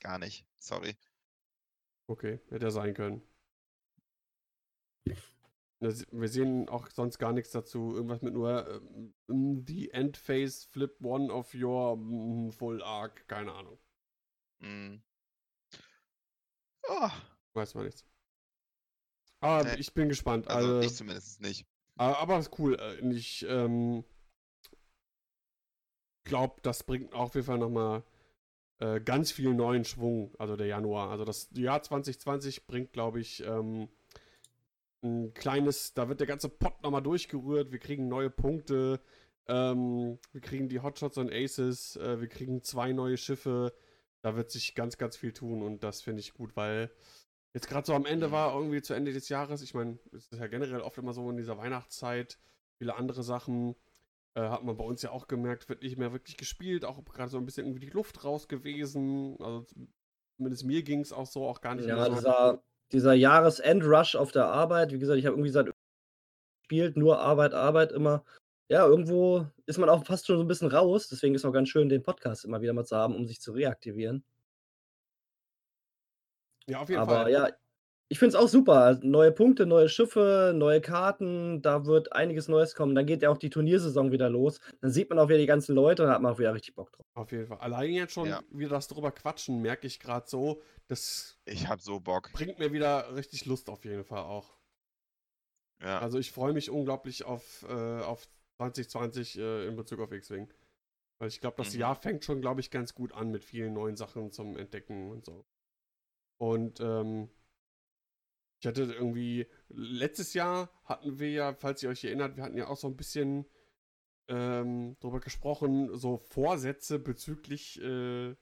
gar nicht. Sorry. Okay, hätte er sein können. Wir sehen auch sonst gar nichts dazu. Irgendwas mit nur ähm, The End Phase Flip One of Your mm, Full Arc. Keine Ahnung. Mhm. Oh, Weiß man nichts. Aber Nee. ich bin gespannt. also Also, ich zumindest nicht. aber, aber ist cool. Äh, Ich ähm, glaube, das bringt auf jeden Fall nochmal äh, ganz viel neuen Schwung, also der Januar. Also das Jahr 2020 bringt, glaube ich, ähm, ein kleines, da wird der ganze Pot nochmal durchgerührt, wir kriegen neue Punkte, ähm, wir kriegen die Hotshots und Aces, äh, wir kriegen zwei neue Schiffe, da wird sich ganz, ganz viel tun und das finde ich gut, weil jetzt gerade so am Ende war, irgendwie zu Ende des Jahres, ich meine, es ist ja generell oft immer so in dieser Weihnachtszeit, viele andere Sachen, äh, hat man bei uns ja auch gemerkt, wird nicht mehr wirklich gespielt, auch gerade so ein bisschen irgendwie die Luft raus gewesen, also zumindest mir ging es auch so, auch gar nicht Ja, mehr so. dieser, dieser Jahresendrush auf der Arbeit, wie gesagt, ich habe irgendwie seit gespielt, nur Arbeit, Arbeit immer. Ja, irgendwo ist man auch fast schon so ein bisschen raus, deswegen ist auch ganz schön, den Podcast immer wieder mal zu haben, um sich zu reaktivieren. Ja, auf jeden Aber Fall. ja, ich finde es auch super. Neue Punkte, neue Schiffe, neue Karten, da wird einiges Neues kommen. Dann geht ja auch die Turniersaison wieder los. Dann sieht man auch wieder die ganzen Leute und dann hat man auch wieder richtig Bock drauf. Auf jeden Fall. Allein jetzt schon Ja. wieder das drüber quatschen, merke ich gerade so, das Ich habe so Bock. bringt mir wieder richtig Lust auf jeden Fall auch. Ja. Also ich freue mich unglaublich auf, äh, auf 2020 äh, in Bezug auf X-Wing. Weil ich glaube, das Mhm. Jahr fängt schon, glaube ich, ganz gut an mit vielen neuen Sachen zum Entdecken und so. Und ähm, ich hatte irgendwie, letztes Jahr hatten wir ja, falls ihr euch erinnert, wir hatten ja auch so ein bisschen ähm, darüber gesprochen, so Vorsätze bezüglich äh,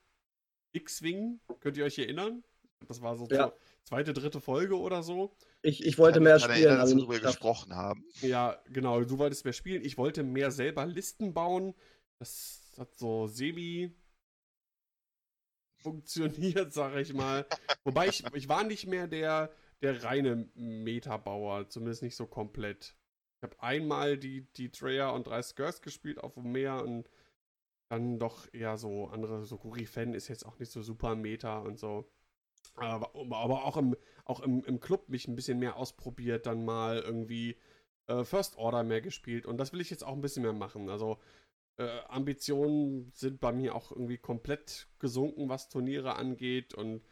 X-Wing. Könnt ihr euch erinnern? Das war so Ja. zur zweite, dritte Folge oder so. Ich, ich wollte mehr spielen, erinnern, dass wir darüber gesprochen haben. Ja, genau, du wolltest mehr spielen. Ich wollte mehr selber Listen bauen. Das hat so semi funktioniert, sage ich mal. Wobei ich, ich war nicht mehr der, der reine Metabauer, zumindest nicht so komplett. Ich habe einmal die, die Treya und drei Skirts gespielt auf Meer und dann doch eher so andere, so Guri-Fan ist jetzt auch nicht so super Meta und so. Aber, aber auch, im, auch im, im Club mich ein bisschen mehr ausprobiert, dann mal irgendwie äh, First Order mehr gespielt und das will ich jetzt auch ein bisschen mehr machen. Also äh, Ambitionen sind bei mir auch irgendwie komplett gesunken, was Turniere angeht und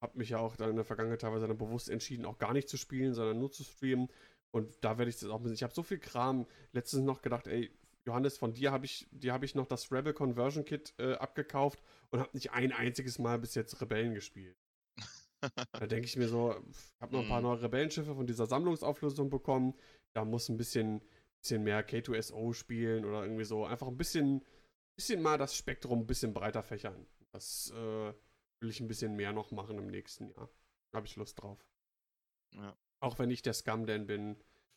habe mich ja auch dann in der Vergangenheit teilweise dann bewusst entschieden, auch gar nicht zu spielen, sondern nur zu streamen. Und da werde ich das auch ein bisschen. Ich habe so viel Kram letztens noch gedacht, ey, Johannes, von dir habe ich, dir habe ich noch das Rebel Conversion Kit äh, abgekauft und habe nicht ein einziges Mal bis jetzt Rebellen gespielt. Da denke ich mir so, ich habe noch ein paar Mhm. neue Rebellenschiffe von dieser Sammlungsauflösung bekommen. Da muss ein bisschen, bisschen mehr K2SO spielen oder irgendwie so. Einfach ein bisschen, bisschen mal das Spektrum ein bisschen breiter fächern. Das äh, will ich ein bisschen mehr noch machen im nächsten Jahr. Habe ich Lust drauf. Ja. Auch wenn ich der Scum Dan bin,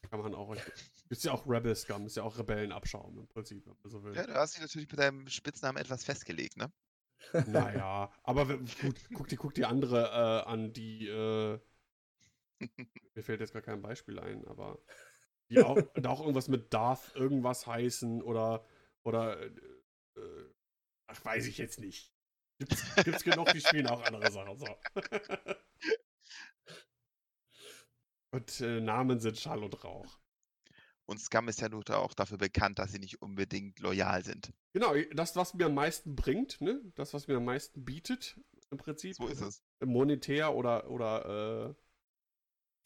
kann man auch. Ist ja auch Rebel Scum, ist ja auch Rebellenabschaum im Prinzip, wenn man so will. Ja, du hast dich natürlich mit deinem Spitznamen etwas festgelegt, ne? Naja, aber gut, guck dir, guck dir andere äh, an, die. Äh, mir fällt jetzt gar kein Beispiel ein, aber die auch, da auch irgendwas mit Darth irgendwas heißen oder. Oder. Äh, äh, ach, weiß ich jetzt nicht. Gibt's, gibt's genug, die spielen auch andere Sachen. So. Und äh, Namen sind Schall und Rauch. Und Scum ist ja nur da auch dafür bekannt, dass sie nicht unbedingt loyal sind. Genau, das, was mir am meisten bringt, ne? Das, was mir am meisten bietet, im Prinzip. So ist es. monetär oder, oder äh,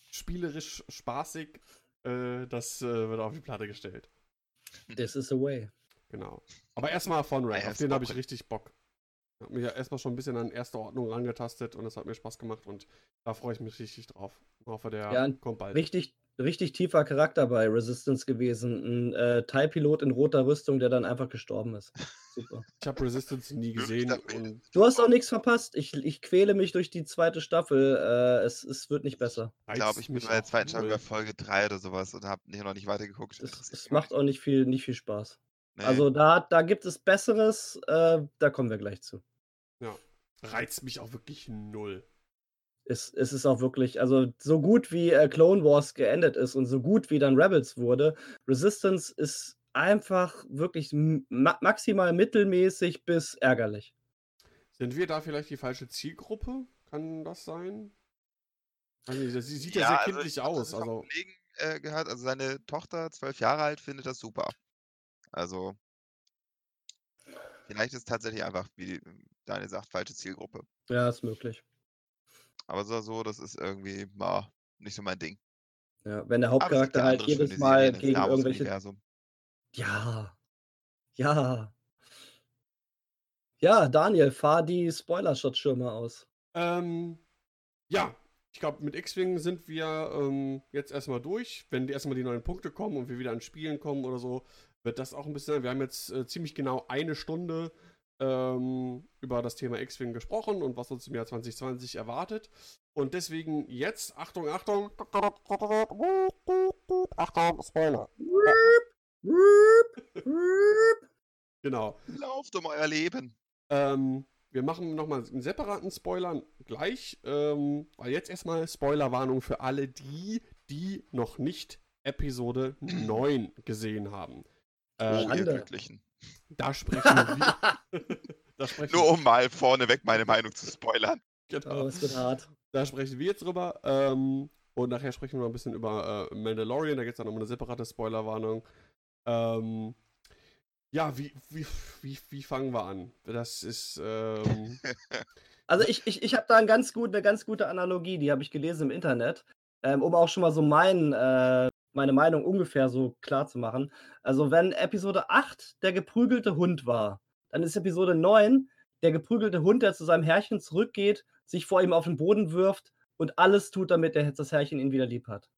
spielerisch spaßig, äh, das äh, wird auf die Platte gestellt. This is the way. Genau. Aber erstmal von Red, I auf den habe ich richtig Bock. Ich habe mich ja erstmal schon ein bisschen an erste Ordnung rangetastet und das hat mir Spaß gemacht und da freue ich mich richtig drauf. Ich hoffe, der Ja, kommt bald. Richtig, richtig tiefer Charakter bei Resistance gewesen. Ein äh, TIE-Pilot in roter Rüstung, der dann einfach gestorben ist. Super. Ich habe Resistance nie gesehen und Du hast auch nichts verpasst. Ich, ich quäle mich durch die zweite Staffel. Äh, es, es wird nicht besser. Ich glaube, ich bin bei der zweiten Staffel Folge 3 oder sowas und habe noch nicht weitergeguckt. Es, es macht auch nicht viel, nicht viel Spaß. Nee. Also da, da gibt es Besseres. Äh, da kommen wir gleich zu. Ja, reizt mich auch wirklich null. Es, es ist auch wirklich, also so gut wie äh, Clone Wars geendet ist und so gut wie dann Rebels wurde, Resistance ist einfach wirklich ma maximal mittelmäßig bis ärgerlich. Sind wir da vielleicht die falsche Zielgruppe? Kann das sein? Nicht, das sieht ja, Ja, sehr also kindlich ich hab das aus. von Also, Kollegen äh, gehört, also seine Tochter, zwölf Jahre alt, findet das super. Also, vielleicht ist tatsächlich einfach, wie Daniel sagt, falsche Zielgruppe. Ja, ist möglich. Aber so, so das ist irgendwie boah, nicht so mein Ding. Ja, wenn der Hauptcharakter halt jedes Mal Serien gegen irgendwelche. Wars-Universum. Ja. Ja. Ja, Daniel, fahr die Spoiler-Shot-Schirme aus. Ähm, ja, ich glaube, mit X-Wing sind wir ähm, jetzt erstmal durch. Wenn die erstmal die neuen Punkte kommen und wir wieder ans Spielen kommen oder so, wird das auch ein bisschen. Wir haben jetzt äh, ziemlich genau eine Stunde ähm, über das Thema X-Wing gesprochen und was uns im Jahr 2020 erwartet. Und deswegen jetzt, Achtung, Achtung. Achtung, Spoiler. Genau. Lauft um euer Leben. Ähm, wir machen nochmal einen separaten Spoiler gleich, ähm, weil jetzt erstmal Spoilerwarnung für alle die, die noch nicht Episode 9 gesehen haben. Oh, Äh, ihr Schande. Glücklichen. da sprechen wir. da, sprechen, Nur um mal vorneweg meine Meinung zu spoilern. genau, Oh, es wird hart. da sprechen wir jetzt drüber. Ähm, und nachher sprechen wir noch ein bisschen über äh, Mandalorian. Da gibt es dann nochmal eine separate Spoilerwarnung. Ähm, ja, wie, wie, wie, wie fangen wir an? Das ist. Ähm, Also ich, ich, ich habe da ein ganz gut, eine ganz gute Analogie, die habe ich gelesen im Internet, ähm, um auch schon mal so mein, äh, meine Meinung ungefähr so klar zu machen. Also wenn Episode 8 der geprügelte Hund war, dann ist Episode 9 der geprügelte Hund, der zu seinem Herrchen zurückgeht, sich vor ihm auf den Boden wirft und alles tut, damit der, das Herrchen ihn wieder lieb hat.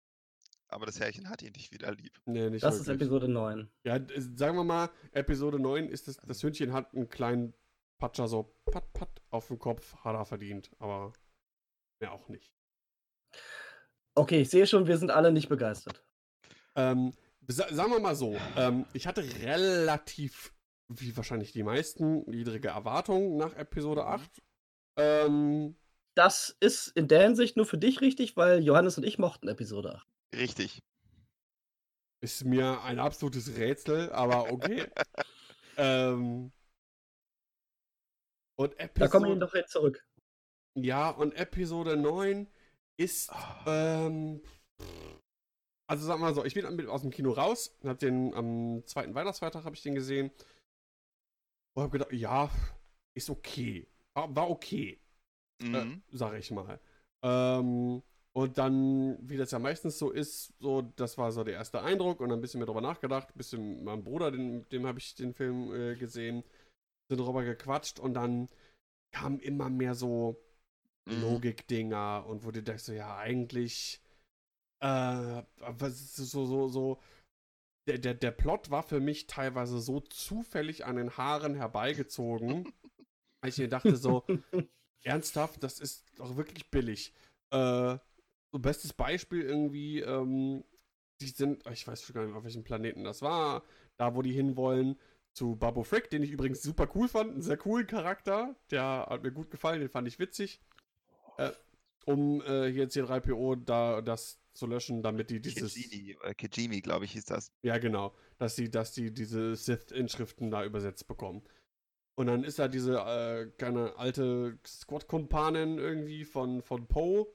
Aber das Herrchen hat ihn nicht wieder lieb. nee, nicht Das ist wirklich. Episode 9. Ja, sagen wir mal, Episode 9 ist das, das Hündchen hat einen kleinen Patscher so pat pat auf dem Kopf, hat er verdient, aber mehr auch nicht. Okay, ich sehe schon, wir sind alle nicht begeistert. Ähm, sa sagen wir mal so, ähm, ich hatte relativ, wie wahrscheinlich die meisten, niedrige Erwartungen nach Episode 8. Ähm, Das ist in der Hinsicht nur für dich richtig, weil Johannes und ich mochten Episode 8. Richtig. ist mir ein absolutes Rätsel, aber okay. ähm, und Da kommen wir Episode, doch jetzt zurück. ja, und Episode 9 ist Ähm, also sag mal so, ich bin aus dem Kino raus, hab den am zweiten Weihnachtsfeiertag habe ich den gesehen und hab gedacht, ja, ist okay, war, war okay, Mhm. äh, sag ich mal. Ähm, und dann, wie das ja meistens so ist, so, das war so der erste Eindruck und dann ein bisschen mehr drüber nachgedacht, ein bisschen meinem Bruder, den, dem habe ich den Film äh, gesehen, sind drüber gequatscht und dann kam immer mehr so Mhm. Logik-Dinger und wo du denkst so, ja, eigentlich, äh, was so, so, so, der, der, der Plot war für mich teilweise so zufällig an den Haaren herbeigezogen, als ich mir dachte so, ernsthaft, das ist doch wirklich billig. Äh, so bestes Beispiel irgendwie, ähm, die sind, ich weiß schon gar nicht, auf welchem Planeten das war, da wo die hinwollen, zu Babu Frick, den ich übrigens super cool fand, einen sehr coolen Charakter, der hat mir gut gefallen, den fand ich witzig. Äh, um äh, hier C3PO da das zu löschen, damit die dieses. Kijimi, Kijimi, glaube ich, hieß das. Ja, genau. Dass sie, dass die diese Sith-Inschriften da übersetzt bekommen. Und dann ist da diese äh, keine alte Squad-Kumpanin irgendwie von, von Poe.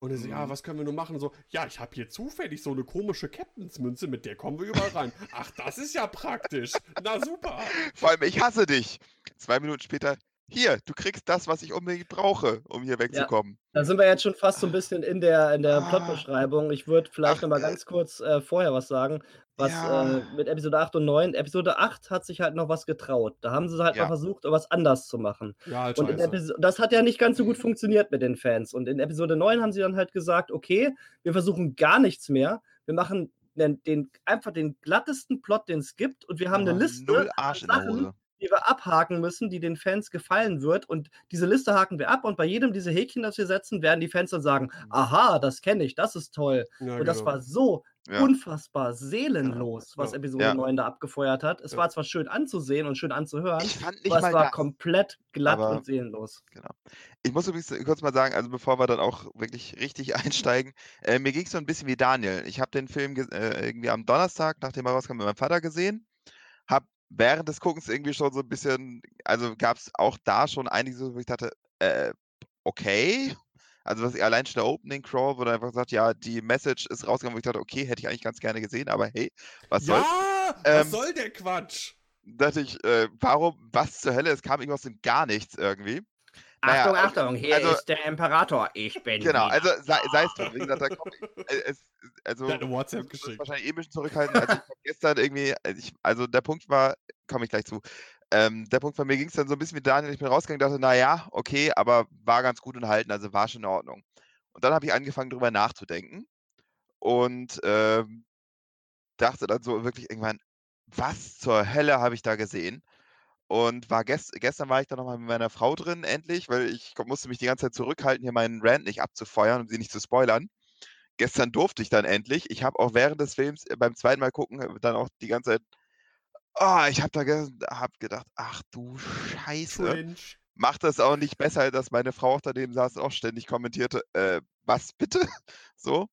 Und er so, ja, Mhm. was können wir nur machen? So, ja, ich habe hier zufällig so eine komische Captains-Münze, mit der kommen wir überall rein. Ach, das ist ja praktisch. Na super. Vor allem, ich hasse dich. Zwei Minuten später, hier, du kriegst das, was ich unbedingt brauche, um hier wegzukommen. Da sind wir jetzt schon fast so ein bisschen in der, in der Ah. Plotbeschreibung. Ich würde vielleicht Ach, noch mal äh. ganz kurz äh, vorher was sagen, was Ja. äh, mit Episode 8 und 9. Episode 8 hat sich halt noch was getraut. Da haben sie halt Ja. mal versucht, was anders zu machen. Ja, halt Und das hat ja nicht ganz so gut funktioniert mit den Fans. Und in Episode 9 haben sie dann halt gesagt, okay, wir versuchen gar nichts mehr. Wir machen den, den, einfach den glattesten Plot, den es gibt. Und wir haben eine Aber Liste Null Arsch in der Hose. Die wir abhaken müssen, die den Fans gefallen wird. Und diese Liste haken wir ab. Und bei jedem dieser Häkchen, das wir setzen, werden die Fans dann sagen, aha, das kenne ich, das ist toll. Ja, Und das genau. war so Ja. unfassbar seelenlos, was Ja. Episode Ja. 9 da abgefeuert hat. Es Ja. war zwar schön anzusehen und schön anzuhören, Ich fand nicht aber es war das. komplett glatt Aber- und seelenlos. Ich muss übrigens kurz mal sagen, also bevor wir dann auch wirklich richtig einsteigen, äh, mir ging es so ein bisschen wie Daniel. Ich habe den Film äh, irgendwie am Donnerstag, nachdem er rauskam, mit meinem Vater gesehen. Während des Guckens irgendwie schon so ein bisschen, also gab es auch da schon einige, wo ich dachte, äh, okay. Also was allein schon der Opening Crawl, wo er einfach sagt, ja, die Message ist rausgegangen, wo ich dachte, okay, hätte ich eigentlich ganz gerne gesehen, aber hey, was. Ja, Ähm, was soll der Quatsch? dachte ich, äh, warum, was zur Hölle, es kam irgendwas und gar nichts irgendwie. Naja, Achtung, okay, Achtung, hier also- ist der Imperator. Ich bin. Genau, also sei, sei es drum. Wie gesagt, da komm ich, äh, es, also, Der hat eine WhatsApp geschickt. wahrscheinlich eh ein bisschen zurückhalten. Also, gestern irgendwie, also, ich, also der Punkt war, komme ich gleich zu. Ähm, der Punkt von mir ging es dann so ein bisschen wie Daniel. Ich bin rausgegangen und dachte, naja, okay, aber war ganz gut unterhalten, also war schon in Ordnung. Und dann habe ich angefangen, drüber nachzudenken und ähm, dachte dann so wirklich irgendwann, was zur Hölle habe ich da gesehen? Und war gest gestern war ich dann nochmal mit meiner Frau drin, endlich, weil ich musste mich die ganze Zeit zurückhalten, hier meinen Rant nicht abzufeuern und sie nicht zu spoilern. Gestern durfte ich dann endlich. Ich habe auch während des Films äh, beim zweiten Mal gucken äh, dann auch die ganze Zeit, oh, ich habe da ge hab gedacht, ach du Scheiße. Cringe. Macht das auch nicht besser, dass meine Frau auch daneben saß und auch ständig kommentierte, äh, was bitte? So.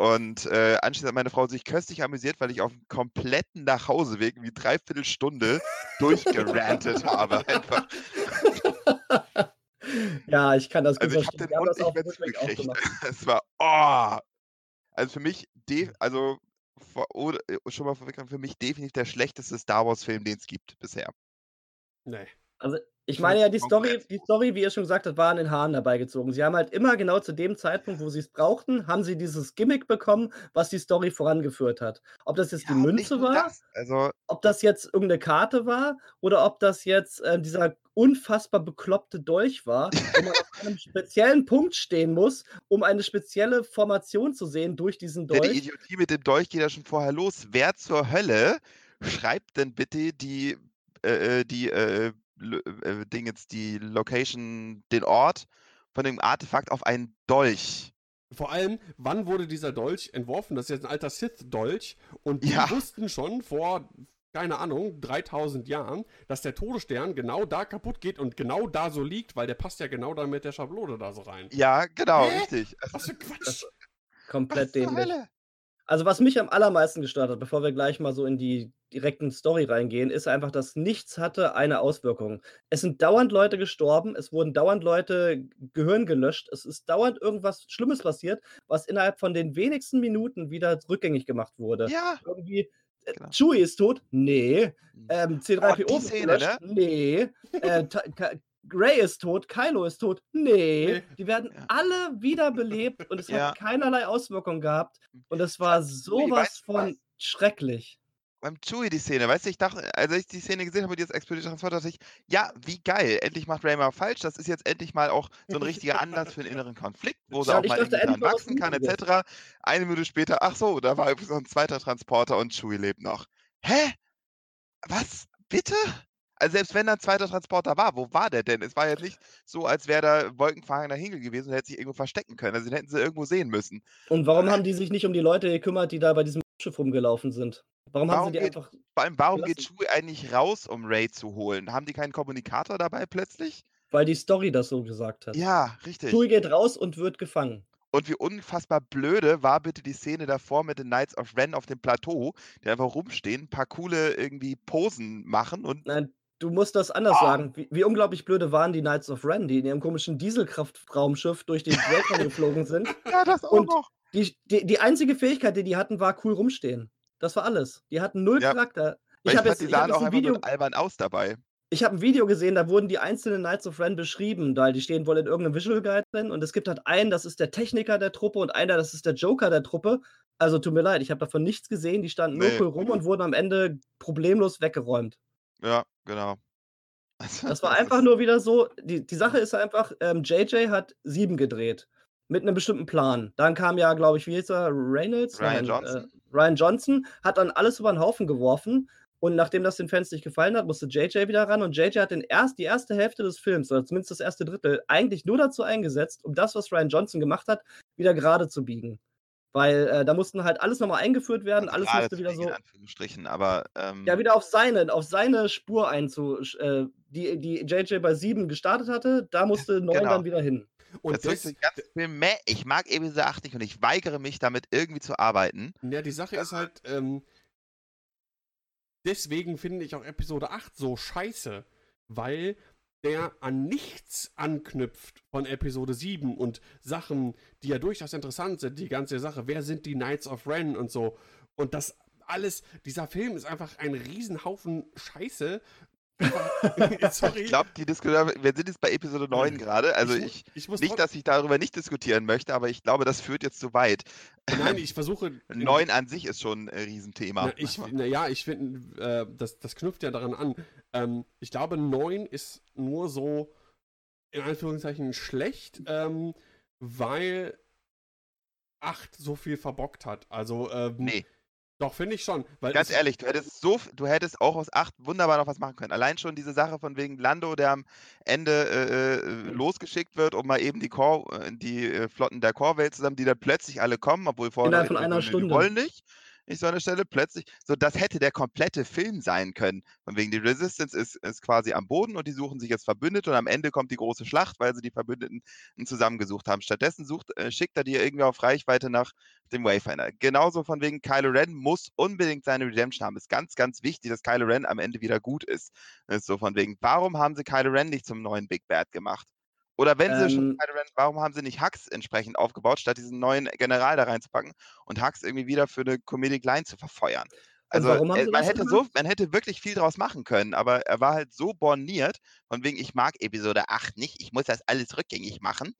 Und äh, anschließend hat meine Frau sich köstlich amüsiert, weil ich auf dem kompletten Nachhauseweg wie dreiviertel Stunde durchgerantet habe. Einfach. Ja, ich kann das gut Also ich habe verstehen. den Wir haben Mund das nicht auch zugekriegt. gemacht. Es war, oh. Also für mich, also vor, oder, äh, schon mal vorweg, für mich definitiv der schlechteste Star Wars-Film, den es gibt bisher. Nee. Also, ich meine ja, die Story, die Story, wie ihr schon gesagt habt, war an den Haaren dabei gezogen. Sie haben halt immer genau zu dem Zeitpunkt, wo sie es brauchten, haben sie dieses Gimmick bekommen, was die Story vorangeführt hat. Ob das jetzt die und nicht Münze war, das. Also, ob das jetzt irgendeine Karte war oder ob das jetzt äh, dieser unfassbar bekloppte Dolch war, wo man auf einem speziellen Punkt stehen muss, um eine spezielle Formation zu sehen durch diesen ja, die Dolch. Idiotie mit dem Dolch geht ja schon vorher los. Wer zur Hölle schreibt denn bitte die, äh, äh, die äh, äh, Ding jetzt, die Location, den Ort von dem Artefakt auf einen Dolch? Vor allem, wann wurde dieser Dolch entworfen? Das ist jetzt ein alter Sith-Dolch. Und die Ja. wussten schon vor, keine Ahnung, 3000 Jahren, dass der Todesstern genau da kaputt geht und genau da so liegt, weil der passt ja genau da mit der Schablone da so rein. Ja, genau, Hä? richtig. Was für Quatsch! Komplett dämlich. Also, was mich am allermeisten gestört hat, bevor wir gleich mal so in die direkten Story reingehen, ist einfach, dass nichts hatte eine Auswirkung. Es sind dauernd Leute gestorben, es wurden dauernd Leute Gehirn gelöscht, es ist dauernd irgendwas Schlimmes passiert, was innerhalb von den wenigsten Minuten wieder rückgängig gemacht wurde. Ja, Irgendwie, Genau. Chewie ist tot? Nee. Mhm. Ähm, C3PO die wird Szene, gelöscht? Nee. Äh, Ray ist tot, Kylo ist tot. Nee. Nee. Die werden Ja. alle wiederbelebt und es Ja. hat keinerlei Auswirkungen gehabt. Und es war sowas du von was? schrecklich. beim Chewie die Szene, weißt du, ich dachte, als ich die Szene gesehen habe, die jetzt Expedition Transport, dachte ich, ja, wie geil, endlich macht Ray mal falsch, das ist jetzt endlich mal auch so ein richtiger Anlass für einen inneren Konflikt, wo sie auch mal dachte, wachsen kann, etc. Eine Minute später, ach so, da war übrigens noch ein zweiter Transporter und Chewie lebt noch. Hä? Was? Bitte? Also selbst wenn da ein zweiter Transporter war, wo war der denn? Es war jetzt nicht so, als wäre da wolkenverhangener Himmel gewesen und hätte sich irgendwo verstecken können. Also den hätten sie irgendwo sehen müssen. Und warum haben die sich nicht um die Leute gekümmert, die da bei diesem Schiff rumgelaufen sind? Warum haben sie Warum die geht- einfach. Vor allem, warum geht Gelassen. Chewie eigentlich raus, um Ray zu holen? Haben die keinen Kommunikator dabei plötzlich? Weil die Story das so gesagt hat. Ja, richtig. Chewie geht raus und wird gefangen. Und wie unfassbar blöde war bitte die Szene davor mit den Knights of Ren auf dem Plateau, die einfach rumstehen, ein paar coole irgendwie Posen machen und Nein, du musst das anders Ah. sagen. Wie, wie unglaublich blöde waren die Knights of Ren, die in ihrem komischen Dieselkraftraumschiff durch den Weltraum geflogen sind. ja, das auch Und noch. Die, die, die einzige Fähigkeit, die die hatten, war cool rumstehen. Das war alles. Die hatten null Ja. Charakter. Ich ich habe jetzt, die ich hab auch ein Video, nur albern aus dabei. ich habe ein Video gesehen, da wurden die einzelnen Knights of Ren beschrieben, weil die stehen wohl in irgendeinem Visual Guide drin und es gibt halt einen, das ist der Techniker der Truppe und einer, das ist der Joker der Truppe. Also tut mir leid, ich habe davon nichts gesehen, die standen nur Nee. cool rum und wurden am Ende problemlos weggeräumt. Ja, genau. Das war einfach nur wieder so, die, die Sache ist einfach, ähm, JJ hat sieben gedreht. Mit einem bestimmten Plan. Dann kam ja, glaube ich, wie hieß er? Reynolds? Ryan Nein, Johnson. Äh, Ryan Johnson hat dann alles über den Haufen geworfen. Und nachdem das den Fans nicht gefallen hat, musste JJ wieder ran. Und JJ hat den erst, die erste Hälfte des Films, oder zumindest das erste Drittel, eigentlich nur dazu eingesetzt, um das, was Ryan Johnson gemacht hat, wieder gerade zu biegen. Weil äh, da mussten halt alles nochmal eingeführt werden, alles Gerade musste wieder so. in Anführungsstrichen, aber ähm, Ja, wieder auf seine, auf seine Spur einzu, äh, die, die JJ bei 7 gestartet hatte, da musste 9 Genau. dann wieder hin. Und das ist des, den ganzen Film, meh, ich mag Episode 8 nicht und ich weigere mich damit irgendwie zu arbeiten. ja, die Sache ist halt, ähm, deswegen finde ich auch Episode 8 so scheiße, weil der an nichts anknüpft von Episode 7 und Sachen, die ja durchaus interessant sind, die ganze Sache, wer sind die Knights of Ren und so. Und das alles, dieser Film ist einfach ein Riesenhaufen Scheiße, Sorry. Ich glaube, die Diskussion, wir sind jetzt bei Episode 9 gerade. Also ich, ich, ich nicht, dass ich darüber nicht diskutieren möchte, aber ich glaube, das führt jetzt zu weit. Nein, ich versuche. 9 an sich ist schon ein Riesenthema. Na, ich, naja, ich finde, äh, das, das knüpft ja daran an. Ähm, ich glaube, 9 ist nur so, in Anführungszeichen, schlecht, ähm, weil 8 so viel verbockt hat. Also, ähm, nee. Doch, finde ich schon. Ganz ehrlich, du hättest so, du hättest auch aus 8 wunderbar noch was machen können. Allein schon diese Sache von wegen Lando, der am Ende äh, äh losgeschickt wird, um mal eben die, Chor, äh, die äh, Flotten der Chorwelt zusammen, die dann plötzlich alle kommen, obwohl vorher Innerhalb von einer Stunde. Die wollen nicht ich so an der Stelle plötzlich, so das hätte der komplette Film sein können. Von wegen die Resistance ist, ist quasi am Boden und die suchen sich jetzt Verbündete und am Ende kommt die große Schlacht, weil sie die Verbündeten zusammengesucht haben. Stattdessen sucht, äh, schickt er die irgendwie auf Reichweite nach dem Wayfinder. Genauso von wegen Kylo Ren muss unbedingt seine Redemption haben. Ist ganz, ganz wichtig, dass Kylo Ren am Ende wieder gut ist. ist so von wegen, warum haben sie Kylo Ren nicht zum neuen Big Bad gemacht? Oder wenn sie schon Kylo ähm. warum haben sie nicht Hux entsprechend aufgebaut, statt diesen neuen General da reinzupacken und Hux irgendwie wieder für eine Comedic Line zu verfeuern? Also äh, man hätte so, man hätte wirklich viel draus machen können, aber er war halt so borniert, von wegen, ich mag Episode 8 nicht, ich muss das alles rückgängig machen,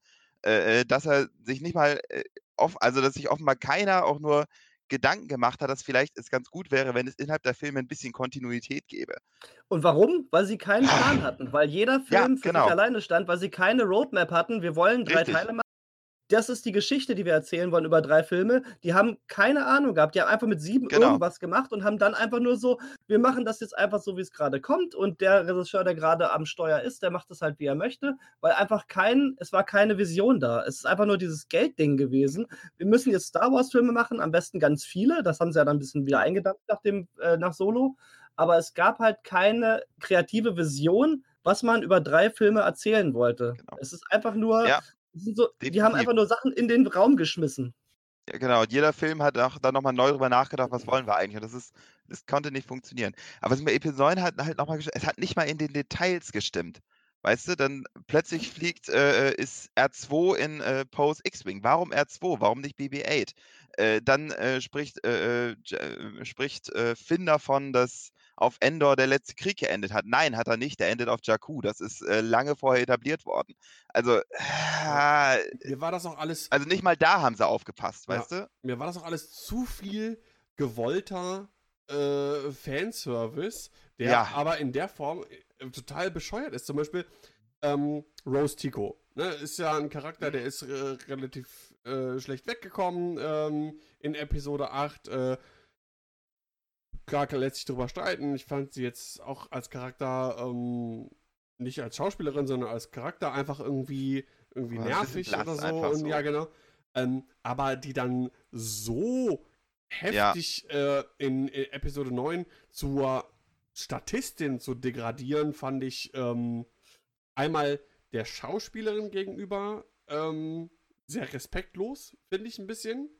äh, äh dass er sich nicht mal, äh, off, also dass sich offenbar keiner auch nur Gedanken gemacht hat, dass vielleicht es ganz gut wäre, wenn es innerhalb der Filme ein bisschen Kontinuität gäbe. Und warum? Weil sie keinen Plan hatten. Weil jeder Film ja, für genau. sich alleine stand, weil sie keine Roadmap hatten. Wir wollen drei Richtig. Teile machen das ist die Geschichte, die wir erzählen wollen über drei Filme. Die haben keine Ahnung gehabt. Die haben einfach mit sieben genau. irgendwas gemacht und haben dann einfach nur so, wir machen das jetzt einfach so, wie es gerade kommt. Und der Regisseur, der gerade am Steuer ist, der macht das halt, wie er möchte, weil einfach kein, es war keine Vision da. Es ist einfach nur dieses Geldding gewesen. Wir müssen jetzt Star Wars-Filme machen, am besten ganz viele. Das haben sie ja dann ein bisschen wieder eingedampft nach, dem, äh, nach Solo. Aber es gab halt keine kreative Vision, was man über drei Filme erzählen wollte. Genau. Es ist einfach nur, ja. So, die haben einfach nur Sachen in den Raum geschmissen. Ja, genau. Und jeder Film hat auch dann nochmal neu darüber nachgedacht, was wollen wir eigentlich. Und das ist, das konnte nicht funktionieren. Aber was mir Episode 9 hat halt nochmal es hat nicht mal in den Details gestimmt. Weißt du, dann plötzlich fliegt, äh, ist R2 in äh, Pose X-Wing. Warum R2? Warum nicht BB-8? Äh, dann äh, spricht, äh, äh, spricht Finn davon, dass auf Endor der letzte Krieg geendet hat. Nein, hat er nicht. Der endet auf Jakku. Das ist äh, lange vorher etabliert worden. Also, äh, mir war das auch alles. Also nicht mal da haben sie aufgepasst, ja, weißt du? Mir war das auch alles zu viel gewollter äh, Fanservice, der ja. aber in der Form äh, total bescheuert ist. Zum Beispiel ähm, Rose Tico. Ne, ist ja ein Charakter, der ist äh, relativ äh, schlecht weggekommen ähm, in Episode 8 klar, lässt sich darüber streiten. Ich fand sie jetzt auch als Charakter, ähm, nicht als Schauspielerin, sondern als Charakter einfach irgendwie, irgendwie nervig oder so. Und, so. Ja, genau. Ähm, aber die dann so heftig ja. äh, in, in, Episode 9 zur Statistin zu degradieren, fand ich ähm, einmal der Schauspielerin gegenüber ähm, sehr respektlos, finde ich ein bisschen.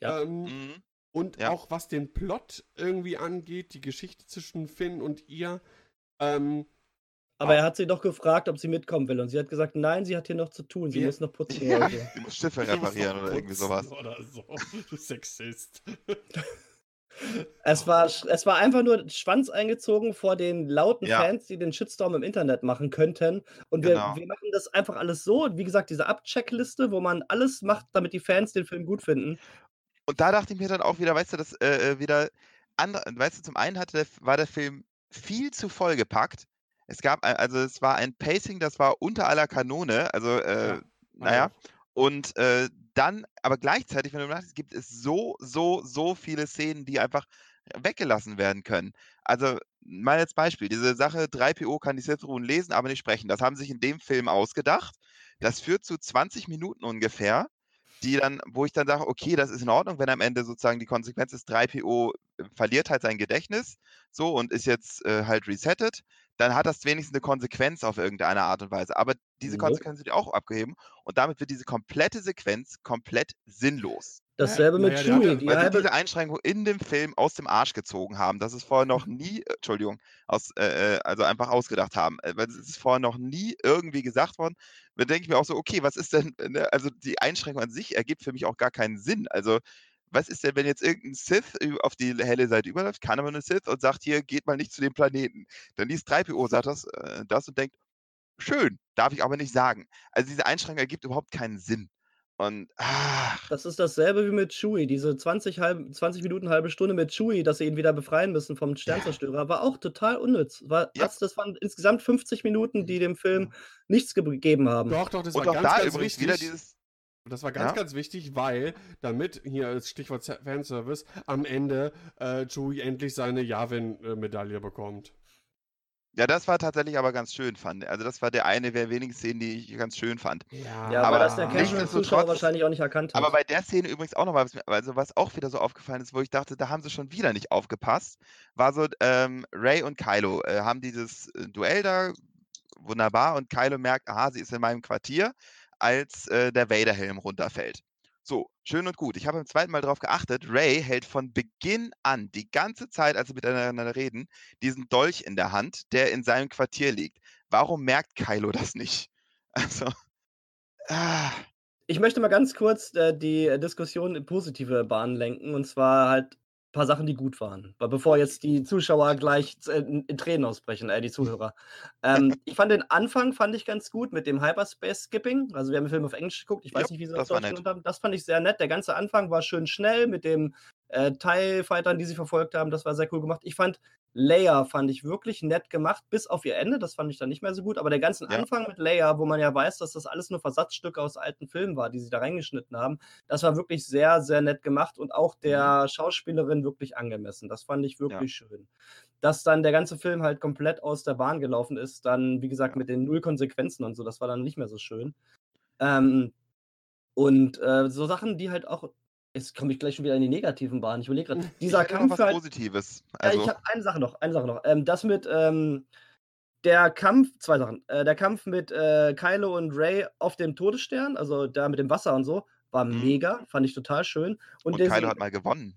Ja. Ähm, mhm. Und ja. auch was den Plot irgendwie angeht, die Geschichte zwischen Finn und ihr. Ähm, aber er hat sie doch gefragt, ob sie mitkommen will. Und sie hat gesagt, nein, sie hat hier noch zu tun. Sie ja. muss noch putzen. Ja. Sie muss Schiffe reparieren oder irgendwie sowas. Oder so. Du Sexist. Es war, es war einfach nur Schwanz eingezogen vor den lauten ja. Fans, die den Shitstorm im Internet machen könnten. Und genau. wir, wir machen das einfach alles so. Wie gesagt, diese Abcheckliste, wo man alles macht, damit die Fans den Film gut finden. Und da dachte ich mir dann auch wieder, weißt du, das äh, äh, wieder andere, weißt du, zum einen hatte der, war der Film viel zu vollgepackt. Es gab, also es war ein Pacing, das war unter aller Kanone, also äh, ja, naja. Und äh, dann, aber gleichzeitig, wenn du nachdenkst, gibt es so, so, so viele Szenen, die einfach weggelassen werden können. Also, mal als Beispiel, diese Sache, 3PO kann die Sith-Ruhen lesen, aber nicht sprechen. Das haben sich in dem Film ausgedacht. Das führt zu 20 Minuten ungefähr, die dann, wo ich dann sage, okay, das ist in Ordnung, wenn am Ende sozusagen die Konsequenz ist, 3PO äh, verliert halt sein Gedächtnis so und ist jetzt äh, halt resettet, dann hat das wenigstens eine Konsequenz auf irgendeine Art und Weise. Aber diese Konsequenz wird auch abgeheben und damit wird diese komplette Sequenz komplett sinnlos. Dasselbe mit naja, Chewie. Die weil sie diese Einschränkung in dem Film aus dem Arsch gezogen haben. Das ist vorher noch nie, äh, Entschuldigung, aus, äh, äh, also einfach ausgedacht haben. Äh, weil es ist vorher noch nie irgendwie gesagt worden. Dann denke ich mir auch so, okay, was ist denn, ne? also die Einschränkung an sich ergibt für mich auch gar keinen Sinn. Also was ist denn, wenn jetzt irgendein Sith auf die helle Seite überläuft, kann aber eine Sith und sagt, hier, geht mal nicht zu dem Planeten. Dann liest 3PO, sagt das, äh, das und denkt, schön, darf ich aber nicht sagen. Also diese Einschränkung ergibt überhaupt keinen Sinn. Und ach, Das ist dasselbe wie mit Chewie. Diese 20, halb, 20 Minuten, halbe Stunde mit Chewie, dass sie ihn wieder befreien müssen vom Sternzerstörer, war auch total unnütz. War, Ja. das, das waren insgesamt 50 Minuten, die dem Film nichts gegeben haben. Doch, doch, das und war auch ganz, da ganz übrigens wichtig. wieder dieses, Und das war ganz, Ja. ganz wichtig, weil damit, hier als Stichwort Fanservice, am Ende äh, Chewie endlich seine Yavin-Medaille bekommt. ja, das war tatsächlich aber ganz schön, fand ich. Also das war der eine der wenigen Szenen, die ich ganz schön fand. Ja, Ja, aber aber das der Casual-Zuschauer wahrscheinlich auch nicht erkannt hat. Aber bei der Szene übrigens auch noch was, mir- also was auch wieder so aufgefallen ist, wo ich dachte, da haben sie schon wieder nicht aufgepasst, war so, ähm, Ray und Kylo äh, haben dieses äh, Duell da, wunderbar, und Kylo merkt, aha, sie ist in meinem Quartier, als äh, der Vader-Helm runterfällt. So, schön und gut. Ich habe beim zweiten Mal darauf geachtet, Ray hält von Beginn an, die ganze Zeit, als sie miteinander reden, diesen Dolch in der Hand, der in seinem Quartier liegt. Warum merkt Kylo das nicht? Also, ah, Ich möchte mal ganz kurz äh, die äh, Diskussion in positive Bahnen lenken und zwar halt paar Sachen, die gut waren. Weil bevor jetzt die Zuschauer gleich äh, in, in Tränen ausbrechen, äh, die Zuhörer. ähm, ich fand den Anfang fand ich ganz gut mit dem Hyperspace Skipping. Also wir haben den Film auf Englisch geguckt. Ich weiß Jupp, nicht, wie sie das das haben. Das fand ich sehr nett. Der ganze Anfang war schön schnell mit dem äh, TIE-Fightern, die sie verfolgt haben. Das war sehr cool gemacht. Ich fand Leia fand ich wirklich nett gemacht, bis auf ihr Ende. Das fand ich dann nicht mehr so gut. Aber der ganze Ja. Anfang mit Leia, wo man ja weiß, dass das alles nur Versatzstücke aus alten Filmen war, die sie da reingeschnitten haben, das war wirklich sehr, sehr nett gemacht und auch der Schauspielerin wirklich angemessen. Das fand ich wirklich schön. Dass dann der ganze Film halt komplett aus der Bahn gelaufen ist, dann, wie gesagt, Ja. mit den Null Konsequenzen und so, das war dann nicht mehr so schön. Ähm, und äh, so Sachen, die halt auch. Jetzt komme ich gleich schon wieder in die negativen Bahnen. Ich überlege gerade, ich dieser noch Kampf was halt, Positives. ja, Also, ich habe eine Sache noch, eine Sache noch. Ähm, das mit ähm, der Kampf, zwei Sachen. Äh, der Kampf mit äh, Kylo und Ray auf dem Todesstern, also da mit dem Wasser und so, war Mhm. mega, fand ich total schön. Und, und Kylo hat mal gewonnen.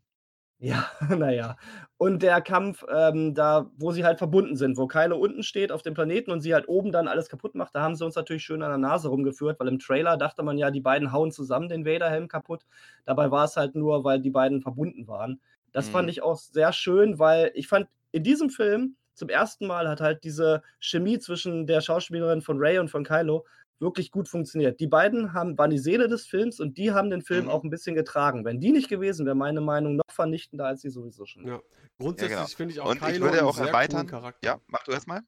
Ja, naja. Und der Kampf, ähm, da, wo sie halt verbunden sind, wo Kylo unten steht auf dem Planeten und sie halt oben dann alles kaputt macht, da haben sie uns natürlich schön an der Nase rumgeführt, weil im Trailer dachte man ja, die beiden hauen zusammen den Vader-Helm kaputt. Dabei war es halt nur, weil die beiden verbunden waren. Das Mhm. fand ich auch sehr schön, weil ich fand, in diesem Film zum ersten Mal hat halt diese Chemie zwischen der Schauspielerin von Ray und von Kylo wirklich gut funktioniert. Die beiden haben, waren die Seele des Films und die haben den Film Mhm. auch ein bisschen getragen. Wenn die nicht gewesen, wäre meine Meinung noch vernichtender als sie sowieso schon. Ja. Grundsätzlich genau. finde ich auch Und ich Kylo würde einen auch sehr erweitern. Ja, mach du erstmal.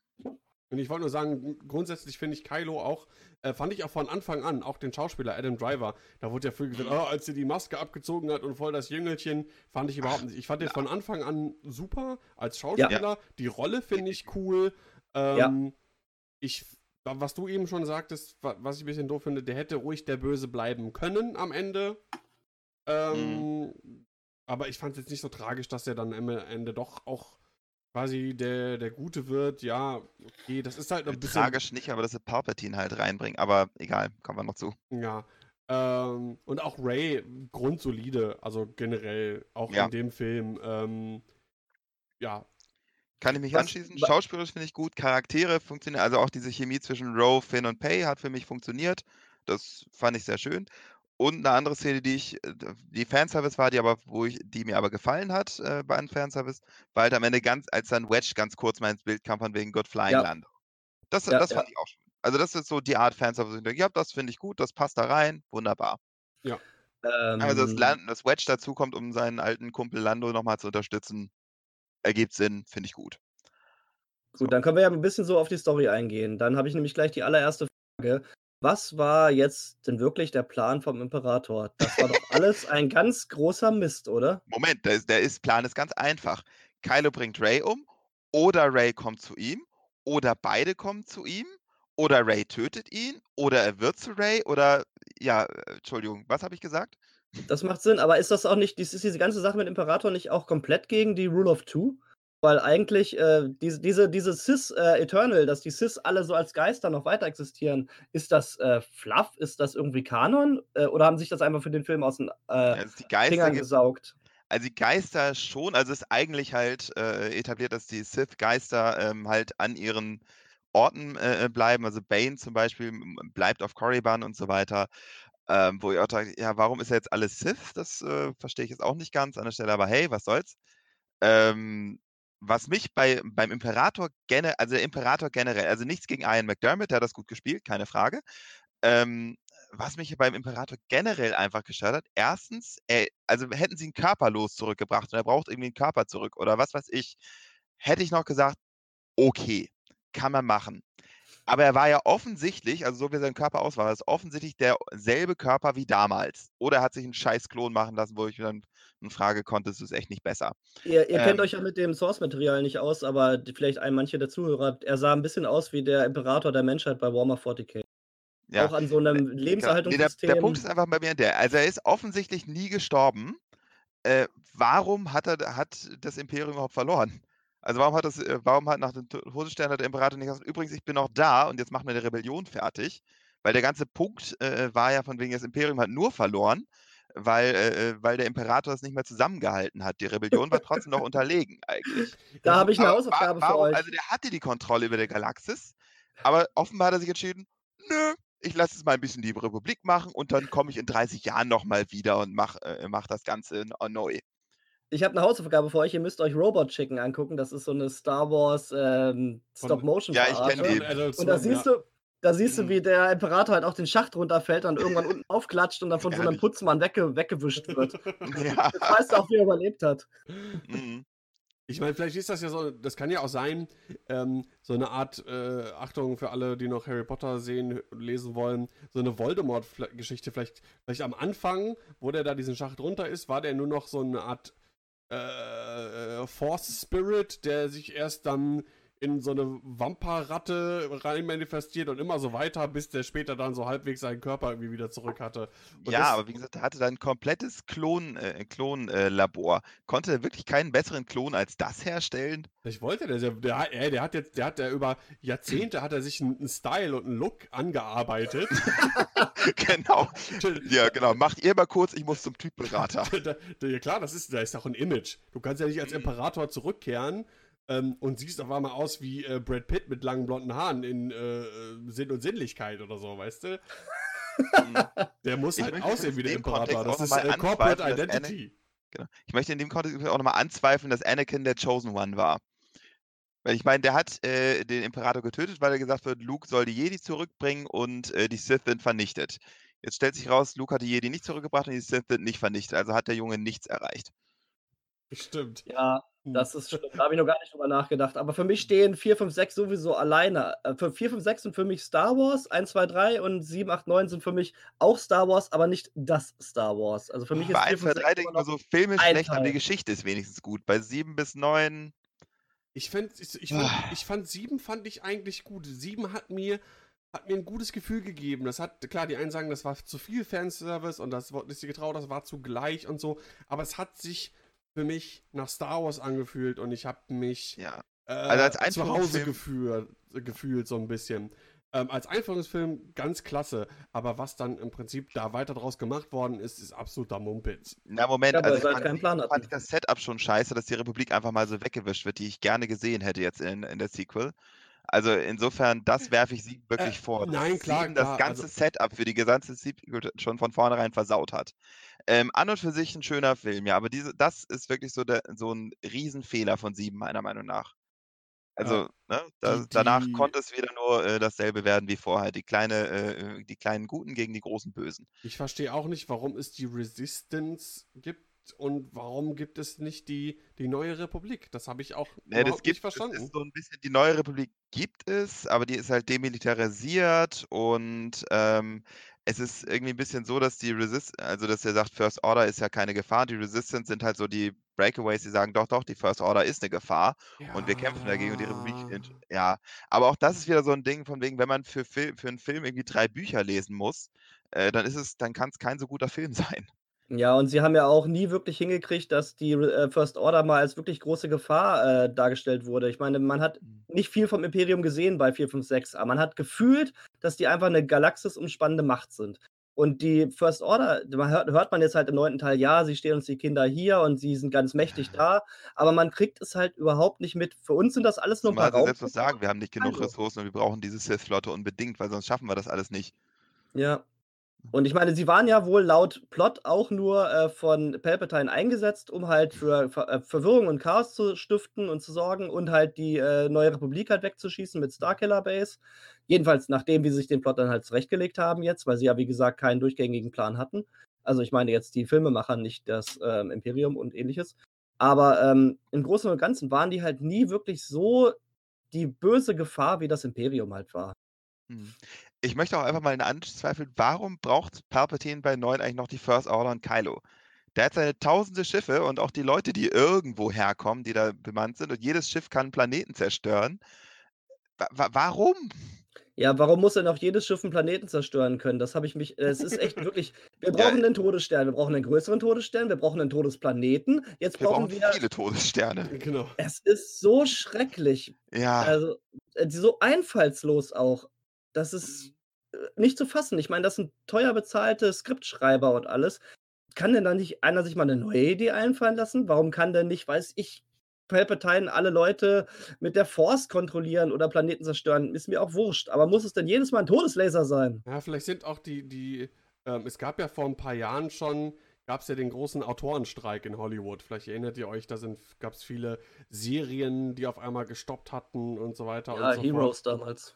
Und ich wollte nur sagen, grundsätzlich finde ich Kylo auch, äh, fand ich auch von Anfang an, auch den Schauspieler Adam Driver, da wurde ja früher gesagt, oh, als sie die Maske abgezogen hat und voll das Jüngelchen, fand ich überhaupt nicht. Ich fand den von Anfang an super als Schauspieler. Die Rolle finde ich cool. Ähm, Ich, was du eben schon sagtest, wa- was ich ein bisschen doof finde, der hätte ruhig der Böse bleiben können am Ende. Ähm, Aber ich fand es jetzt nicht so tragisch, dass er dann am Ende doch auch quasi der, der Gute wird. Ja, okay, das ist halt ein bisschen. Tragisch nicht, aber dass sie Palpatine halt reinbringen. Aber egal, kommen wir noch zu. Ja. Ähm, und auch Ray grundsolide, also generell auch Ja. in dem Film. Ähm, ja, Kann ich mich Was- anschließen. Schauspielerisch finde ich gut. Charaktere funktionieren. Also auch diese Chemie zwischen Roe, Finn und Pay hat für mich funktioniert. Das fand ich sehr schön. Und eine andere Szene, die ich, äh, die Fanservice war, die aber, wo ich, die mir aber gefallen hat äh, bei einem Fanservice, war halt am Ende ganz, als dann Wedge ganz kurz mal ins Bild kam von wegen Good Flying Ja. Land. Das, Ja, das ja. fand ich auch schön. Also das ist so die Art Fanservice, wo ich denke, ja, das finde ich gut, das passt da rein, wunderbar. Also das, Ähm, Land, das Wedge dazukommt, um seinen alten Kumpel Lando nochmal zu unterstützen, ergibt Sinn, finde ich gut. So. Gut, dann können wir ja ein bisschen so auf die Story eingehen. Dann habe ich nämlich gleich die allererste Frage. Was war jetzt denn wirklich der Plan vom Imperator? Das war doch alles ein ganz großer Mist, oder? Moment, der, ist, der ist, Plan ist ganz einfach. Kylo bringt Ray um, oder Ray kommt zu ihm, oder beide kommen zu ihm, oder Ray tötet ihn, oder er wird zu Ray, oder ja, äh, Entschuldigung, was habe ich gesagt? Das macht Sinn, aber ist das auch nicht, dies- ist diese ganze Sache mit Imperator nicht auch komplett gegen die Rule of Two? Weil eigentlich äh, diese, diese, diese Cis äh, Eternal, dass die Cis alle so als Geister noch weiter existieren, ist das äh, Fluff? Ist das irgendwie Kanon? Äh, oder haben sich das einfach für den Film aus den äh, Also die Geister, Fingern gesaugt? also die Geister schon, also es ist eigentlich halt äh, etabliert, dass die Sith-Geister ähm, halt an ihren Orten bleiben. Also Bane zum Beispiel bleibt auf Korriban und so weiter. Ähm, wo ich auch dachte, ja, warum ist er jetzt alles Sith? Das äh, verstehe ich jetzt auch nicht ganz an der Stelle, aber hey, was soll's. Ähm, was mich bei, beim Imperator generell, also der Imperator generell, also nichts gegen Ian McDermott, der hat das gut gespielt, keine Frage. Ähm, was mich beim Imperator generell einfach gestört hat, erstens, ey, also hätten sie ihn körperlos zurückgebracht und er braucht irgendwie einen Körper zurück oder was weiß ich, hätte ich noch gesagt, okay, kann man machen. Aber er war ja offensichtlich, also so wie sein Körper aus war, ist offensichtlich derselbe Körper wie damals. Oder er hat sich einen scheiß Klon machen lassen, wo ich dann in Frage konnte, es ist echt nicht besser. Ihr, ihr ähm, kennt euch ja mit dem Source-Material nicht aus, aber vielleicht ein manche der Zuhörer, er sah ein bisschen aus wie der Imperator der Menschheit bei Warhammer 40k. Ja. Auch an so einem Lebenserhaltungssystem. Nee, der, der, Punkt ist einfach bei mir der. Also er ist offensichtlich nie gestorben. Äh, warum hat, er, hat das Imperium überhaupt verloren? Also warum hat das, äh, warum hat nach dem Todesstern der Imperator nicht gesagt, übrigens, ich bin noch da und jetzt machen wir eine Rebellion fertig? Weil der ganze Punkt äh, war ja von wegen, das Imperium hat nur verloren, weil, äh, äh, weil der Imperator es nicht mehr zusammengehalten hat. Die Rebellion war trotzdem noch unterlegen eigentlich. Da habe ich eine Hausaufgabe warum, für euch. Also der hatte die Kontrolle über der Galaxis, aber offenbar hat er sich entschieden, nö, ich lasse es mal ein bisschen die Republik machen und dann komme ich in 30 Jahren nochmal wieder und mache äh, mach das Ganze neu. Ich habe eine Hausaufgabe für euch. Ihr müsst euch Robot Chicken angucken. Das ist so eine Star Wars ähm, Stop-Motion. Ja, ich kenne die. Und da siehst du, da siehst du, mhm. wie der Imperator halt auch den Schacht runterfällt und irgendwann unten aufklatscht und dann von so einem Putzmann wegge weggewischt wird. Ja. Jetzt weißt du auch, wie er überlebt hat. Mhm. Ich meine, vielleicht ist das ja so, das kann ja auch sein, ähm, so eine Art, äh, Achtung für alle, die noch Harry Potter sehen, lesen wollen, so eine Voldemort-Geschichte. Vielleicht, vielleicht am Anfang, wo der da diesen Schacht runter ist, war der nur noch so eine Art äh, Force Spirit, der sich erst dann in so eine Vampirratte rein manifestiert und immer so weiter, bis der später dann so halbwegs seinen Körper irgendwie wieder zurück hatte. Und ja, aber wie gesagt, er hatte dann ein komplettes Klon, äh, Klonlabor. Äh, Konnte er wirklich keinen besseren Klon als das herstellen? Ich wollte der, der, der, der hat jetzt, der hat ja über Jahrzehnte hat er sich einen, einen Style und einen Look angearbeitet. genau. ja, genau. Macht ihr mal kurz, ich muss zum Typberater. ja klar, das ist, da ist auch ein Image. Du kannst ja nicht als mhm. Imperator zurückkehren ähm, und siehst auf einmal aus wie äh, Brad Pitt mit langen blonden Haaren in äh, Sinn und Sinnlichkeit oder so, weißt du? der muss ich halt aussehen wie der Imperator. Das ist äh, Corporate Identity. Genau. Ich möchte in dem Kontext auch nochmal anzweifeln, dass Anakin der Chosen One war. Weil ich meine, der hat äh, den Imperator getötet, weil er gesagt wird, Luke soll die Jedi zurückbringen und äh, die Sith sind vernichtet. Jetzt stellt sich raus, Luke hat die Jedi nicht zurückgebracht und die Sith sind nicht vernichtet. Also hat der Junge nichts erreicht. Stimmt. Ja. Das ist stimmt. Da habe ich noch gar nicht drüber nachgedacht. Aber für mich stehen 4, 5, 6 sowieso alleine. Äh, für 4, 5, 6 sind für mich Star Wars, 1, 2, 3 und 7, 8, 9 sind für mich auch Star Wars, aber nicht das Star Wars. Also für mich Bei ist 1, 2, 3 denke ich mal so, Filme schlecht, aber die Geschichte ist wenigstens gut. Bei 7 bis 9. Ich, fand, ich, ich, fand, ah. ich fand 7 fand ich eigentlich gut. 7 hat mir hat mir ein gutes Gefühl gegeben. Das hat, klar, die einen sagen, das war zu viel Fanservice und das wurde nicht getraut, das war zu gleich und so. Aber es hat sich für mich nach Star Wars angefühlt und ich habe mich ja. äh, also als zu Hause gefühlt, gefühlt so ein bisschen. Ähm, als Einführungsfilm ganz klasse, aber was dann im Prinzip da weiter draus gemacht worden ist, ist absoluter Mumpitz. Na Moment, ja, also ich, fand, Plan ich fand das Setup schon scheiße, dass die Republik einfach mal so weggewischt wird, die ich gerne gesehen hätte jetzt in, in der Sequel. Also insofern, das werfe ich sie wirklich äh, vor. Nein, klar, Sieben das ganze also, Setup für die gesamte Sequel schon von vornherein versaut hat. Ähm, an und für sich ein schöner Film, ja, aber diese, das ist wirklich so, der, so ein Riesenfehler von sieben, meiner Meinung nach. Also, ja, ne, da, die, danach die, konnte es wieder nur äh, dasselbe werden wie vorher. Die, kleine, äh, die kleinen Guten gegen die großen Bösen. Ich verstehe auch nicht, warum es die Resistance gibt und warum gibt es nicht die, die neue Republik? Das habe ich auch ja, das gibt, nicht verstanden. So ein bisschen, die neue Republik gibt es, aber die ist halt demilitarisiert und ähm, es ist irgendwie ein bisschen so, dass die Resist, also dass er sagt, First Order ist ja keine Gefahr. Die Resistance sind halt so die Breakaways, die sagen, doch, doch, die First Order ist eine Gefahr ja. und wir kämpfen dagegen und die Republik. Ja, aber auch das ist wieder so ein Ding von wegen, wenn man für, Fil für einen Film irgendwie drei Bücher lesen muss, äh, dann ist es, dann kann es kein so guter Film sein. Ja, und sie haben ja auch nie wirklich hingekriegt, dass die äh, First Order mal als wirklich große Gefahr äh, dargestellt wurde. Ich meine, man hat mhm. nicht viel vom Imperium gesehen bei 456, aber man hat gefühlt, dass die einfach eine galaxisumspannende Macht sind. Und die First Order, man hört, hört man jetzt halt im neunten Teil, ja, sie stehen uns die Kinder hier und sie sind ganz mächtig da, aber man kriegt es halt überhaupt nicht mit. Für uns sind das alles nur ein paar selbst was sagen, wir haben nicht genug Ressourcen und wir brauchen diese Sith-Flotte unbedingt, weil sonst schaffen wir das alles nicht. Ja, Und ich meine, sie waren ja wohl laut Plot auch nur äh, von Palpatine eingesetzt, um halt für Ver äh, Verwirrung und Chaos zu stiften und zu sorgen und halt die äh, neue Republik halt wegzuschießen mit Starkiller Base. Jedenfalls nachdem, wie sie sich den Plot dann halt zurechtgelegt haben jetzt, weil sie ja, wie gesagt, keinen durchgängigen Plan hatten. Also ich meine jetzt die Filmemacher, nicht das ähm, Imperium und ähnliches. Aber ähm, im Großen und Ganzen waren die halt nie wirklich so die böse Gefahr, wie das Imperium halt war. Ich möchte auch einfach mal in anzweifeln, warum braucht Palpatine bei 9 eigentlich noch die First Order und Kylo? Der hat seine tausende Schiffe und auch die Leute, die irgendwo herkommen, die da bemannt sind und jedes Schiff kann einen Planeten zerstören. Wa wa warum? Ja, warum muss denn auch jedes Schiff einen Planeten zerstören können? Das habe ich mich. Es ist echt wirklich. Wir brauchen ja. einen Todesstern, wir brauchen einen größeren Todesstern, wir brauchen einen Todesplaneten. Jetzt wir brauchen wir. viele Todessterne. Genau. Es ist so schrecklich. Ja. Also, äh, so einfallslos auch. Das ist äh, nicht zu fassen. Ich meine, das sind teuer bezahlte Skriptschreiber und alles. Kann denn da nicht einer sich mal eine neue Idee einfallen lassen? Warum kann denn nicht, weiß ich, Palpatine alle Leute mit der Force kontrollieren oder Planeten zerstören? Ist mir auch wurscht. Aber muss es denn jedes Mal ein Todeslaser sein? Ja, vielleicht sind auch die, die, ähm, es gab ja vor ein paar Jahren schon, gab es ja den großen Autorenstreik in Hollywood. Vielleicht erinnert ihr euch, da gab es viele Serien, die auf einmal gestoppt hatten und so weiter. Ja, und so Heroes fort. damals.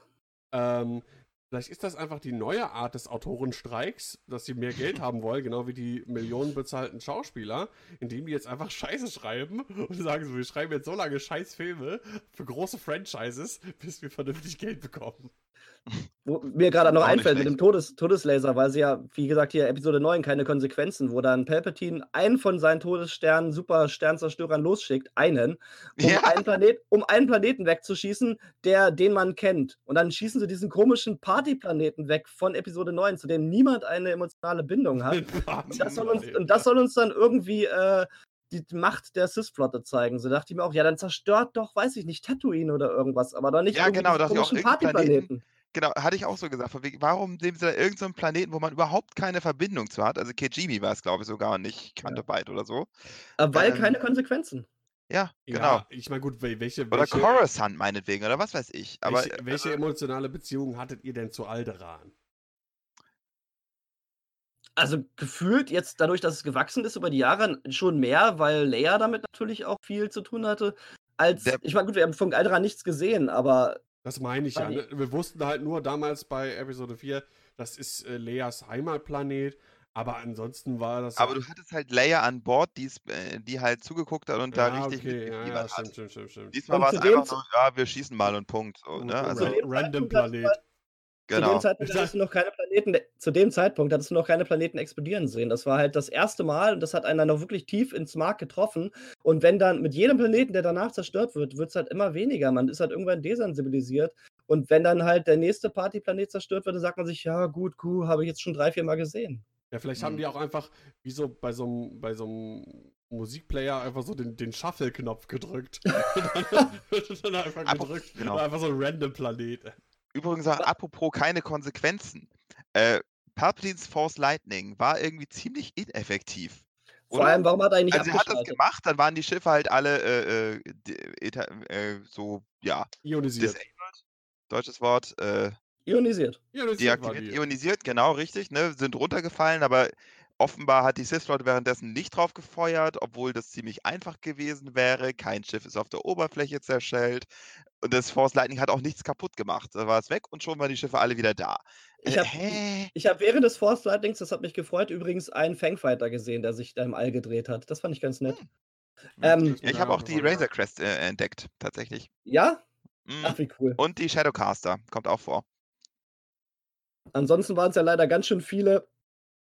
Ähm, vielleicht ist das einfach die neue Art des Autorenstreiks, dass sie mehr Geld haben wollen, genau wie die millionenbezahlten Schauspieler, indem die jetzt einfach Scheiße schreiben und sagen so, wir schreiben jetzt so lange Scheißfilme für große Franchises, bis wir vernünftig Geld bekommen. Wo mir gerade noch einfällt mit dem Todes Todeslaser, weil sie ja, wie gesagt, hier Episode 9 keine Konsequenzen, wo dann Palpatine einen von seinen Todessternen, Super Sternzerstörern losschickt, einen, um, ja. einen Planet, um einen Planeten wegzuschießen, der, den man kennt. Und dann schießen sie diesen komischen Partyplaneten weg von Episode 9, zu dem niemand eine emotionale Bindung hat. und, das soll uns, und das soll uns dann irgendwie äh, die Macht der Sith-Flotte zeigen. So dachte ich mir auch, ja, dann zerstört doch, weiß ich nicht, Tatooine oder irgendwas, aber doch nicht ja, genau, dachte ich auch, Partyplaneten. Genau, hatte ich auch so gesagt. Warum nehmen sie da irgendeinen so Planeten, wo man überhaupt keine Verbindung zu hat? Also Kejimi war es, glaube ich, sogar nicht Kantobite ja. oder so. Aber weil ähm, keine Konsequenzen. Ja, genau. Ja, ich meine, gut, welche. Oder welche, Coruscant meinetwegen, oder was weiß ich. Aber, welche, welche äh, emotionale Beziehung hattet ihr denn zu Alderan? Also gefühlt jetzt dadurch, dass es gewachsen ist über die Jahre, schon mehr, weil Leia damit natürlich auch viel zu tun hatte. Als, der, ich meine, gut, wir haben von Alderan nichts gesehen, aber das meine ich ja. Ne? Wir wussten halt nur damals bei Episode 4, das ist äh, Leas Heimatplanet. Aber ansonsten war das. Aber du hattest halt Leia an Bord, äh, die halt zugeguckt hat und ja, da richtig okay, ja, ja, stimmt, stimmt, stimmt. Diesmal war es einfach so, ja, wir schießen mal und Punkt. So, ne? also, Random Planet. Genau. Zu dem, Zeitpunkt hattest du noch keine Planeten, zu dem Zeitpunkt hattest du noch keine Planeten explodieren sehen. Das war halt das erste Mal und das hat einen dann noch wirklich tief ins Mark getroffen. Und wenn dann mit jedem Planeten, der danach zerstört wird, wird es halt immer weniger. Man ist halt irgendwann desensibilisiert. Und wenn dann halt der nächste Partyplanet zerstört wird, dann sagt man sich, ja, gut, Kuh, habe ich jetzt schon drei, vier Mal gesehen. Ja, vielleicht mhm. haben die auch einfach, wie so bei so einem, bei so einem Musikplayer einfach so den, den Shuffle-Knopf gedrückt. und dann, dann einfach gedrückt. Genau. Einfach so ein random Planet. Übrigens auch apropos keine Konsequenzen. Äh, Palpatines Force Lightning war irgendwie ziemlich ineffektiv. Vor allem, warum hat er eigentlich Also er hat das gemacht, dann waren die Schiffe halt alle äh, äh, äh so, ja. Ionisiert. Deutsches Wort. Äh, ionisiert. Ionisiert, ionisiert, genau, richtig, ne? Sind runtergefallen, aber Offenbar hat die Sith-Flotte währenddessen nicht drauf gefeuert, obwohl das ziemlich einfach gewesen wäre. Kein Schiff ist auf der Oberfläche zerschellt. Und das Force Lightning hat auch nichts kaputt gemacht. Da war es weg und schon waren die Schiffe alle wieder da. Ich habe äh, hab während des Force Lightnings, das hat mich gefreut, übrigens einen Fangfighter gesehen, der sich da im All gedreht hat. Das fand ich ganz nett. Hm. Ähm, ja, ich habe auch die Razor Crest äh, entdeckt, tatsächlich. Ja? Mhm. Ach, wie cool. Und die Shadowcaster kommt auch vor. Ansonsten waren es ja leider ganz schön viele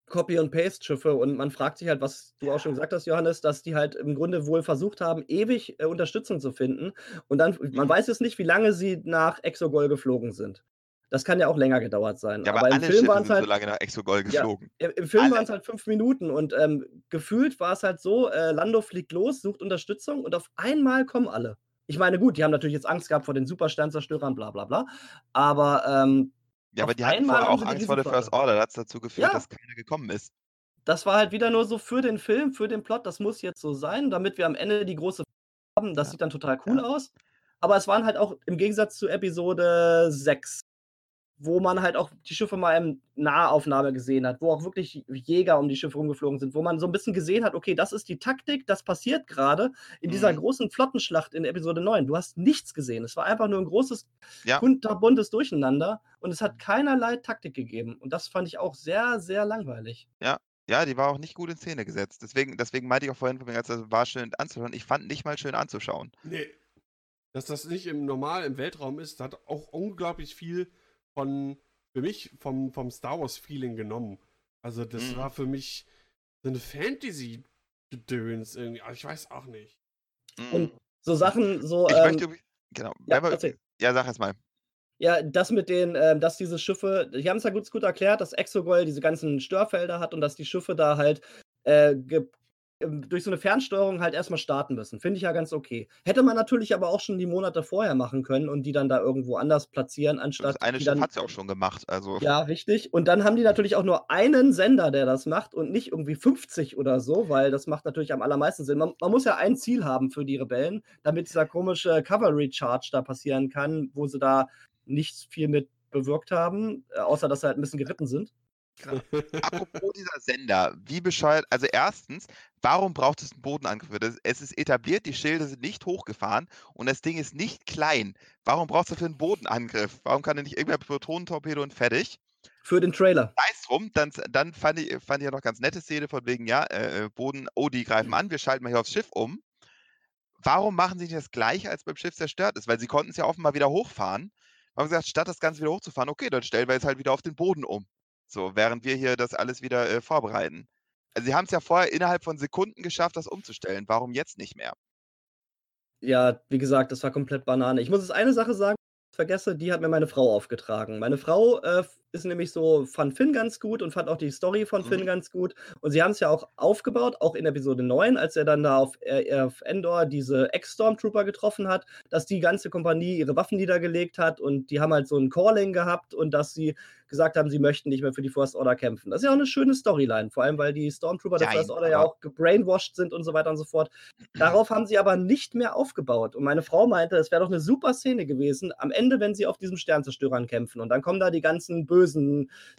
Copy- und man fragt sich halt, was du auch schon gesagt hast, Johannes, dass die halt im Grunde wohl versucht haben, ewig äh, Unterstützung zu finden. Und dann, man weiß jetzt nicht, wie lange sie nach Exogol geflogen sind. Das kann ja auch länger gedauert sein. Ja, aber, aber im Film waren es halt. so lange nach Exogol geflogen. Ja, Im Film waren es halt fünf Minuten und ähm, gefühlt war es halt so: äh, Lando fliegt los, sucht Unterstützung und auf einmal kommen alle. Ich meine, gut, die haben natürlich jetzt Angst gehabt vor den Supersternzerstörern, bla bla bla. Aber ähm, ja, aber die hatten vorher auch Angst vor der First Order. Das hat dazu geführt, ja. dass keiner gekommen ist. Das war halt wieder nur so für den Film, für den Plot. Das muss jetzt so sein, damit wir am Ende die große haben. Das ja. sieht dann total cool ja. aus. Aber es waren halt auch im Gegensatz zu Episode 6 wo man halt auch die Schiffe mal in Nahaufnahme gesehen hat, wo auch wirklich Jäger um die Schiffe rumgeflogen sind, wo man so ein bisschen gesehen hat, okay, das ist die Taktik, das passiert gerade in dieser Mhm. großen Flottenschlacht in Episode 9. Du hast nichts gesehen. Es war einfach nur ein großes, Ja. kunterbuntes Durcheinander und es hat keinerlei Taktik gegeben. Und das fand ich auch sehr, sehr langweilig. Ja, die war auch nicht gut in Szene gesetzt. Deswegen, deswegen meinte ich auch vorhin, von mir, als das war schön anzuschauen. Ich fand nicht mal schön anzuschauen. Nee. Dass das nicht im normal im Weltraum ist, hat auch unglaublich viel von, für mich, vom, vom Star Wars-Feeling genommen. Also, das Mhm. war für mich so eine Fantasy-Gedöns irgendwie. Also, ich weiß auch nicht. Mhm. Und so Sachen, so. ich Ähm, möchte, genau, ja, erzähl. ja, sag erst mal. Ja, das mit den, ähm, dass diese Schiffe, die haben es ja gut, gut erklärt, dass Exogol diese ganzen Störfelder hat und dass die Schiffe da halt äh, ge- durch so eine Fernsteuerung halt erstmal starten müssen. Finde ich ja ganz okay. Hätte man natürlich aber auch schon die Monate vorher machen können und die dann da irgendwo anders platzieren, anstatt Das eine Schiff hat sie auch schon gemacht. Also, Ja, richtig. Und dann haben die natürlich auch nur einen Sender, der das macht und nicht irgendwie 50 oder so, weil das macht natürlich am allermeisten Sinn. Man, man muss ja ein Ziel haben für die Rebellen, damit dieser komische Cavalry Charge da passieren kann, wo sie da nichts viel mit bewirkt haben, äh, außer dass sie halt ein bisschen geritten sind. apropos dieser Sender, wie bescheuert, also erstens, warum braucht es einen Bodenangriff? Das, es ist etabliert, die Schilde sind nicht hochgefahren und das Ding ist nicht klein. Warum brauchst du für einen Bodenangriff? Warum kann er nicht irgendwer Protonentorpedo und fertig? Für den Trailer. Es drum, dann, dann fand, ich, fand ich ja noch ganz nette Szene von wegen, ja, äh, äh, Boden, oh, die greifen an, wir schalten mal hier aufs Schiff um. Warum machen sie nicht das gleiche, als beim Schiff zerstört ist? Weil sie konnten es ja offenbar wieder hochfahren. Haben gesagt, statt das Ganze wieder hochzufahren, okay, dann stellen wir es halt wieder auf den Boden um. So, während wir hier das alles wieder äh, vorbereiten. Also sie haben es ja vorher innerhalb von Sekunden geschafft, das umzustellen. Warum jetzt nicht mehr? Ja, wie gesagt, das war komplett Banane. Ich muss jetzt eine Sache sagen, vergesse, die hat mir meine Frau aufgetragen. Meine Frau äh, ist nämlich so, fand Finn ganz gut und fand auch die Story von Finn Mhm. ganz gut. Und sie haben es ja auch aufgebaut, auch in Episode 9, als er dann da auf, äh, auf Endor diese Ex-Stormtrooper getroffen hat, dass die ganze Kompanie ihre Waffen niedergelegt hat und die haben halt so ein Calling gehabt und dass sie gesagt haben, sie möchten nicht mehr für die First Order kämpfen. Das ist ja auch eine schöne Storyline, vor allem weil die Stormtrooper der First Order ja auch gebrainwashed sind und so weiter und so fort. Darauf haben sie aber nicht mehr aufgebaut. Und meine Frau meinte, es wäre doch eine super Szene gewesen, am Ende, wenn sie auf diesem Sternzerstörern kämpfen. Und dann kommen da die ganzen bösen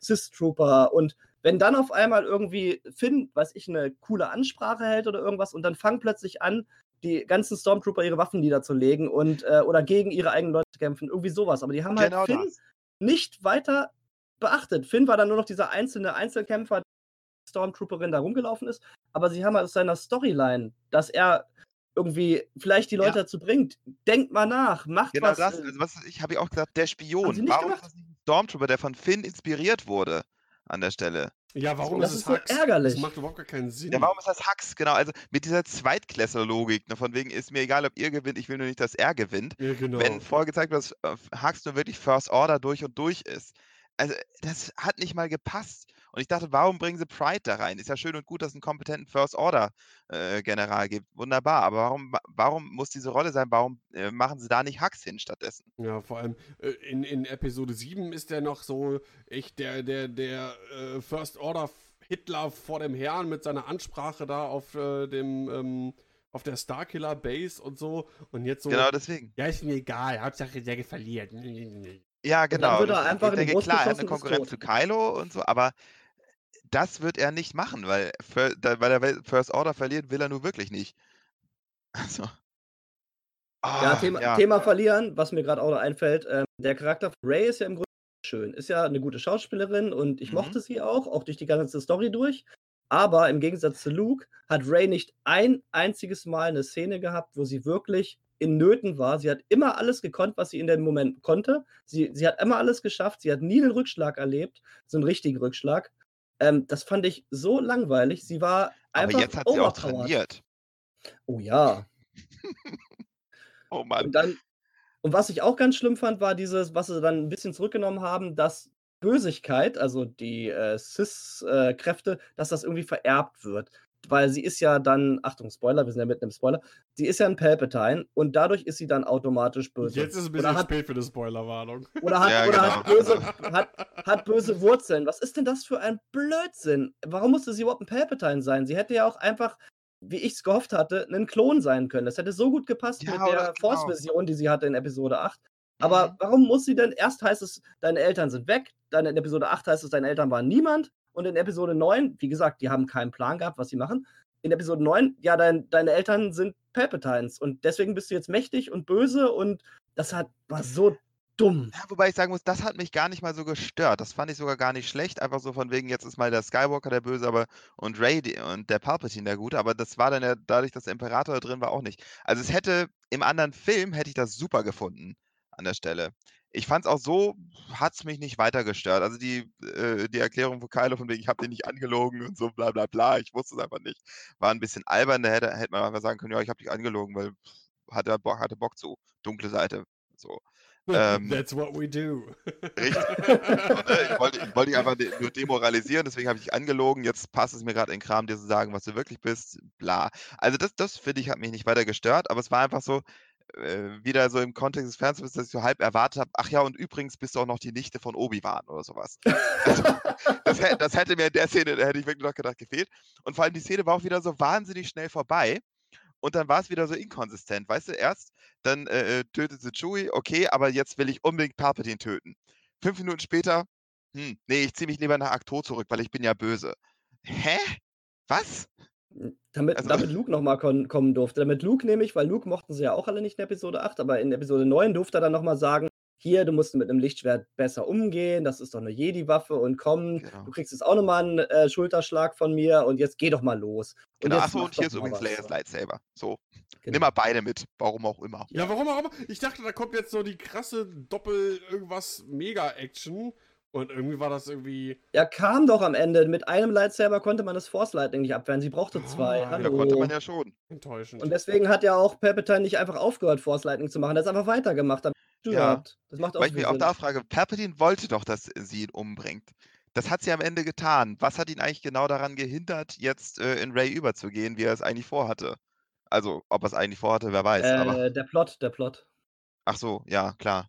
Sith-Trooper. Und wenn dann auf einmal irgendwie Finn, weiß ich, eine coole Ansprache hält oder irgendwas und dann fangen plötzlich an, die ganzen Stormtrooper ihre Waffen niederzulegen und äh, oder gegen ihre eigenen Leute zu kämpfen. Irgendwie sowas. Aber die haben Genau halt Finn das. nicht weiter beachtet. Finn war dann nur noch dieser einzelne Einzelkämpfer, der Stormtrooperin da rumgelaufen ist, aber sie haben halt aus seiner Storyline, dass er irgendwie vielleicht die Leute Ja. dazu bringt, denkt mal nach, macht Genau was. das. äh, Also was ich habe ich auch gesagt, der Spion. Warum ist das nicht Stormtrooper, der von Finn inspiriert wurde an der Stelle? Ja, warum Das ist es ist so ärgerlich. Das macht überhaupt gar keinen Sinn. Ja, warum ist das Hux? Genau, also mit dieser Zweitklässler-Logik, ne, von wegen ist mir egal, ob ihr gewinnt, ich will nur nicht, dass er gewinnt. Ja, genau. Wenn vorgezeigt wird, dass äh, Hux nur wirklich First Order durch und durch ist. Also, das hat nicht mal gepasst. Und ich dachte, warum bringen sie Pride da rein? Ist ja schön und gut, dass es einen kompetenten First Order äh, General gibt. Wunderbar. Aber warum, warum muss diese Rolle sein? Warum äh, machen sie da nicht Hux hin stattdessen? Ja, vor allem äh, in, in Episode 7 ist der noch so echt der, der, der äh, First Order Hitler vor dem Herrn mit seiner Ansprache da auf äh, dem ähm, auf der Starkiller Base und so. Und jetzt so. Genau deswegen. Ja, ist mir egal, Hauptsache der verliert. Ja, dann genau. wird er einfach ich denke, Brust klar, er hat eine und Konkurrenz zu Kylo und so, aber das wird er nicht machen, weil, weil er First Order verliert, will er nur wirklich nicht. Also. Ja, Ah, Thema, ja. Thema verlieren, was mir gerade auch noch einfällt. Ähm, der Charakter von Ray ist ja im Grunde schön. Ist ja eine gute Schauspielerin und ich Mhm. mochte sie auch, auch durch die ganze Story durch. Aber im Gegensatz zu Luke hat Ray nicht ein einziges Mal eine Szene gehabt, wo sie wirklich in Nöten war. Sie hat immer alles gekonnt, was sie in dem Moment konnte. Sie, sie hat immer alles geschafft. Sie hat nie einen Rückschlag erlebt, so einen richtigen Rückschlag. Ähm, das fand ich so langweilig. Sie war Aber einfach jetzt hat sie auch trainiert. Oh ja. Oh Mann. Und dann, und was ich auch ganz schlimm fand, war dieses, was sie dann ein bisschen zurückgenommen haben, dass Bösigkeit, also die äh, Cis-Kräfte, dass das irgendwie vererbt wird. Weil sie ist ja dann, Achtung, Spoiler, wir sind ja mitten im Spoiler, sie ist ja ein Palpatine und dadurch ist sie dann automatisch böse. Jetzt ist es ein bisschen hat- spät für eine Spoilerwarnung. Oder hat, Ja, oder genau. hat, böse, hat, hat böse Wurzeln. Was ist denn das für ein Blödsinn? Warum musste sie überhaupt ein Palpatine sein? Sie hätte ja auch einfach, wie ich es gehofft hatte, ein Klon sein können. Das hätte so gut gepasst Ja, mit der genau. Force-Vision, die sie hatte in Episode 8. Aber Mhm. warum muss sie denn, erst heißt es, deine Eltern sind weg, dann in Episode 8 heißt es, deine Eltern waren niemand und in Episode 9, wie gesagt, die haben keinen Plan gehabt, was sie machen. In Episode 9, ja, dein, deine Eltern sind Palpatines und deswegen bist du jetzt mächtig und böse und das hat, war so dumm. Ja, wobei ich sagen muss, das hat mich gar nicht mal so gestört. Das fand ich sogar gar nicht schlecht. Einfach so von wegen, jetzt ist mal der Skywalker der Böse, aber und Ray die, und der Palpatine der Gute. Aber das war dann ja dadurch, dass der Imperator da drin war, auch nicht. Also es hätte im anderen Film hätte ich das super gefunden an der Stelle. Ich fand es auch so, hat es mich nicht weiter gestört. Also die, äh, die Erklärung von Kylo von wegen, ich habe den nicht angelogen und so bla bla bla, ich wusste es einfach nicht, war ein bisschen albern. Da hätte, hätte man einfach sagen können, ja, ich habe dich angelogen, weil hatte Bock, hatte Bock zu. Dunkle Seite. So. Ähm, That's what we do. Richtig. Äh, ich wollte ich wollte dich einfach de nur demoralisieren, deswegen habe ich dich angelogen. Jetzt passt es mir gerade in den Kram, dir zu sagen, was du wirklich bist, bla. Also das das finde ich, hat mich nicht weiter gestört, aber es war einfach so, äh, wieder so im Kontext des Fernsehens, dass ich so halb erwartet habe: „Ach ja, und übrigens bist du auch noch die Nichte von Obi-Wan“ oder sowas. Also, das das hätte mir in der Szene da hätte ich wirklich noch gedacht, gefehlt. Und vor allem die Szene war auch wieder so wahnsinnig schnell vorbei und dann war es wieder so inkonsistent, weißt du? Erst dann, äh, äh, tötet sie Chewie, okay, aber jetzt will ich unbedingt Palpatine töten. 5 Minuten später: „Hm, ne, ich ziehe mich lieber nach Ahch-To zurück, weil ich bin ja böse.“ Hä? Was? Damit, Also damit Luke nochmal kommen durfte. Damit Luke nämlich, weil Luke mochten sie ja auch alle nicht in Episode 8, aber in Episode 9 durfte er dann nochmal sagen, hier, du musst mit einem Lichtschwert besser umgehen, das ist doch eine Jedi-Waffe und komm, Genau. du kriegst jetzt auch nochmal einen äh, Schulterschlag von mir und jetzt geh doch mal los. Und Genau, jetzt achso, und hier ist übrigens. Leias Lightsaber. So, Genau. nimm mal beide mit, warum auch immer. Ja, warum auch immer. Ich dachte, da kommt jetzt so die krasse Doppel-Irgendwas-Mega-Action. Und irgendwie war das irgendwie. Ja, kam doch am Ende. Mit einem Lightsaber konnte man das Force Lightning nicht abwehren. Sie brauchte zwei. Ah, ja, Ja, Hallo. konnte man ja schon. Enttäuschend. Und deswegen hat ja auch Palpatine nicht einfach aufgehört, Force Lightning zu machen. Er hat einfach weitergemacht. Ich Ja. gehabt. Das macht auch Weil ich mich viel auch Sinn. da frage, Palpatine wollte doch, dass sie ihn umbringt. Das hat sie am Ende getan. Was hat ihn eigentlich genau daran gehindert, jetzt äh, in Ray überzugehen, wie er es eigentlich vorhatte? Also, ob er es eigentlich vorhatte, wer weiß. aber Äh, der Plot, der Plot. ach so, ja, klar.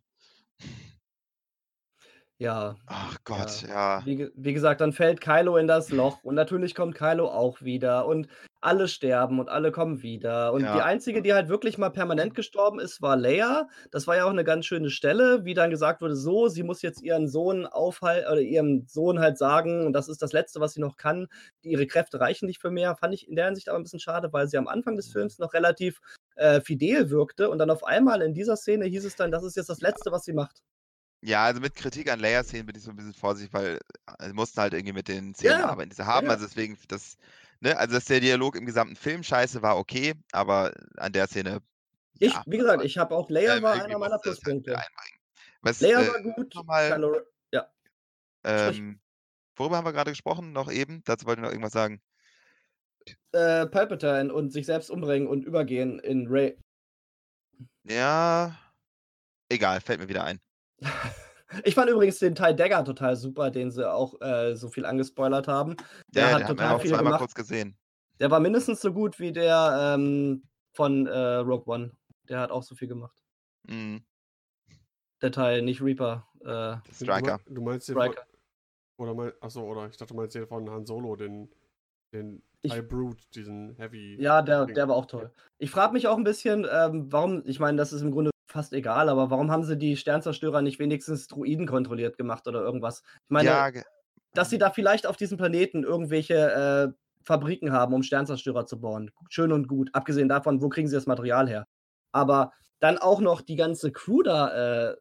Ja. Ach Gott, ja. Wie, ge- wie gesagt, dann fällt Kylo in das Loch und natürlich kommt Kylo auch wieder und alle sterben und alle kommen wieder. Und Ja. die einzige, die halt wirklich mal permanent gestorben ist, war Leia. Das war ja auch eine ganz schöne Stelle, wie dann gesagt wurde, so, sie muss jetzt ihren Sohn aufhalten oder ihrem Sohn halt sagen, und das ist das Letzte, was sie noch kann. Ihre Kräfte reichen nicht für mehr. Fand ich in der Hinsicht aber ein bisschen schade, weil sie am Anfang des Films noch relativ äh, fidel wirkte und dann auf einmal in dieser Szene hieß es dann, das ist jetzt das Letzte, was sie macht. Ja, also mit Kritik an Leia-Szenen bin ich so ein bisschen vorsichtig, weil äh, sie mussten halt irgendwie mit den Szenen Ja, arbeiten, die sie haben. ja. Also deswegen, das, ne, also dass der Dialog im gesamten Film scheiße war, okay, aber an der Szene, Ich, wie gesagt, ich habe auch Leia ähm, war einer meiner halt Pluspunkte. Was, Leia äh, war gut. nochmal, ja. ähm, worüber haben wir gerade gesprochen? Noch eben? Dazu wollte ich noch irgendwas sagen. Äh, Palpatine und sich selbst umbringen und übergehen in Ray. Ja, egal, fällt mir wieder ein. Ich fand übrigens den Ty Dagger total super, den sie auch äh, so viel angespoilert haben. Der Ja, hat den haben wir total auch viel zweimal gemacht. kurz gesehen. Der war mindestens so gut wie der ähm, von äh, Rogue One. Der hat auch so viel gemacht. Mhm. Der Teil, nicht Reaper. Äh, Striker. du meinst den Striker. von. Oder mein, achso, oder ich dachte, du meinst den von Han Solo, den. Den Ich- Brute, diesen Heavy. Ja, der, der war auch toll. Ich frage mich auch ein bisschen, ähm, warum, ich meine, das ist im Grunde fast egal, aber warum haben sie die Sternzerstörer nicht wenigstens Druiden kontrolliert gemacht oder irgendwas? Ich meine, Ja, dass sie da vielleicht auf diesem Planeten irgendwelche äh, Fabriken haben, um Sternzerstörer zu bauen. Schön und gut. Abgesehen davon, wo kriegen sie das Material her? Aber dann auch noch die ganze Crew da äh,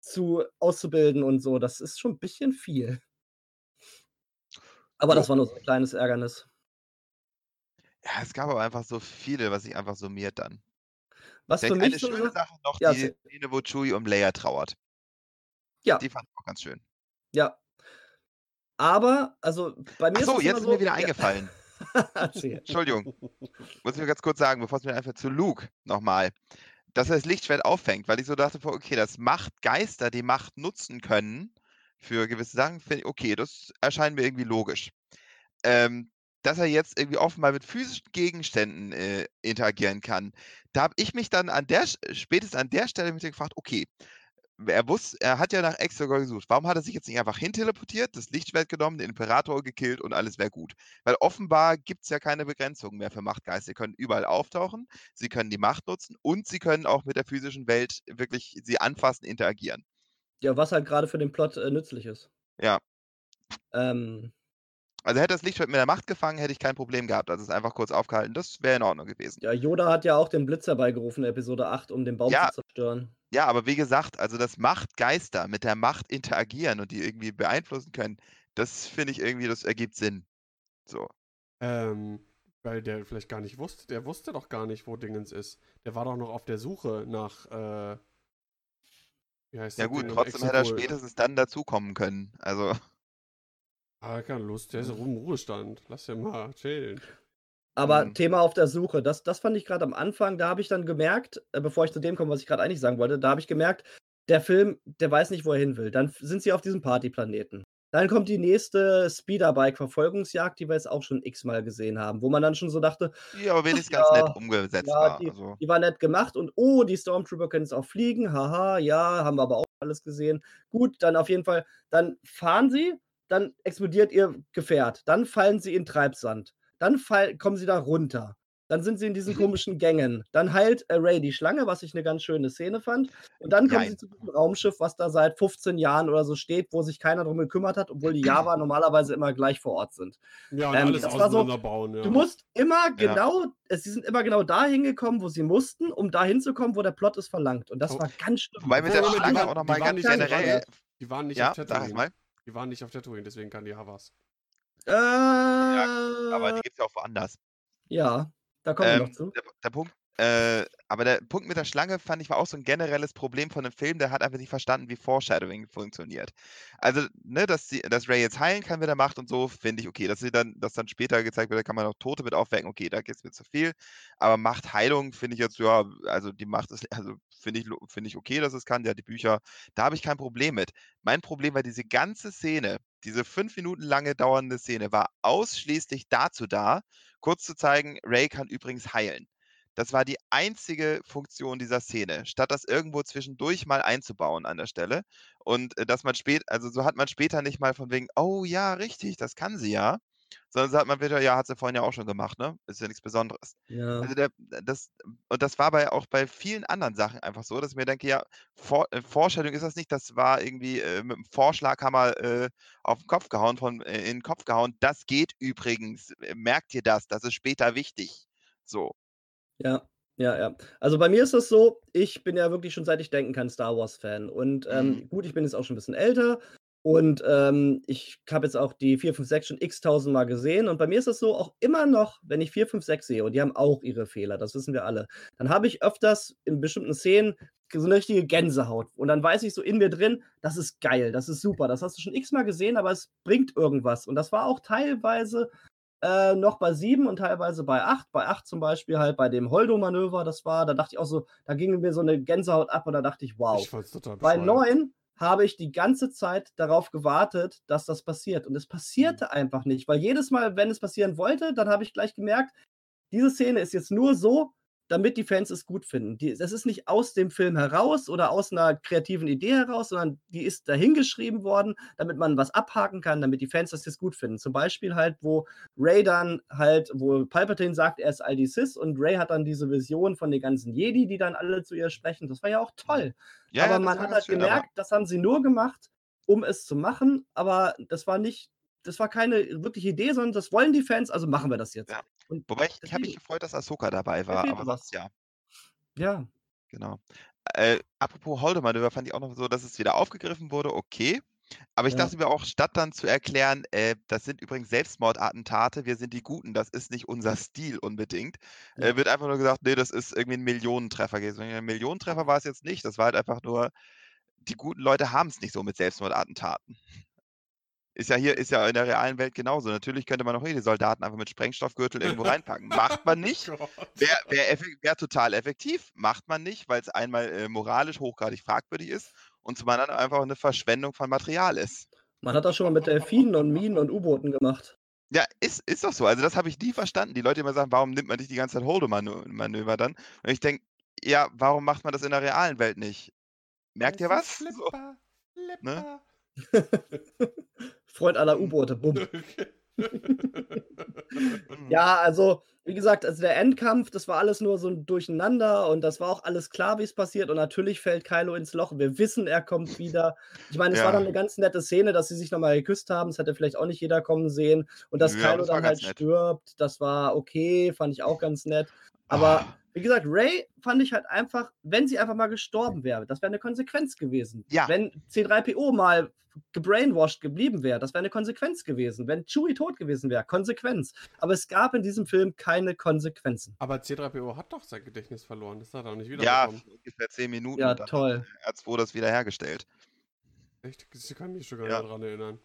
zu auszubilden und so, das ist schon ein bisschen viel. Aber das war nur so ein kleines Ärgernis. ja, es gab aber einfach so viele, was sich einfach summiert dann. Was für Vielleicht eine mich so schöne Sache noch, Ja, die Szene, wo Chewie um Leia trauert. Ja. Die fand ich auch ganz schön. Ja. Aber, also bei mir Ach so, ist es jetzt ist so, mir wieder eingefallen. Entschuldigung. Muss ich mir ganz kurz sagen, bevor es mir einfach zu Luke nochmal, dass er das Lichtschwert auffängt, weil ich so dachte, okay, das macht Geister, die Macht nutzen können für gewisse Sachen, finde ich, okay, das erscheint mir irgendwie logisch. Ähm, dass er jetzt irgendwie offenbar mit physischen Gegenständen äh, interagieren kann, da habe ich mich dann an der, spätestens an der Stelle mich gefragt, okay, er wusste, er hat ja nach Exegol gesucht. Warum hat er sich jetzt nicht einfach hinteleportiert, das Lichtschwert genommen, den Imperator gekillt und alles wäre gut? Weil offenbar gibt es ja keine Begrenzungen mehr für Machtgeist. Sie können überall auftauchen, sie können die Macht nutzen und sie können auch mit der physischen Welt wirklich sie anfassen, interagieren. Ja, was halt gerade für den Plot äh, nützlich ist. Ja. Ähm, Also hätte das Lichtschwert mit der Macht gefangen, hätte ich kein Problem gehabt. Also es einfach kurz aufgehalten, das wäre in Ordnung gewesen. ja, Yoda hat ja auch den Blitz herbeigerufen in Episode 8, um den Baum Ja. zu zerstören. Ja, aber wie gesagt, also das Machtgeister mit der Macht interagieren und die irgendwie beeinflussen können, das finde ich irgendwie, das ergibt Sinn. So. Ähm, weil der vielleicht gar nicht wusste, der wusste doch gar nicht, wo Dingens ist. Der war doch noch auf der Suche nach, äh, wie heißt Ja gut, trotzdem hätte er spätestens dann dazukommen können. Also, Ah, keine Lust, der ist im Ruhestand. Lass den mal chillen. Aber Mhm. Thema auf der Suche, das, das fand ich gerade am Anfang, da habe ich dann gemerkt, äh, bevor ich zu dem komme, was ich gerade eigentlich sagen wollte, da habe ich gemerkt, der Film, der weiß nicht, wo er hin will. Dann sind sie auf diesem Partyplaneten. Dann kommt die nächste Speederbike-Verfolgungsjagd, die wir jetzt auch schon x-mal gesehen haben, wo man dann schon so dachte, die aber wenigstens ja, ganz nett umgesetzt ja, war. die, Also, die war nett gemacht und oh, die Stormtrooper können jetzt auch fliegen, haha, ja, haben wir aber auch alles gesehen. Gut, dann auf jeden Fall, dann fahren sie, dann explodiert ihr Gefährt, dann fallen sie in Treibsand, dann fall, kommen sie da runter, dann sind sie in diesen komischen Gängen, dann heilt äh, Ray die Schlange, was ich eine ganz schöne Szene fand, und dann kommen Jein. sie zu diesem Raumschiff, was da seit 15 Jahren oder so steht, wo sich keiner drum gekümmert hat, obwohl die Java normalerweise immer gleich vor Ort sind. Ja, und Ähm, alles das war so- auseinanderbauen, ja. Du musst immer Ja. genau, es, sie sind immer genau dahin gekommen, wo sie mussten, um dahin zu kommen, wo der Plot es verlangt. Und das Oh. war ganz schlimm. wobei mit der Schlange auch die nochmal ganz generell. Schlange. Die waren nicht Ja, auf Tatooine. Die waren nicht auf Tatooine, deswegen kann die Havas. Äh, Aber die gibt es ja auch woanders. ja, da kommen wir noch Ähm, zu. der, der Punkt, äh, aber der Punkt mit der Schlange fand ich war auch so ein generelles Problem von dem Film. Der hat einfach nicht verstanden, wie Foreshadowing funktioniert. Also, ne, dass, sie, dass Ray jetzt heilen kann mit der Macht und so, finde ich okay. Dass sie dann, dass dann später gezeigt wird, da kann man auch Tote mit aufwecken, okay, da geht es mir zu viel. Aber Machtheilung finde ich jetzt, ja, also die Macht ist, also finde ich, finde ich okay, dass es kann. Hat die Bücher, da habe ich kein Problem mit. Mein Problem war diese ganze Szene, diese fünf Minuten lange dauernde Szene, war ausschließlich dazu da, kurz zu zeigen, Ray kann übrigens heilen. Das war die einzige Funktion dieser Szene, statt das irgendwo zwischendurch mal einzubauen an der Stelle. Und äh, dass man spät, also so hat man später nicht mal von wegen, oh ja, richtig, das kann sie ja. Sondern so hat man wieder, ja, hat sie vorhin ja auch schon gemacht, ne? Ist ja nichts Besonderes. Ja. Also der, das, und das war bei, auch bei vielen anderen Sachen einfach so, dass ich mir denke, ja, Vor, äh, Vorstellung ist das nicht, das war irgendwie äh, mit dem Vorschlaghammer äh, auf den Kopf gehauen, von, äh, in den Kopf gehauen. Das geht übrigens. Äh, Merkt ihr das? Das ist später wichtig. So. Ja, ja, ja. Also bei mir ist das so, ich bin ja wirklich schon seit ich denken kann Star Wars-Fan. Und ähm, Mhm. gut, ich bin jetzt auch schon ein bisschen älter. Und ähm, ich habe jetzt auch die 4, 5, 6 schon x tausend Mal gesehen. Und bei mir ist es so, auch immer noch, wenn ich 4, 5, 6 sehe, und die haben auch ihre Fehler, das wissen wir alle, dann habe ich öfters in bestimmten Szenen so eine richtige Gänsehaut. Und dann weiß ich so in mir drin, das ist geil, das ist super, das hast du schon x-mal gesehen, aber es bringt irgendwas. Und das war auch teilweise äh, noch bei 7 und teilweise bei 8. Bei 8 zum Beispiel halt bei dem Holdo-Manöver, das war, da dachte ich auch so, da ging mir so eine Gänsehaut ab und da dachte ich, wow. Ich Bei bescheuert. 9 habe ich die ganze Zeit darauf gewartet, dass das passiert. Und es passierte einfach nicht, weil jedes Mal, wenn es passieren wollte, dann habe ich gleich gemerkt, diese Szene ist jetzt nur so, damit die Fans es gut finden. Die, das ist nicht aus dem Film heraus oder aus einer kreativen Idee heraus, sondern die ist dahingeschrieben worden, damit man was abhaken kann, damit die Fans das jetzt gut finden. Zum Beispiel halt, wo Ray dann halt, wo Palpatine sagt, er ist Aldi Sis und Ray hat dann diese Vision von den ganzen Jedi, die dann alle zu ihr sprechen. Das war ja auch toll. Ja, aber man hat halt schön, gemerkt, das haben sie nur gemacht, um es zu machen, aber das war nicht, das war keine wirkliche Idee, sondern das wollen die Fans, also machen wir das jetzt. Ja. Und Wobei ich, ich habe mich gefreut, dass Ahsoka dabei war, aber was. sonst ja, ja, genau. Äh, apropos Holdemanöver fand ich auch noch so, dass es wieder aufgegriffen wurde, okay. Aber ich Ja. dachte mir auch, statt dann zu erklären, äh, das sind übrigens Selbstmordattentate, wir sind die Guten, das ist nicht unser Stil unbedingt, Ja. äh, wird einfach nur gesagt, nee, das ist irgendwie ein Millionentreffer gewesen. Ein Millionentreffer war es jetzt nicht, das war halt einfach nur, die guten Leute haben es nicht so mit Selbstmordattentaten. Ist ja hier, ist ja in der realen Welt genauso. Natürlich könnte man auch hier die Soldaten einfach mit Sprengstoffgürtel irgendwo reinpacken. Macht man nicht. Wäre wär, effe- wär total effektiv, macht man nicht, weil es einmal äh, moralisch hochgradig fragwürdig ist und zum anderen einfach eine Verschwendung von Material ist. man hat das schon mal mit Delfinen und Minen und U-Booten gemacht. Ja, ist, ist doch so. Also das habe ich nie verstanden. Die Leute immer sagen, warum nimmt man nicht die ganze Zeit Holdo-Manöver dann? Und ich denke, ja, warum macht man das in der realen Welt nicht? merkt ihr was? So. Flipper, Ne? Freund aller U-Boote, bumm. Mhm. Ja, also, wie gesagt, also der Endkampf, das war alles nur so ein Durcheinander und das war auch alles klar, wie es passiert. Und natürlich fällt Kylo ins Loch. Wir wissen, er kommt wieder. Ich meine, es war Ja. dann eine ganz nette Szene, dass sie sich nochmal geküsst haben. Das hätte vielleicht auch nicht jeder kommen sehen. Und dass Ja, Kylo das war dann halt nett. stirbt, das war okay, fand ich auch ganz nett. Aber Ah. Wie gesagt, Ray fand ich halt einfach, wenn sie einfach mal gestorben wäre, das wäre eine Konsequenz gewesen. Ja. Wenn C3PO mal gebrainwashed geblieben wäre, das wäre eine Konsequenz gewesen. Wenn Chewie tot gewesen wäre, Konsequenz. Aber es gab in diesem Film keine Konsequenzen. Aber C3PO hat doch sein Gedächtnis verloren. Das hat er auch nicht Ja, wiederbekommen. für ungefähr 10 Minuten. Ja, toll. hat R2 das wiederhergestellt. Echt? Ich kann mich sogar Ja. daran erinnern.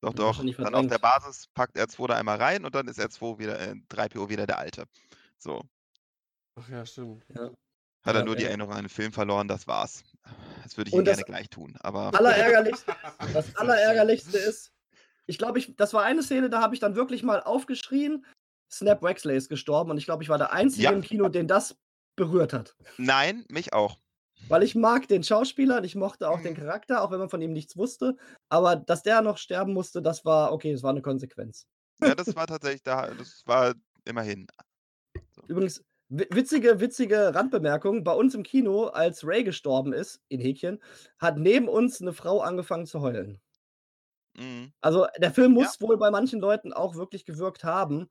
Doch, Ja, doch. Dann auf der. Basis packt R2 da einmal rein und dann ist R2 wieder, äh, 3PO wieder der Alte. So. Ach ja, stimmt. Ja. Hat er Ja, nur die ja. Erinnerung an den Film verloren, das war's. Das würde ich ihm gerne gleich tun, aber Allerärgerlichste, das Allerärgerlichste ist, ich glaube, ich, das war eine Szene, da habe ich dann wirklich mal aufgeschrien, Snap Wexley ist gestorben und ich glaube, ich war der Einzige Ja. im Kino, den das berührt hat. nein, mich auch. Weil ich mag den Schauspieler und ich mochte auch den Mhm. Charakter, auch wenn man von ihm nichts wusste. Aber dass der noch sterben musste, das war, okay, das war eine Konsequenz. Ja, das war tatsächlich da, das war immerhin. Übrigens, wi- witzige, witzige Randbemerkung: Bei uns im Kino, als Ray gestorben ist, in Häkchen, hat neben uns eine Frau angefangen zu heulen. Mhm. Also der Film muss wohl bei manchen Leuten auch wirklich gewirkt haben.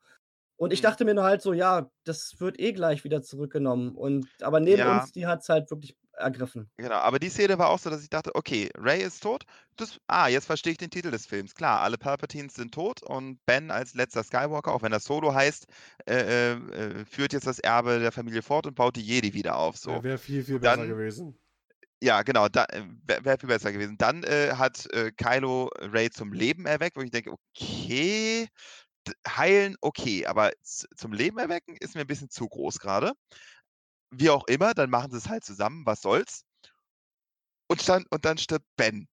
Und ich Mhm. dachte mir nur halt so, ja, das wird eh gleich wieder zurückgenommen. Und aber neben Ja. uns, die hat es halt wirklich ergriffen. Genau, aber die Szene war auch so, dass ich dachte, okay, Ray ist tot. Das, ah, jetzt verstehe ich den Titel des Films. Klar, alle Palpatines sind tot und Ben als letzter Skywalker, auch wenn das Solo heißt, äh, äh, äh, führt jetzt das Erbe der Familie fort und baut die Jedi wieder auf. So. Ja, Wäre viel, viel besser Dann- gewesen. Ja, genau, da wäre wär viel besser gewesen. Dann äh, hat äh, Kylo Ray zum Leben erweckt, wo ich denke, okay, heilen, okay, aber zum Leben erwecken ist mir ein bisschen zu groß gerade. Wie auch immer, dann machen sie es halt zusammen, was soll's. Und dann, und dann stirbt Ben.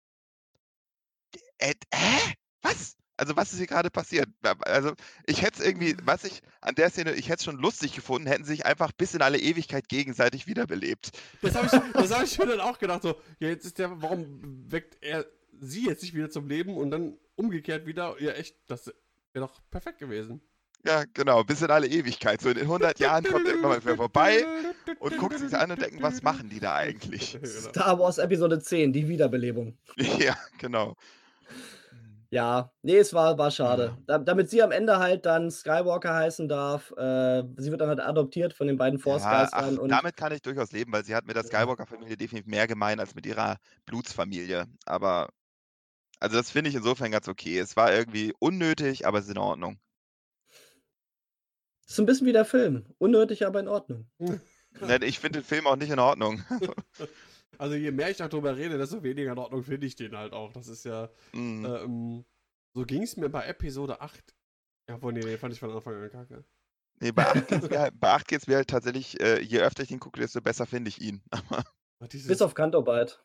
Äh, hä? Was? Also, was ist hier gerade passiert? Also, ich hätte es irgendwie, was ich an der Szene, ich hätte es schon lustig gefunden, hätten sie sich einfach bis in alle Ewigkeit gegenseitig wiederbelebt. Das habe ich, das hab ich mir dann auch gedacht. So, ja, jetzt ist der, warum weckt er sie jetzt nicht wieder zum Leben und dann umgekehrt wieder? Ja, echt, das wäre doch perfekt gewesen. Ja, genau, bis in alle Ewigkeit. So in 100 Jahren kommt irgendwann mal wer vorbei und guckt sich an und denkt, was machen die da eigentlich? Genau. Star Wars Episode 10, die Wiederbelebung. Ja, genau. Ja, nee, es war, war schade. Da, damit sie am Ende halt dann Skywalker heißen darf. Äh, sie wird dann halt adoptiert von den beiden Ja, ach, Force-Geistern. und damit kann ich durchaus leben, weil sie hat mit der. Skywalker-Familie definitiv mehr gemein als mit ihrer Blutsfamilie. Aber, also das finde ich insofern ganz okay. Es war irgendwie unnötig, aber es ist in Ordnung. ist so ein bisschen wie der Film. Unnötig, aber in Ordnung. Ich finde den Film auch nicht in Ordnung. Also je mehr ich darüber rede, desto weniger in Ordnung finde ich den halt auch. Das ist ja, Mm. ähm, so ging es mir bei Episode 8. Ja, wohl, nee, den fand ich von Anfang an kacke. Nee, bei 8 geht es mir, halt- bei acht geht's mir halt tatsächlich, äh, je öfter ich ihn gucke, desto besser finde ich ihn. Aber, Aber dieses, Bis auf Kanto-Bite.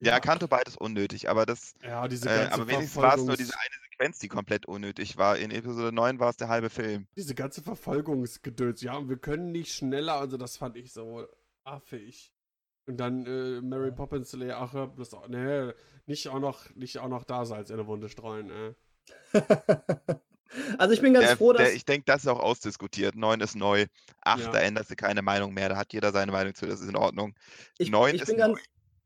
Ja, Kanto beides unnötig, aber das, Ja, diese äh, ganze aber wenigstens war es nur diese eine Sequenz, die komplett unnötig war. In Episode 9 war es der halbe Film. Diese ganze Verfolgungsgedöns, ja, und wir können nicht schneller, also das fand ich so affig. Und dann äh, Mary. Poppins, Lea, ach, ja, bloß, auch- nee, nicht auch noch, nicht auch noch da Salz in der Wunde streuen, äh. also ich bin ganz Der, froh, dass. der, ich denke, das ist auch ausdiskutiert. 9 ist neu. 8, Ja. da änderst du keine Meinung mehr. Da hat jeder seine Meinung zu. Das ist in Ordnung. Ich, 9 ich, ist bin neu. ganz,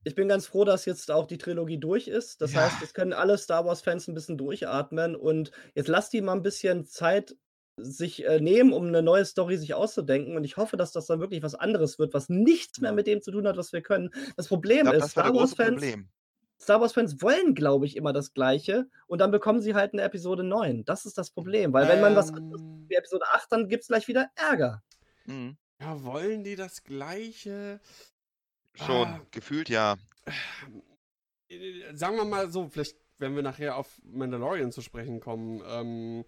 ich bin ganz froh, dass jetzt auch die Trilogie durch ist. Das Ja. heißt, jetzt können alle Star Wars-Fans ein bisschen durchatmen und jetzt lasst die mal ein bisschen Zeit sich äh, nehmen, um eine neue Story sich auszudenken. Und ich hoffe, dass das dann wirklich was anderes wird, was nichts mehr mit dem zu tun hat, was wir können. Das Problem glaube, ist, das Star Wars-Fans Problem. Star Wars-Fans wollen, glaube ich, immer das Gleiche und dann bekommen sie halt eine Episode 9. Das ist das Problem, weil wenn man was anderes Ähm, wie Episode 8, dann gibt es gleich wieder Ärger. Mhm. Ja, wollen die das Gleiche? Schon, Ah. gefühlt ja. Äh, Sagen wir mal so, vielleicht, wenn wir nachher auf Mandalorian zu sprechen kommen, ähm,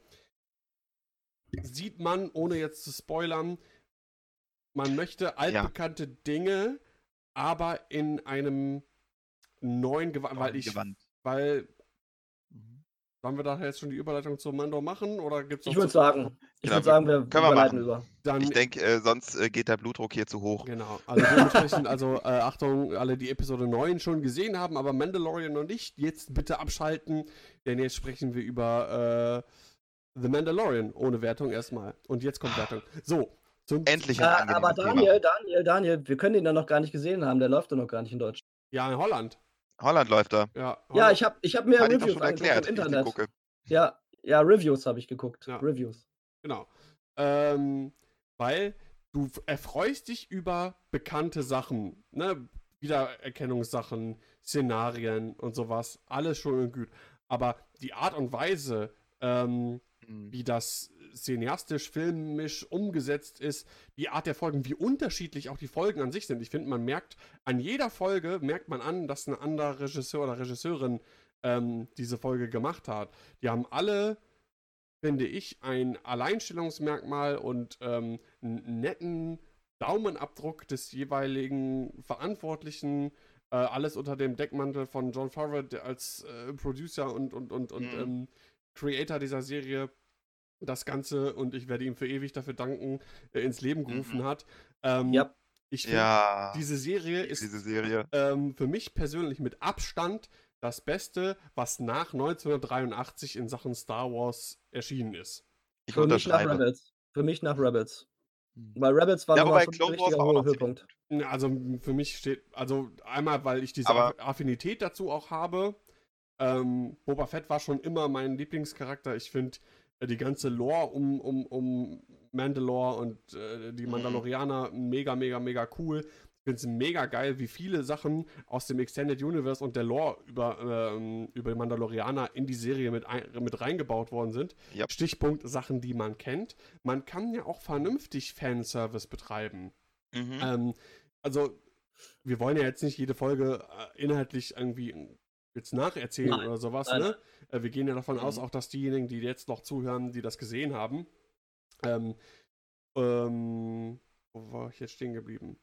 sieht man, ohne jetzt zu spoilern, man möchte altbekannte Dinge, aber in einem neuen Gewand, weil ich, Gewandt. weil. Sollen wir da jetzt schon die Überleitung zum Mando machen oder gibt's Ich noch würde zu- sagen, ich Genau, würde sagen, wir können wir überleiten machen. über. Dann, Ich denke, äh, sonst äh, geht der Blutdruck hier zu hoch. Genau, also dementsprechend, also äh, Achtung, alle, die Episode 9 schon gesehen haben, aber Mandalorian noch nicht, jetzt bitte abschalten, denn jetzt sprechen wir über äh, The Mandalorian, ohne Wertung erstmal. Und jetzt kommt Wertung. So, zum Endlich ein Ja, angenehmes aber Thema. Daniel, Daniel, Daniel, wir können ihn ja noch gar nicht gesehen haben. Der läuft doch noch gar nicht in Deutsch. Ja, in Holland. Holland läuft da. Ja, Ja, Holland. ich habe ich hab mir Hat ich Reviews schon erklärt, im Internet. gucke. Ja, ja, Reviews habe ich geguckt. Ja. Reviews. Genau. Ähm, weil du erfreust dich über bekannte Sachen, ne? Wiedererkennungssachen, Szenarien und sowas, alles schon und gut. Aber die Art und Weise, ähm, Hm. wie das cineastisch, filmisch umgesetzt ist, die Art der Folgen, wie unterschiedlich auch die Folgen an sich sind. Ich finde, man merkt, an jeder Folge merkt man an, dass ein anderer Regisseur oder Regisseurin ähm, diese Folge gemacht hat. Die haben alle, finde ich, ein Alleinstellungsmerkmal und ähm, einen netten Daumenabdruck des jeweiligen Verantwortlichen. Äh, alles unter dem Deckmantel von John Favreau der als äh, Producer und, und, und, und Mhm. ähm, Creator dieser Serie das Ganze, und ich werde ihm für ewig dafür danken, äh, ins Leben gerufen Mhm. hat. Ähm, Ja. Ich finde, Ja, diese Serie ist diese Serie. ähm, für mich persönlich mit Abstand das Beste, was nach 1983 in Sachen Star Wars erschienen ist. Ich Für mich nach unterschreibe. Rebels. Für mich nach Rebels. Hm. Weil Rebels war Ja, nochmal wobei Clone Wars richtiger war auch noch Höhepunkt. Ja, Also für mich steht, also einmal, weil ich diese Aber- Aff- Affinität dazu auch habe. Ähm, Boba Fett war schon immer mein Lieblingscharakter. Ich finde die ganze Lore um, um, um Mandalore und äh, die Mhm. Mandalorianer mega, mega, mega cool. Ich finde es mega geil, wie viele Sachen aus dem Extended Universe und der Lore über, ähm, über die Mandalorianer in die Serie mit, ein, mit reingebaut worden sind. Yep. Stichpunkt Sachen, die man kennt. Man kann ja auch vernünftig Fanservice betreiben. Mhm. Ähm, also, wir wollen ja jetzt nicht jede Folge äh, inhaltlich irgendwie jetzt nacherzählen Nein, oder sowas, ne? Äh, wir gehen ja davon aus, Mhm. auch dass diejenigen, die jetzt noch zuhören, die das gesehen haben, ähm, ähm, wo war ich jetzt stehen geblieben?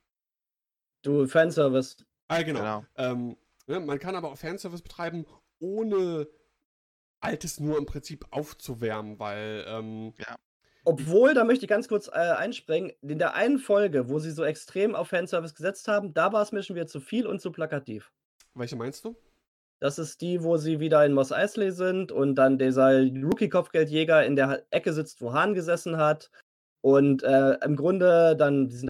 Du, Fanservice. Ah, genau. Genau. Ähm, ne, man kann aber auch Fanservice betreiben, ohne Altes nur im Prinzip aufzuwärmen, weil, ähm, Obwohl, da möchte ich ganz kurz äh, einspringen, in der einen Folge, wo sie so extrem auf Fanservice gesetzt haben, da war es mir schon wieder zu viel und zu plakativ. welche meinst du? Das ist die, wo sie wieder in Moss Eisley sind und dann dieser Rookie-Kopfgeldjäger in der Ecke sitzt, wo Hahn gesessen hat. Und äh, im Grunde dann die sind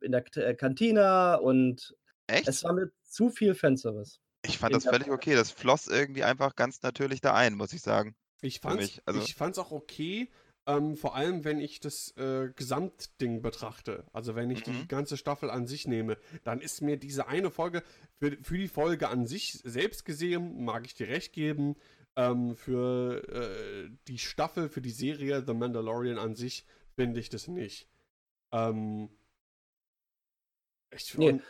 in der äh, Kantine und Echt? es war mir zu viel Fanservice. Ich fand in das völlig okay. Das floss irgendwie einfach ganz natürlich da ein, muss ich sagen. Ich fand's, mich, also- ich fand's auch okay, ähm, vor allem wenn ich das äh, Gesamtding betrachte. Also wenn ich die Mhm. ganze Staffel an sich nehme, dann ist mir diese eine Folge, für, für die Folge an sich selbst gesehen, mag ich dir recht geben, ähm, für äh, die Staffel, für die Serie The Mandalorian an sich, finde ich das nicht. Ähm, ich, Nee.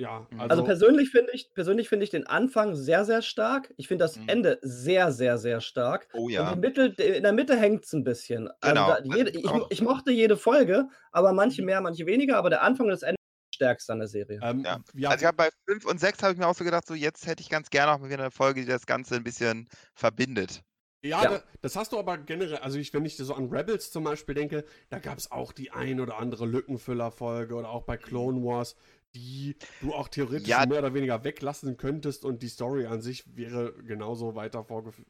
Und, ja, Mhm. also, Also persönlich finde ich, persönlich finde ich den Anfang sehr, sehr stark. Ich finde das Mhm. Ende sehr, sehr, sehr stark. Oh Und ja. die Mittel, in der Mitte hängt es ein bisschen. Genau, Also da, jede, ich, ich mochte jede Folge, aber manche Mhm. mehr, manche weniger. Aber der Anfang und das Ende ist das stärkste an der Serie. ähm, Ja. ja, Also ich habe bei 5 und 6 habe ich mir auch so gedacht, so jetzt hätte ich ganz gerne auch mal wieder eine Folge, die das Ganze ein bisschen verbindet. Ja, Ja. Da, das hast du aber generell, also ich, wenn ich so an Rebels zum Beispiel denke, da gab es auch die ein oder andere Lückenfüller-Folge oder auch bei Clone Wars, die du auch theoretisch Ja. mehr oder weniger weglassen könntest und die Story an sich wäre genauso weiter vorgeführt.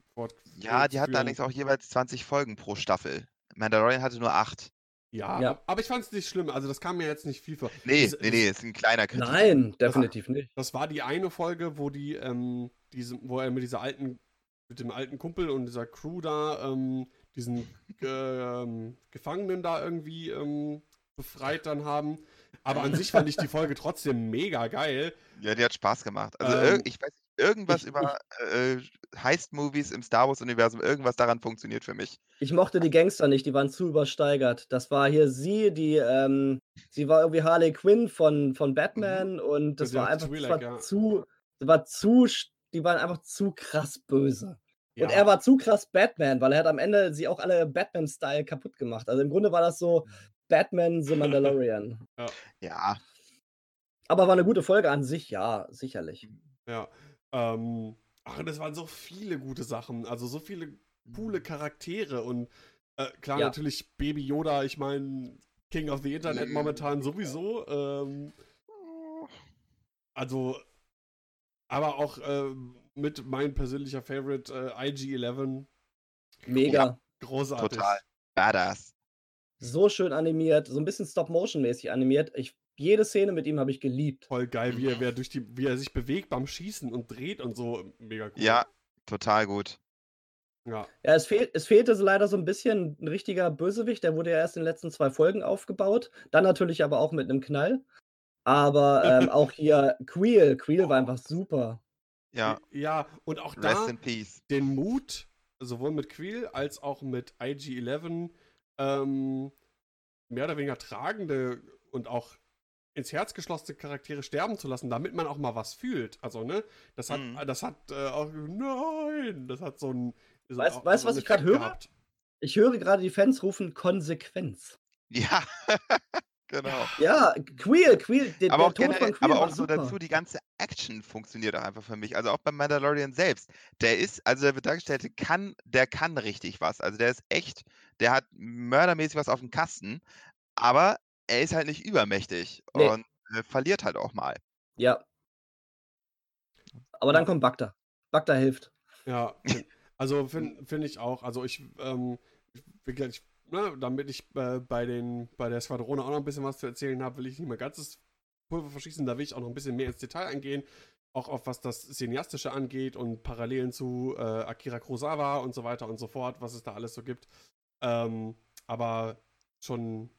Ja, die hatten allerdings auch jeweils 20 Folgen pro Staffel. Mandalorian hatte nur 8. Ja, Ja. aber ich fand es nicht schlimm, also das kam mir jetzt nicht viel vor. Nee, Das- nee, nee, ist ein kleiner Kritik. Nein, definitiv nicht. Das war die eine Folge, wo die, ähm, diese, wo er mit dieser alten, mit dem alten Kumpel und dieser Crew da, ähm, diesen ähm, Gefangenen da irgendwie ähm, befreit dann haben. Aber an sich fand ich die Folge trotzdem mega geil. Ja, die hat Spaß gemacht. Also Ähm, ich weiß nicht, irgendwas ich- über äh, Heist-Movies im Star Wars-Universum, irgendwas daran funktioniert für mich. Ich mochte die Gangster nicht, die waren zu übersteigert. Das war hier sie, die, ähm, sie war irgendwie Harley Quinn von, von Batman und das Mit war einfach das war ja. zu, das war zu, die waren einfach zu krass böse. Ja, Und er war zu krass Batman, weil er hat am Ende sie auch alle Batman-Style kaputt gemacht. Also im Grunde war das so Batman The Mandalorian. Ja, Aber war eine gute Folge an sich, ja, sicherlich. ja. Ähm, ach, das waren so viele gute Sachen. Also so viele coole Charaktere und äh, klar, Ja. natürlich Baby Yoda, ich meine, King of the Internet Mhm. momentan sowieso. Ähm, also, aber auch ähm, mit mein persönlicher Favorite äh, IG-11. Mega. Großartig. Total. Badass. So schön animiert, so ein bisschen Stop-Motion-mäßig animiert. Ich, jede Szene mit ihm habe ich geliebt. Voll geil, wie er, wie, er durch die, wie er sich bewegt beim Schießen und dreht und so. Mega cool. Ja, total gut. Ja. Ja, es, fehl, es fehlte so leider so ein bisschen ein richtiger Bösewicht. Der wurde ja erst in den letzten zwei Folgen aufgebaut. Dann natürlich aber auch mit einem Knall. Aber ähm, auch hier Queel. Queel war einfach super. Ja, Ja, und auch rest da in peace. den Mut, sowohl mit Queel als auch mit IG-11, ähm, mehr oder weniger tragende und auch ins Herz geschlossene Charaktere sterben zu lassen, damit man auch mal was fühlt. Also, ne, das hat, Mhm. das hat äh, auch, nein, das hat so ein. so Weißt- so was ich Effekt höre? Ich höre gerade die Fans rufen Konsequenz. Ja, genau. Ja, Queel, Queel, der, aber der auch, Tod generell, von Queel aber auch so super. dazu, die ganze Action funktioniert auch einfach für mich. Also auch beim Mandalorian selbst. Der ist, also der wird dargestellt, der kann, der kann richtig was. Also der ist echt, der hat mördermäßig was auf dem Kasten, aber er ist halt nicht übermächtig Nee. und äh, verliert halt auch mal. Ja. Aber dann kommt Bagda. Bagda hilft. Ja, also finde find ich auch. Also ich, ähm, ich, ich ne, damit ich äh, bei den bei der Squadrone auch noch ein bisschen was zu erzählen habe, will ich nicht mein ganzes Pulver verschießen. Da will ich auch noch ein bisschen mehr ins Detail eingehen, auch auf was das Cineastische angeht und Parallelen zu äh, Akira Kurosawa und so weiter und so fort, was es da alles so gibt. Ähm, aber schon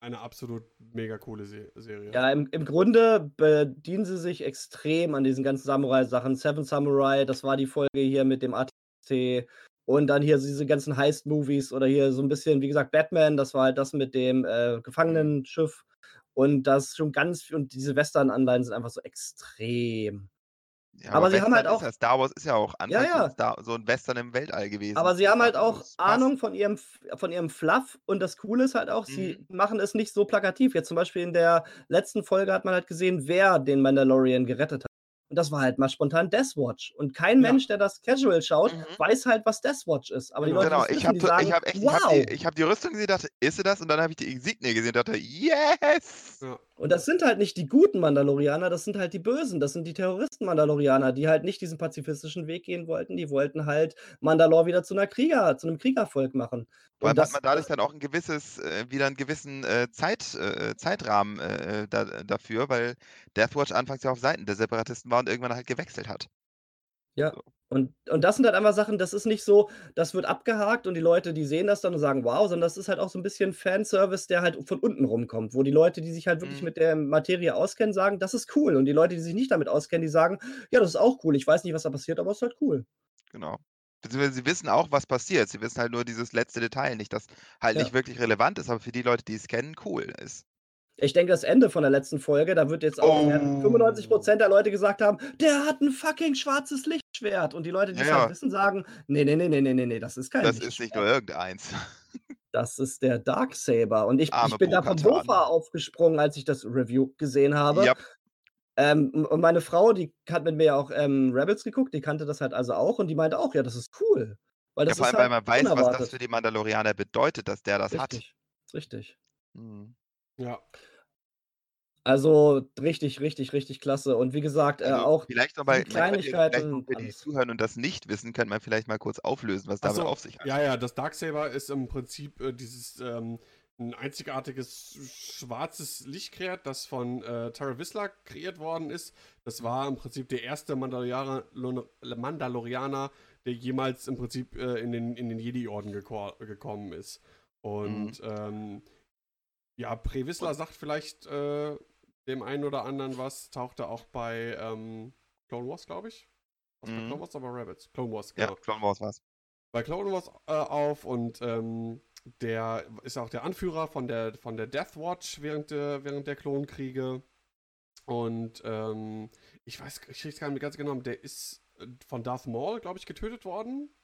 eine absolut mega coole Se Serie. Ja, im, im Grunde bedienen sie sich extrem an diesen ganzen Samurai-Sachen. Seven Samurai, das war die Folge hier mit dem ATC. Und dann hier diese ganzen Heist-Movies oder hier so ein bisschen, wie gesagt, Batman, das war halt das mit dem äh, Gefangenenschiff. Und das schon ganz, und diese Western-Anleihen sind einfach so extrem. Ja, Aber sie haben halt auch- ja, Star Wars ist ja auch ja. so Star, so ein Western im Weltall gewesen. Aber sie haben halt auch Das passt. Ahnung von ihrem, von ihrem Fluff und das Coole ist halt auch, sie machen es nicht so plakativ. Jetzt zum Beispiel in der letzten Folge hat man halt gesehen, wer den Mandalorian gerettet hat. Und das war halt mal spontan Deathwatch. Und kein Ja. Mensch, der das casual schaut, Mhm. weiß halt, was Deathwatch ist. Aber die Genau. Leute, Genau, die es ich wissen, die habe sagen, ich hab echt, ich wow. hab die, ich hab die Rüstung gesehen, dachte, ist sie das? Und dann habe ich die Insignie gesehen, dachte, yes! Ja. Und das sind halt nicht die guten Mandalorianer, das sind halt die Bösen, das sind die Terroristen-Mandalorianer, die halt nicht diesen pazifistischen Weg gehen wollten. Die wollten halt Mandalore wieder zu einer Krieger, zu einem Kriegervolk machen. Und hat man dadurch dann auch ein gewisses, äh, wieder einen gewissen äh, Zeit, äh, Zeitrahmen äh, da, dafür, weil Deathwatch anfangs ja auf Seiten der Separatisten war und irgendwann halt gewechselt hat. Und, und das sind halt einfach Sachen, das ist nicht so, das wird abgehakt und die Leute, die sehen das dann und sagen, wow, sondern das ist halt auch so ein bisschen Fanservice, der halt von unten rumkommt, wo die Leute, die sich halt wirklich Mhm. mit der Materie auskennen, sagen, das ist cool. Und die Leute, die sich nicht damit auskennen, die sagen, ja, das ist auch cool. Ich weiß nicht, was da passiert, aber es ist halt cool. Genau. Beziehungsweise sie wissen auch, was passiert. Sie wissen halt nur dieses letzte Detail nicht, das halt Ja. nicht wirklich relevant ist, aber für die Leute, die es kennen, cool ist. Ich denke, das Ende von der letzten Folge, da wird jetzt auch Oh. werden 95% der Leute gesagt haben, der hat ein fucking schwarzes Lichtschwert. Und die Leute, die Ja, es halt ja. wissen, sagen, nee, nee, nee, nee, nee, nee, nee, das ist kein Das ist nicht nur irgendeins. Das ist der Darksaber. Und ich, Arme ich bin da vom. Sofa aufgesprungen, als ich das Review gesehen habe. Ja, Ähm, und meine Frau, die hat mit mir ja auch ähm, Rebels geguckt, die kannte das halt also auch und die meinte auch, ja, das ist cool. Weil ja, das vor ist allem, weil halt man weiß, was das unerwartet. für die Mandalorianer bedeutet, dass der das hat. Richtig, ist richtig. Mhm. Ja. Also richtig, richtig, richtig klasse. Und wie gesagt, äh, Also auch vielleicht die vielleicht Kleinigkeiten, noch für die zuhören und das nicht wissen, könnte man vielleicht mal kurz auflösen, was damit so, auf sich hat. Ja, ja, das Darksaber ist im Prinzip äh, dieses ähm, ein einzigartiges schwarzes Lichtkreat, das von äh, Tara Whistler kreiert worden ist. Das war im Prinzip der erste Mandalorianer, Mandalorianer der jemals im Prinzip äh, in den, in den Jedi-Orden geko gekommen ist. Und ähm, ja, Pre Whistler sagt vielleicht äh, dem einen oder anderen was, tauchte auch bei ähm, Clone Wars, glaube ich. Was bei Mhm. Clone Wars oder bei Rabbits? Clone Wars, Ja, genau Clone Wars war's. bei Clone Wars äh, auf und ähm, der ist auch der Anführer von der, von der Death Watch während der, während der Klonkriege. Und ähm, ich weiß, ich weiß gar nicht ganz genau, der ist äh, von Darth Maul, glaube ich, getötet worden.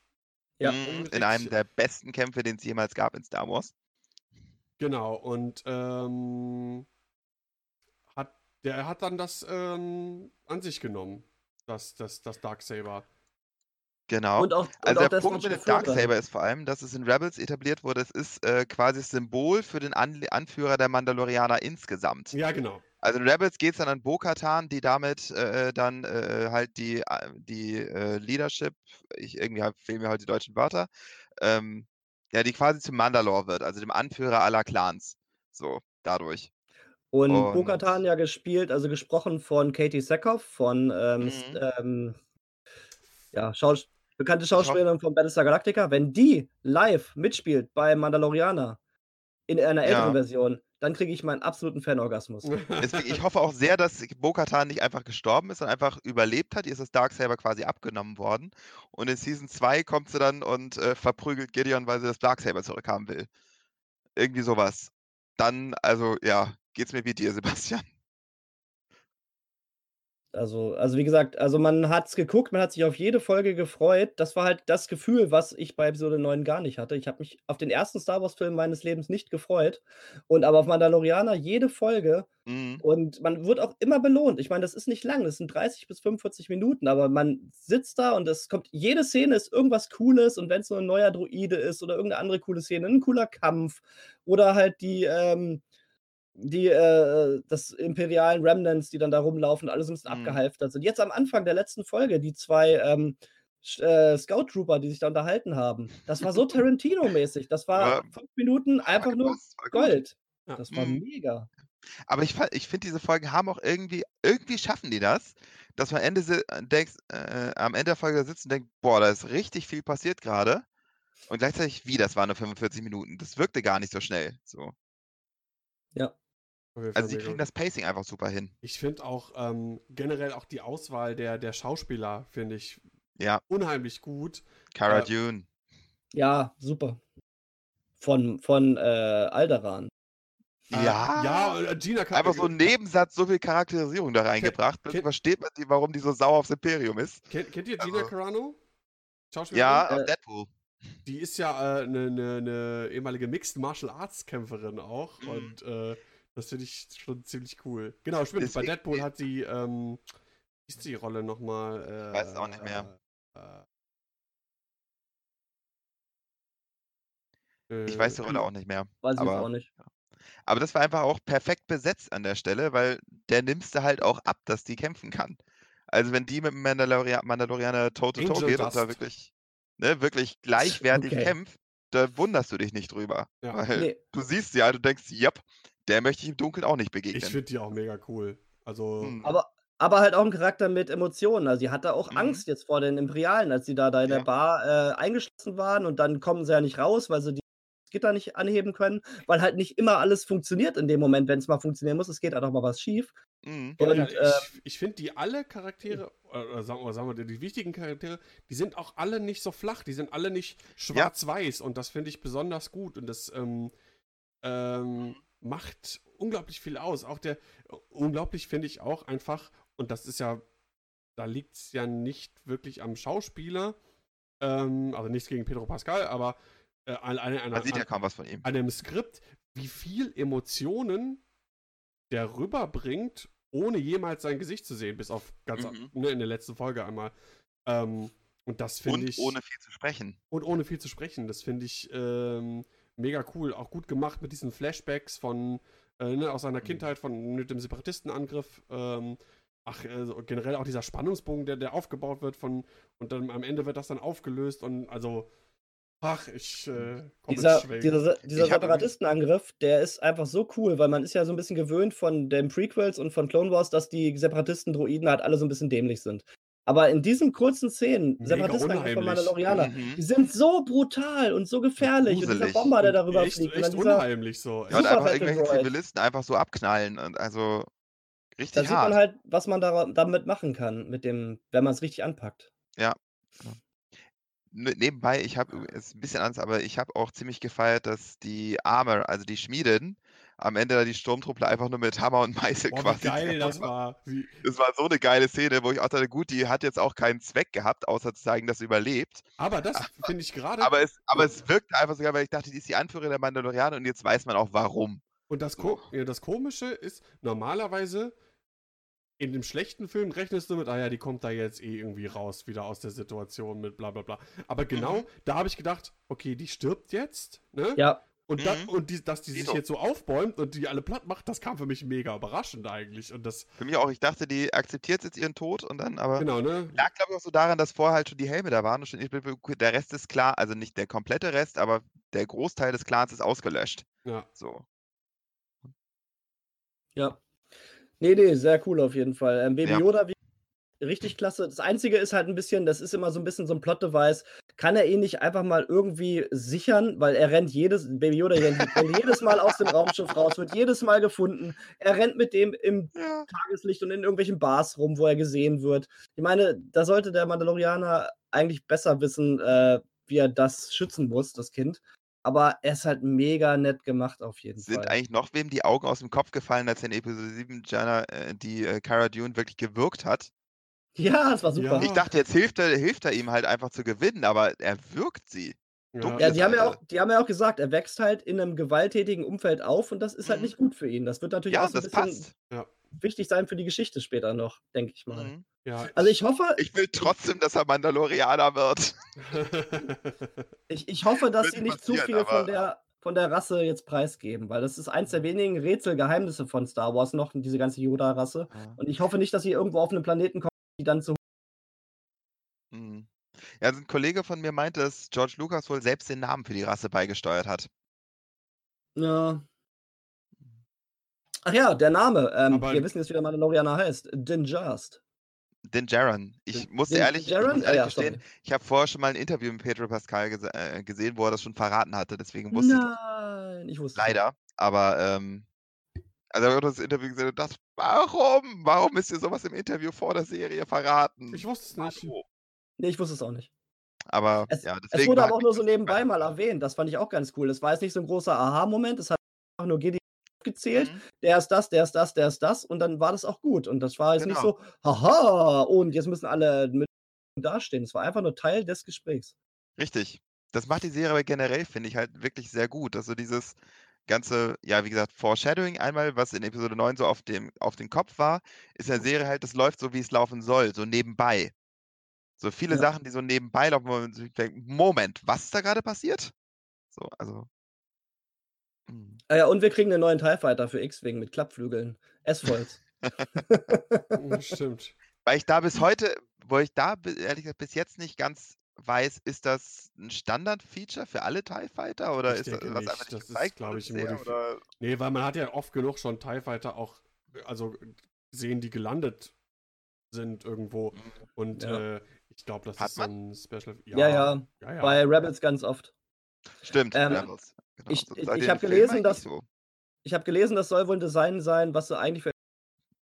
Ja. Mhm, in einem der besten Kämpfe, den es jemals gab in Star Wars. Genau, und ähm, der hat dann das ähm, an sich genommen, das, das, das Darksaber. Genau. Und auch, und Also auch der das Punkt mit dem. Darksaber ist vor allem, dass es in Rebels etabliert wurde, es ist äh, quasi das Symbol für den An Anführer der Mandalorianer insgesamt. Ja, genau. Also in Rebels geht es dann an Bo-Katan, die damit äh, dann äh, halt die, äh, die äh, Leadership, ich irgendwie hab, fehlen mir halt die deutschen Wörter, ähm, ja, die quasi zum Mandalore wird, also dem Anführer aller Clans. So, dadurch. Und Und- Bo-Katan ja gespielt, also gesprochen von Katie Sackhoff, von ähm, Mhm. ähm, ja, Schaus bekannte Schauspielerin von Battlestar Galactica. Wenn die live mitspielt bei Mandalorianer in einer älteren Ja. Version, dann kriege ich meinen absoluten Fanorgasmus. Deswegen, ich hoffe auch sehr, dass Bo-Katan nicht einfach gestorben ist, sondern einfach überlebt hat. Ihr ist das Darksaber quasi abgenommen worden. Und in Season 2 kommt sie dann und äh, verprügelt Gideon, weil sie das Darksaber zurückhaben will. Irgendwie sowas. Dann, also ja, geht's mir wie dir, Sebastian. Also, also wie gesagt, also man hat's geguckt, man hat sich auf jede Folge gefreut. Das war halt das Gefühl, was ich bei Episode 9 gar nicht hatte. Ich habe mich auf den ersten Star Wars-Film meines Lebens nicht gefreut. Und aber auf Mandalorianer jede Folge Mhm. Und man wird auch immer belohnt. Ich meine, das ist nicht lang, das sind 30 bis 45 Minuten, aber man sitzt da und es kommt, jede Szene ist irgendwas Cooles und wenn es so ein neuer Druide ist oder irgendeine andere coole Szene, ein cooler Kampf oder halt die, ähm, die, äh, das imperialen Remnants, die dann da rumlaufen, alle so ein bisschen Mhm. abgehalftert sind. Jetzt am Anfang der letzten Folge, die zwei ähm, äh, Scout Trooper, die sich da unterhalten haben. Das war so Tarantino-mäßig. Das war Ja. fünf Minuten einfach nur. Gold. Ja. Das war Mhm. mega. Aber ich, ich finde, diese Folgen haben auch irgendwie, irgendwie schaffen die das, dass man Ende si- denkst, äh, am Ende der Folge sitzt und denkt, boah, da ist richtig viel passiert gerade. Und gleichzeitig, wie, das waren nur 45 Minuten. Das wirkte gar nicht so schnell. So. Fall Also sie kriegen das Pacing einfach super hin. Ich finde auch ähm, generell auch die Auswahl der, der Schauspieler, finde ich Ja, unheimlich gut. Cara Äh, Dune. Ja, super. Von, von äh, Alderan. Äh, Ja. Ja, äh, Gina Ka- Einfach so ein Nebensatz, so viel Charakterisierung da reingebracht. Plötzlich kenn- versteht man, die, warum die so sauer aufs Imperium ist. Kennt, kennt ihr Gina Also- Carano? Schauspielerin? Ja, Äh, Deadpool. Die ist ja eine äh, ne, ne ehemalige Mixed Martial Arts Kämpferin auch. Mhm. Und äh, das finde ich schon ziemlich cool. Genau, stimmt. Bei Deadpool hat sie, ähm, wie ist die Rolle nochmal? Äh, weiß es auch nicht mehr. Äh, Ich weiß die äh, Rolle auch nicht mehr. Weiß ich Aber- auch nicht. Aber das war einfach auch perfekt besetzt an der Stelle, weil der nimmst du halt auch ab, dass die kämpfen kann. Also wenn die mit dem Mandaloria Mandalorianer toe-to-toe geht und da wirklich, ne, wirklich gleichwertig Okay. kämpft, da wunderst du dich nicht drüber. Ja. Weil Nee. du siehst sie halt und denkst, yep, der möchte ich im Dunkeln auch nicht Ich begegnen. finde die auch mega cool. Also, Hm. Aber, aber halt auch ein Charakter mit Emotionen. Also sie hatte auch Mhm. Angst jetzt vor den Imperialen, als sie da, da in Ja. der Bar äh, eingeschlossen waren und dann kommen sie ja nicht raus, weil sie die Gitter nicht anheben können, weil halt nicht immer alles funktioniert in dem Moment, wenn es mal funktionieren muss. Es geht halt auch mal was schief. Mhm. Und, äh, ich, ich finde die alle Charaktere, oder sagen wir, sagen wir, die wichtigen Charaktere, die sind auch alle nicht so flach, die sind alle nicht schwarz-weiß und das finde ich besonders gut und das ähm, ähm, macht unglaublich viel aus. Auch der, unglaublich finde ich auch einfach, und das ist ja, da liegt es ja nicht wirklich am Schauspieler, ähm, also nichts gegen Pedro Pascal, aber äh, an, an, an, Man sieht ja kaum was von ihm. an dem Skript, wie viel Emotionen der rüberbringt, ohne jemals sein Gesicht zu sehen, bis auf ganz Mhm. ne, in der letzten Folge einmal. Ähm, und das finde Und ich. ohne viel zu sprechen. und ohne viel zu sprechen. Das finde ich ähm, mega cool. Auch gut gemacht mit diesen Flashbacks von äh, ne, aus seiner Mhm. Kindheit, von mit dem Separatistenangriff. Ähm, ach, äh, so generell auch dieser Spannungsbogen, der, der aufgebaut wird von und dann am Ende wird das dann aufgelöst und also ach, ich äh, Dieser, dieser, Se- dieser Ich Separatistenangriff, der ist einfach so cool, weil man ist ja so ein bisschen gewöhnt von den Prequels und von Clone Wars, dass die Separatisten-Droiden halt alle so ein bisschen dämlich sind. Aber in diesen kurzen Szenen, Mega Separatistenangriff von. Mandalorianer, Mhm. die sind so brutal und so gefährlich. Und dieser gruselig. Bomber, der darüber echt, fliegt. und echt unheimlich so. Ja, und einfach irgendwelche. Zivilisten einfach so abknallen. Und also da richtig sieht man hart. halt, was man da, damit machen kann, mit dem, wenn man es richtig anpackt. Ne- Nebenbei, ich habe, ist ein bisschen anders, aber ich habe auch ziemlich gefeiert, dass die Armor, also die Schmieden, am Ende da die Sturmtruppler einfach nur mit Hammer und Meißel Boah, wie quasi. geil treffen. das war. Wie, Das war so eine geile Szene, wo ich auch dachte, gut, die hat jetzt auch keinen Zweck gehabt, außer zu zeigen, dass sie überlebt. aber das finde ich gerade. Aber es, aber es wirkte einfach sogar, weil ich dachte, die ist die Anführerin der Mandalorianer und jetzt weiß man auch warum. Und das, Ko ja, das Komische ist, normalerweise in dem schlechten Film rechnest du mit, ah ja, die kommt da jetzt eh irgendwie raus, wieder aus der Situation mit bla bla bla. Aber genau, Mhm. da habe ich gedacht, okay, die stirbt jetzt, ne? Ja, Und, da, Mhm. und die, dass die sich Dito. jetzt so aufbäumt und die alle platt macht, das kam für mich mega überraschend eigentlich. Und das, Für mich auch, ich dachte, die akzeptiert jetzt ihren Tod und dann, aber genau, ne? lag, glaube ich, auch so daran, dass vorher halt schon die Helme da waren und schon, ich bin- der Rest ist klar, also nicht der komplette Rest, aber der Großteil des Clans ist ausgelöscht. Ja. So. ja. Nee, nee, sehr cool auf jeden Fall. Ähm, Baby Ja. Yoda, wie, richtig klasse. Das Einzige ist halt ein bisschen, das ist immer so ein bisschen so ein Plot-Device. Kann er ihn nicht einfach mal irgendwie sichern, weil er rennt jedes, Baby Yoda rennt, jedes Mal aus dem Raumschiff raus, wird jedes Mal gefunden. Er rennt mit dem im Ja. Tageslicht und in irgendwelchen Bars rum, wo er gesehen wird. Ich meine, da sollte der Mandalorianer eigentlich besser wissen, äh, wie er das schützen muss, das Kind. Aber er ist halt mega nett gemacht auf jeden Sind Fall. eigentlich noch wem die Augen aus dem Kopf gefallen, als in Episode 7 Jana, äh, die äh, Cara Dune wirklich gewirkt hat? Ja, das war super. Ja. Ich dachte, jetzt hilft er, hilft er ihm halt einfach zu gewinnen, aber er wirkt sie. Ja. Ja, die haben ja, auch, die haben ja auch gesagt, er wächst halt in einem gewalttätigen Umfeld auf und das ist halt Mhm. nicht gut für ihn. Das wird natürlich Ja, auch so ein bisschen passt. wichtig sein für die Geschichte später noch, denke ich mal. Mhm. ja. Also ich hoffe, Ich will trotzdem, dass er Mandalorianer wird. ich, ich hoffe, dass sie nicht zu viel von der, von der Rasse jetzt preisgeben, weil das ist eins der wenigen Rätselgeheimnisse von Star Wars noch, diese ganze Yoda-Rasse. Und ich hoffe nicht, dass sie irgendwo auf einen Planeten kommen, die dann zu. Mhm. Ja, also ein Kollege von mir meinte, dass George Lucas wohl selbst den Namen für die Rasse beigesteuert hat. Ja. Ach ja, der Name. Ähm, wir wissen jetzt, wie der Mandalorianer heißt. Din Djarin. Din Djarin. Ich muss Din ehrlich, ich Djarin? muss Ah ehrlich ja, gestehen, sorry. ich habe vorher schon mal ein Interview mit Pedro Pascal gese äh, gesehen, wo er das schon verraten hatte. Deswegen wusste ich Nein, ich wusste es nicht. leider. Aber ähm, also ich habe das Interview gesehen und dachte, warum? Warum ist dir sowas im Interview vor der Serie verraten? ich wusste es nicht. Nee, ich wusste es auch nicht. Aber Es, ja, es deswegen wurde war aber auch nur so nebenbei mal erwähnt. Das fand ich auch ganz cool. Das war jetzt nicht so ein großer Aha-Moment. Es hat einfach nur Gideon aufgezählt. Mhm. Der ist das, der ist das, der ist das. Und dann war das auch gut. Und das war jetzt nicht Genau. so, haha, und jetzt müssen alle mit dastehen. Es war einfach nur Teil des Gesprächs. Richtig. Das macht die Serie aber generell, finde ich, halt wirklich sehr gut. Also dieses ganze, ja, wie gesagt, Foreshadowing einmal, was in Episode 9 so auf dem, auf den Kopf war, ist in der Serie halt, das läuft so, wie es laufen soll, so nebenbei. So viele Ja. Sachen, die so nebenbei laufen, wo man sich denkt, Moment, was ist da gerade passiert? So, also. hm. Ah ja, und wir kriegen einen neuen TIE Fighter für X-Wing mit Klappflügeln. S-Volz. Ja, Stimmt. Weil ich da bis heute, wo ich da ehrlich gesagt bis jetzt nicht ganz weiß, ist das ein Standard-Feature für alle TIE Fighter oder Ich ist das was nicht. einfach nicht Das ist, gezeigt glaub wurde ich, modifi- oder? Nee, weil man hat ja oft genug schon TIE Fighter auch, also gesehen, die gelandet sind irgendwo. Und Ja. äh, ich glaube, das Hat ist so ein Special. Ja, ja. ja, ja. Bei Rebels ganz oft. Stimmt, Ähm, Rebels. Genau. ich- so ich- ich den hab Filmen gelesen, dass- so. Ich habe gelesen, das soll wohl ein Design sein, was sie eigentlich für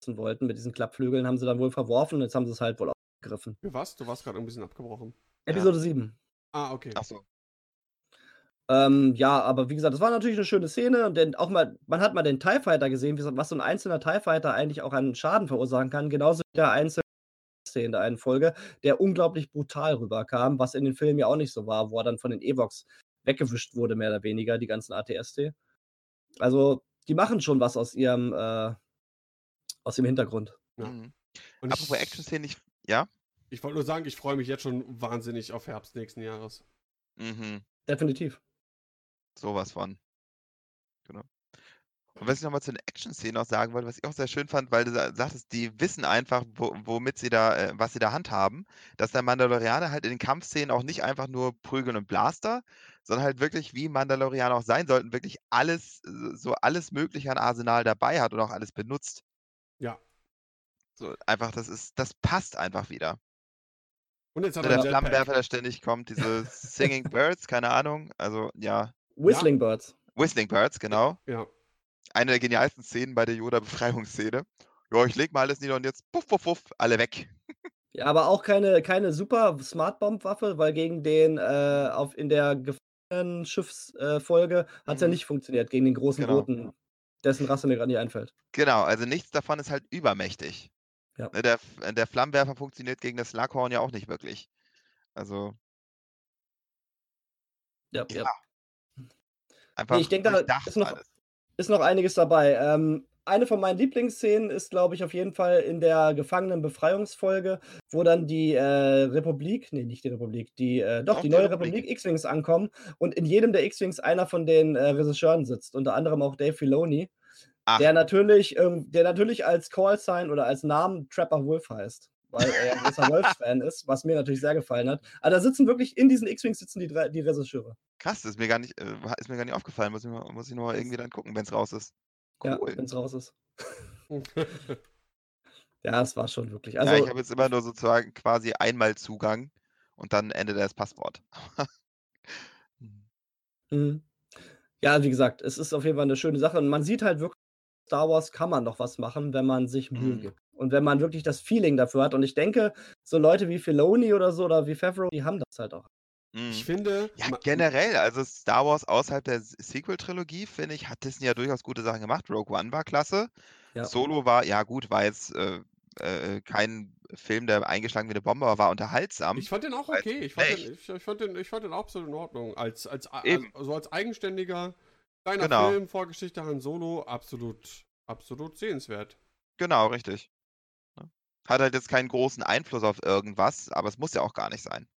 wollten mit diesen Klappflügeln, haben sie dann wohl verworfen und jetzt haben sie es halt wohl aufgegriffen. Für was? Du warst gerade ein bisschen abgebrochen. Ja. Episode 7. Ah, okay. Ach so. Ähm, ja, aber wie gesagt, das war natürlich eine schöne Szene und denn auch mal, man hat mal den TIE Fighter gesehen, was so ein einzelner TIE Fighter eigentlich auch an Schaden verursachen kann, genauso wie der einzelne Szene in der einen Folge, der unglaublich brutal rüberkam, was in den Filmen ja auch nicht so war, wo er dann von den Evox weggewischt wurde, mehr oder weniger, die ganzen ATST. Also, die machen schon was aus ihrem, äh, aus dem Hintergrund. Ja. Mhm. Und Apropos ich, Action-Szenen, ich, ja? Ich wollte nur sagen, ich freue mich jetzt schon wahnsinnig auf Herbst nächsten Jahres. Mhm. Definitiv. Sowas von. Genau. Und was ich nochmal zu den Action-Szenen noch sagen wollte, was ich auch sehr schön fand, weil du sa- sagtest, die wissen einfach, wo, womit sie da, äh, was sie da handhaben, dass der Mandalorianer halt in den Kampfszenen auch nicht einfach nur Prügeln und Blaster, sondern halt wirklich, wie Mandalorianer auch sein sollten, wirklich alles, so alles Mögliche an Arsenal dabei hat und auch alles benutzt. Ja. So, einfach, das ist, das passt einfach wieder. Und jetzt hat Der er Jetpack. Flammenwerfer, der ständig kommt, diese Singing Birds, keine Ahnung, also ja, Whistling Birds. Whistling Birds, genau. Ja. eine der genialsten Szenen bei der Yoda-Befreiungsszene. Ja, ich leg mal alles nieder und jetzt puff, puff, puff, alle weg. Ja, aber auch keine, keine super Smart Bomb-Waffe, weil gegen den äh, auf, in der gefangenen Schiffsfolge hat es ja Mhm. nicht funktioniert, gegen den großen Genau. Roten, dessen Rasse mir gerade nicht einfällt. Genau, also nichts davon ist halt übermächtig. Ja. Ne, Der, F- der Flammenwerfer funktioniert gegen das Slughorn ja auch nicht wirklich. Also Ja, Ja, ja. einfach ich denk, da ist noch- alles. Ist noch einiges dabei. Ähm, eine von meinen Lieblingsszenen ist, glaube ich, auf jeden Fall in der Gefangenenbefreiungsfolge, wo dann die äh, Republik, nee, nicht die Republik, die, äh, doch, die die neue Republik. Republik X-Wings ankommen und in jedem der X-Wings einer von den äh, Regisseuren sitzt, unter anderem auch Dave Filoni, Ach, der natürlich, ähm, der natürlich als Callsign oder als Namen Trapper Wolf heißt, weil er ja ein großer Wolfs-Fan ist, was mir natürlich sehr gefallen hat. Aber da sitzen wirklich, in diesen X-Wings sitzen die, drei, die Regisseure. krass, das ist mir gar nicht, äh, ist mir gar nicht aufgefallen. Muss ich, mal, muss ich nur mal irgendwie dann gucken, wenn es raus ist. Ja, Cool. wenn es raus ist. Ja, es war schon wirklich. ja, ich Also, habe jetzt immer nur sozusagen quasi einmal Zugang und dann endet das Passwort. Hm. Mhm. Ja, wie gesagt, es ist auf jeden Fall eine schöne Sache und man sieht halt wirklich, Star Wars kann man noch was machen, wenn man sich Mühe Mhm. gibt und wenn man wirklich das Feeling dafür hat und ich denke, so Leute wie Filoni oder so oder wie Favreau, die haben das halt auch. Ich Mhm. finde, Ja, generell, also Star Wars außerhalb der Sequel-Trilogie, finde ich, hat Disney ja durchaus gute Sachen gemacht. Rogue One war klasse. Ja. Solo war, ja gut, war jetzt äh, äh, kein Film, der eingeschlagen wie eine Bombe, aber war unterhaltsam. Ich fand den auch okay. Ich fand, den, ich, ich, fand den, ich fand den auch absolut in Ordnung. Als, als, als, Eben. also als eigenständiger kleiner Genau. Film, Vorgeschichte Han Solo, absolut, absolut sehenswert. Genau, richtig. Ne? Hat halt jetzt keinen großen Einfluss auf irgendwas, aber es muss ja auch gar nicht sein.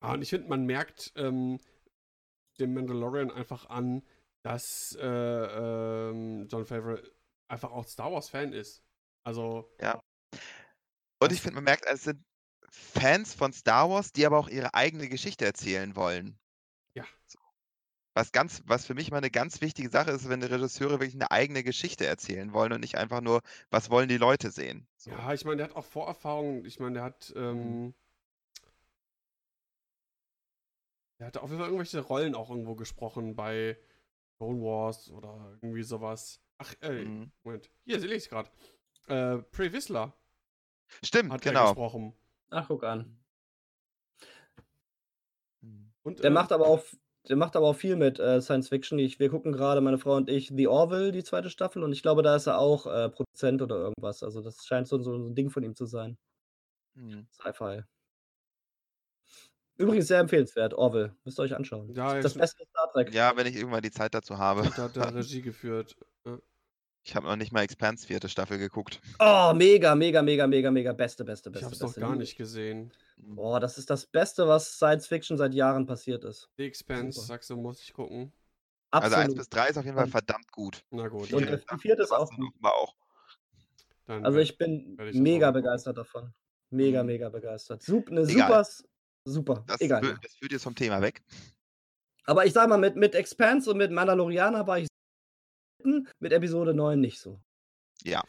Ah, und ich finde, man merkt ähm, dem Mandalorian einfach an, dass äh, ähm, John Favreau einfach auch Star Wars-Fan ist. Also, Und Das- ich finde, man merkt, es sind Fans von Star Wars, die aber auch ihre eigene Geschichte erzählen wollen. Ja. So. Was ganz, was für mich mal eine ganz wichtige Sache ist, wenn die Regisseure wirklich eine eigene Geschichte erzählen wollen und nicht einfach nur, was wollen die Leute sehen. So. ja, ich meine, der hat auch Vorerfahrungen. Ich meine, der hat, ähm, der hat auf jeden Fall irgendwelche Rollen auch irgendwo gesprochen bei Clone Wars oder irgendwie sowas. Ach, äh, Mhm. Moment. Hier sehe ich es gerade. Äh, Pre Whistler Stimmt, hat er genau. gesprochen. Ach, guck an. Mhm. Und, Der äh, macht aber auch der macht aber auch viel mit, äh, Science Fiction. Ich wir gucken gerade, meine Frau und ich, The Orville, die zweite Staffel und ich glaube, da ist er auch, äh, Produzent oder irgendwas. Also, das scheint so so 'n Ding von ihm zu sein. Mhm. Sci-Fi. Übrigens sehr empfehlenswert, Orville. Müsst ihr euch anschauen. Ja, das ich- beste Star Trek. Ja, wenn ich irgendwann die Zeit dazu habe. Da hat er Regie geführt. Ich habe noch nicht mal Expanse vierte Staffel geguckt. Oh, mega, mega, mega, mega, mega. Beste, beste, Ich beste, habe es noch gar nicht gesehen. Mhm. Boah, das ist das Beste, was Science Fiction seit Jahren passiert ist. The Expanse, Super. sagst du, muss ich gucken. Also 1 Absolut. bis 3 ist auf jeden Fall verdammt gut. Na gut, Vier Und die vierte ist auch gut. auch. Dann Also ich bin ich mega begeistert davon. Mega, Mhm. mega begeistert. Sup 'ne Egal. super super, Das, egal. fü- das führt jetzt vom Thema weg. Aber ich sage mal, mit mit Expanse und mit Mandalorianer war ich mit Episode 9 nicht so. Ja.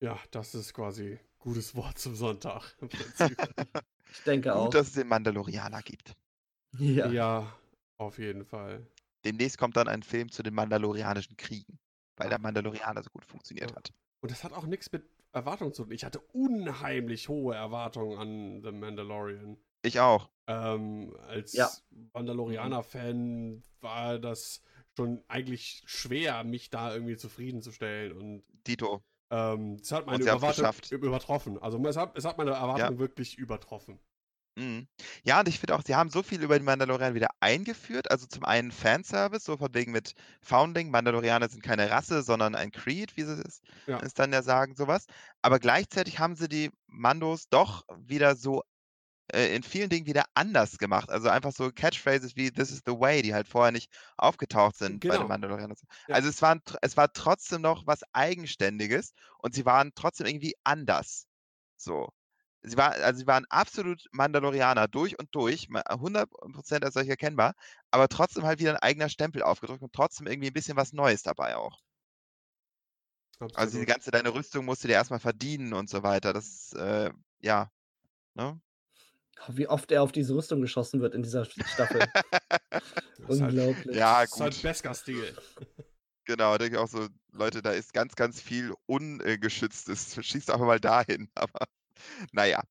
Ja, das ist quasi gutes Wort zum Sonntag. Im Prinzip. Ich denke auch. Gut, dass es den Mandalorianer gibt. Ja. ja, auf jeden Fall. Demnächst kommt dann ein Film zu den Mandalorianischen Kriegen, weil Ah. der Mandalorianer so gut funktioniert Ja. hat. Und das hat auch nichts mit Erwartungen zu tun. Ich hatte unheimlich hohe Erwartungen an The Mandalorian. Ich auch. Ähm, als Ja. Mandalorianer-Fan war das schon eigentlich schwer, mich da irgendwie zufriedenzustellen. Und Dito. ähm, es hat meine Erwartung übertroffen. Also es hat, es hat meine Erwartungen wirklich übertroffen. Mhm. Ja, und ich finde auch, sie haben so viel über die Mandalorianer wieder eingeführt. Also zum einen Fanservice, so von wegen mit Founding. Mandalorianer sind keine Rasse, sondern ein Creed, wie sie es, Ja. es dann ja sagen, sowas. Aber gleichzeitig haben sie die Mandos doch wieder so in vielen Dingen wieder anders gemacht. Also einfach so Catchphrases wie This is the way, die halt vorher nicht aufgetaucht sind bei Genau. den Mandalorianern. Ja. Also es, waren, es war trotzdem noch was Eigenständiges und sie waren trotzdem irgendwie anders. So. Sie, war, also sie waren absolut Mandalorianer durch und durch, ma- 100% als solche erkennbar, aber trotzdem halt wieder ein eigener Stempel aufgedrückt und trotzdem irgendwie ein bisschen was Neues dabei auch. Also diese Absolut. ganze, deine Rüstung musst du dir erstmal verdienen und so weiter. Das ist, äh, ja. Ne? Wie oft er auf diese Rüstung geschossen wird in dieser Staffel. Ist halt, Unglaublich. Ja, das ist halt gut. Beskar-Stil. Genau, da denke ich auch so, Leute, da ist ganz, ganz viel Ungeschütztes. Schießt einfach mal dahin. Aber naja.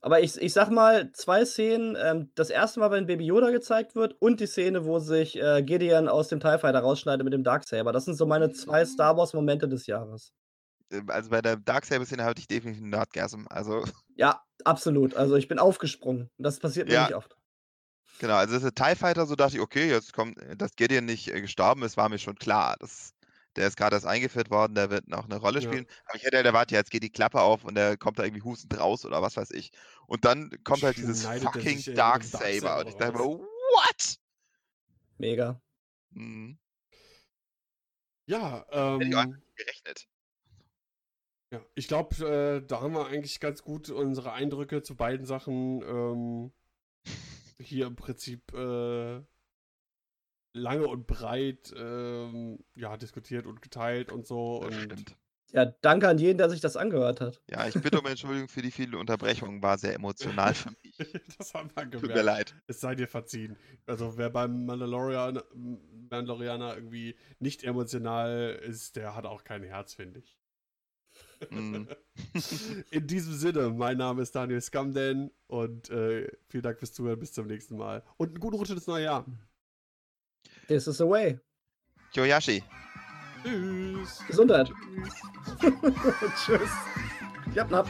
Aber ich, ich sag mal, zwei Szenen. Ähm, das erste Mal, wenn Baby Yoda gezeigt wird und die Szene, wo sich äh, Gideon aus dem TIE Fighter rausschneidet mit dem Darksaber. Das sind so meine zwei Star Wars-Momente des Jahres. ähm, Also bei der Darksaber-Szene hatte ich definitiv einen Nerdgasm. Also Ja, absolut. Also ich bin aufgesprungen. Das passiert mir Ja. nicht oft. genau, also das ist TIE Fighter, so dachte ich, okay, jetzt kommt, dass Gideon nicht äh, gestorben ist, war mir schon klar. Das, der ist gerade erst eingeführt worden, der wird noch eine Rolle Ja. spielen. Aber ich hätte halt erwartet, ja, jetzt geht die Klappe auf und der kommt da irgendwie hustend raus oder was weiß ich. Und dann kommt halt dieses Schneidet fucking sich, äh, Darksaber. Darksaber Und ich dachte mir, what? Mega. Hm, Ja, hätte ich auch ähm, gerechnet. Ja, ich glaube, äh, da haben wir eigentlich ganz gut unsere Eindrücke zu beiden Sachen ähm, hier im Prinzip äh, lange und breit ähm, ja, diskutiert und geteilt und so. Das und stimmt. Ja, danke an jeden, der sich das angehört hat. Ja, ich bitte um Entschuldigung für die vielen Unterbrechungen, war sehr emotional für mich. das haben wir Tut mir gemerkt. leid. Es sei dir verziehen. Also wer beim Mandalorian, Mandalorianer irgendwie nicht emotional ist, der hat auch kein Herz, finde ich. Mhm. In diesem Sinne, mein Name ist Daniel Scamden und äh, vielen Dank fürs Zuhören. Bis zum nächsten Mal. Und einen guten Rutsch ins neue Jahr. This is the way. Kyoyashi. Tschüss. Gesundheit. Tschüss. Tschüss. Ja, ab.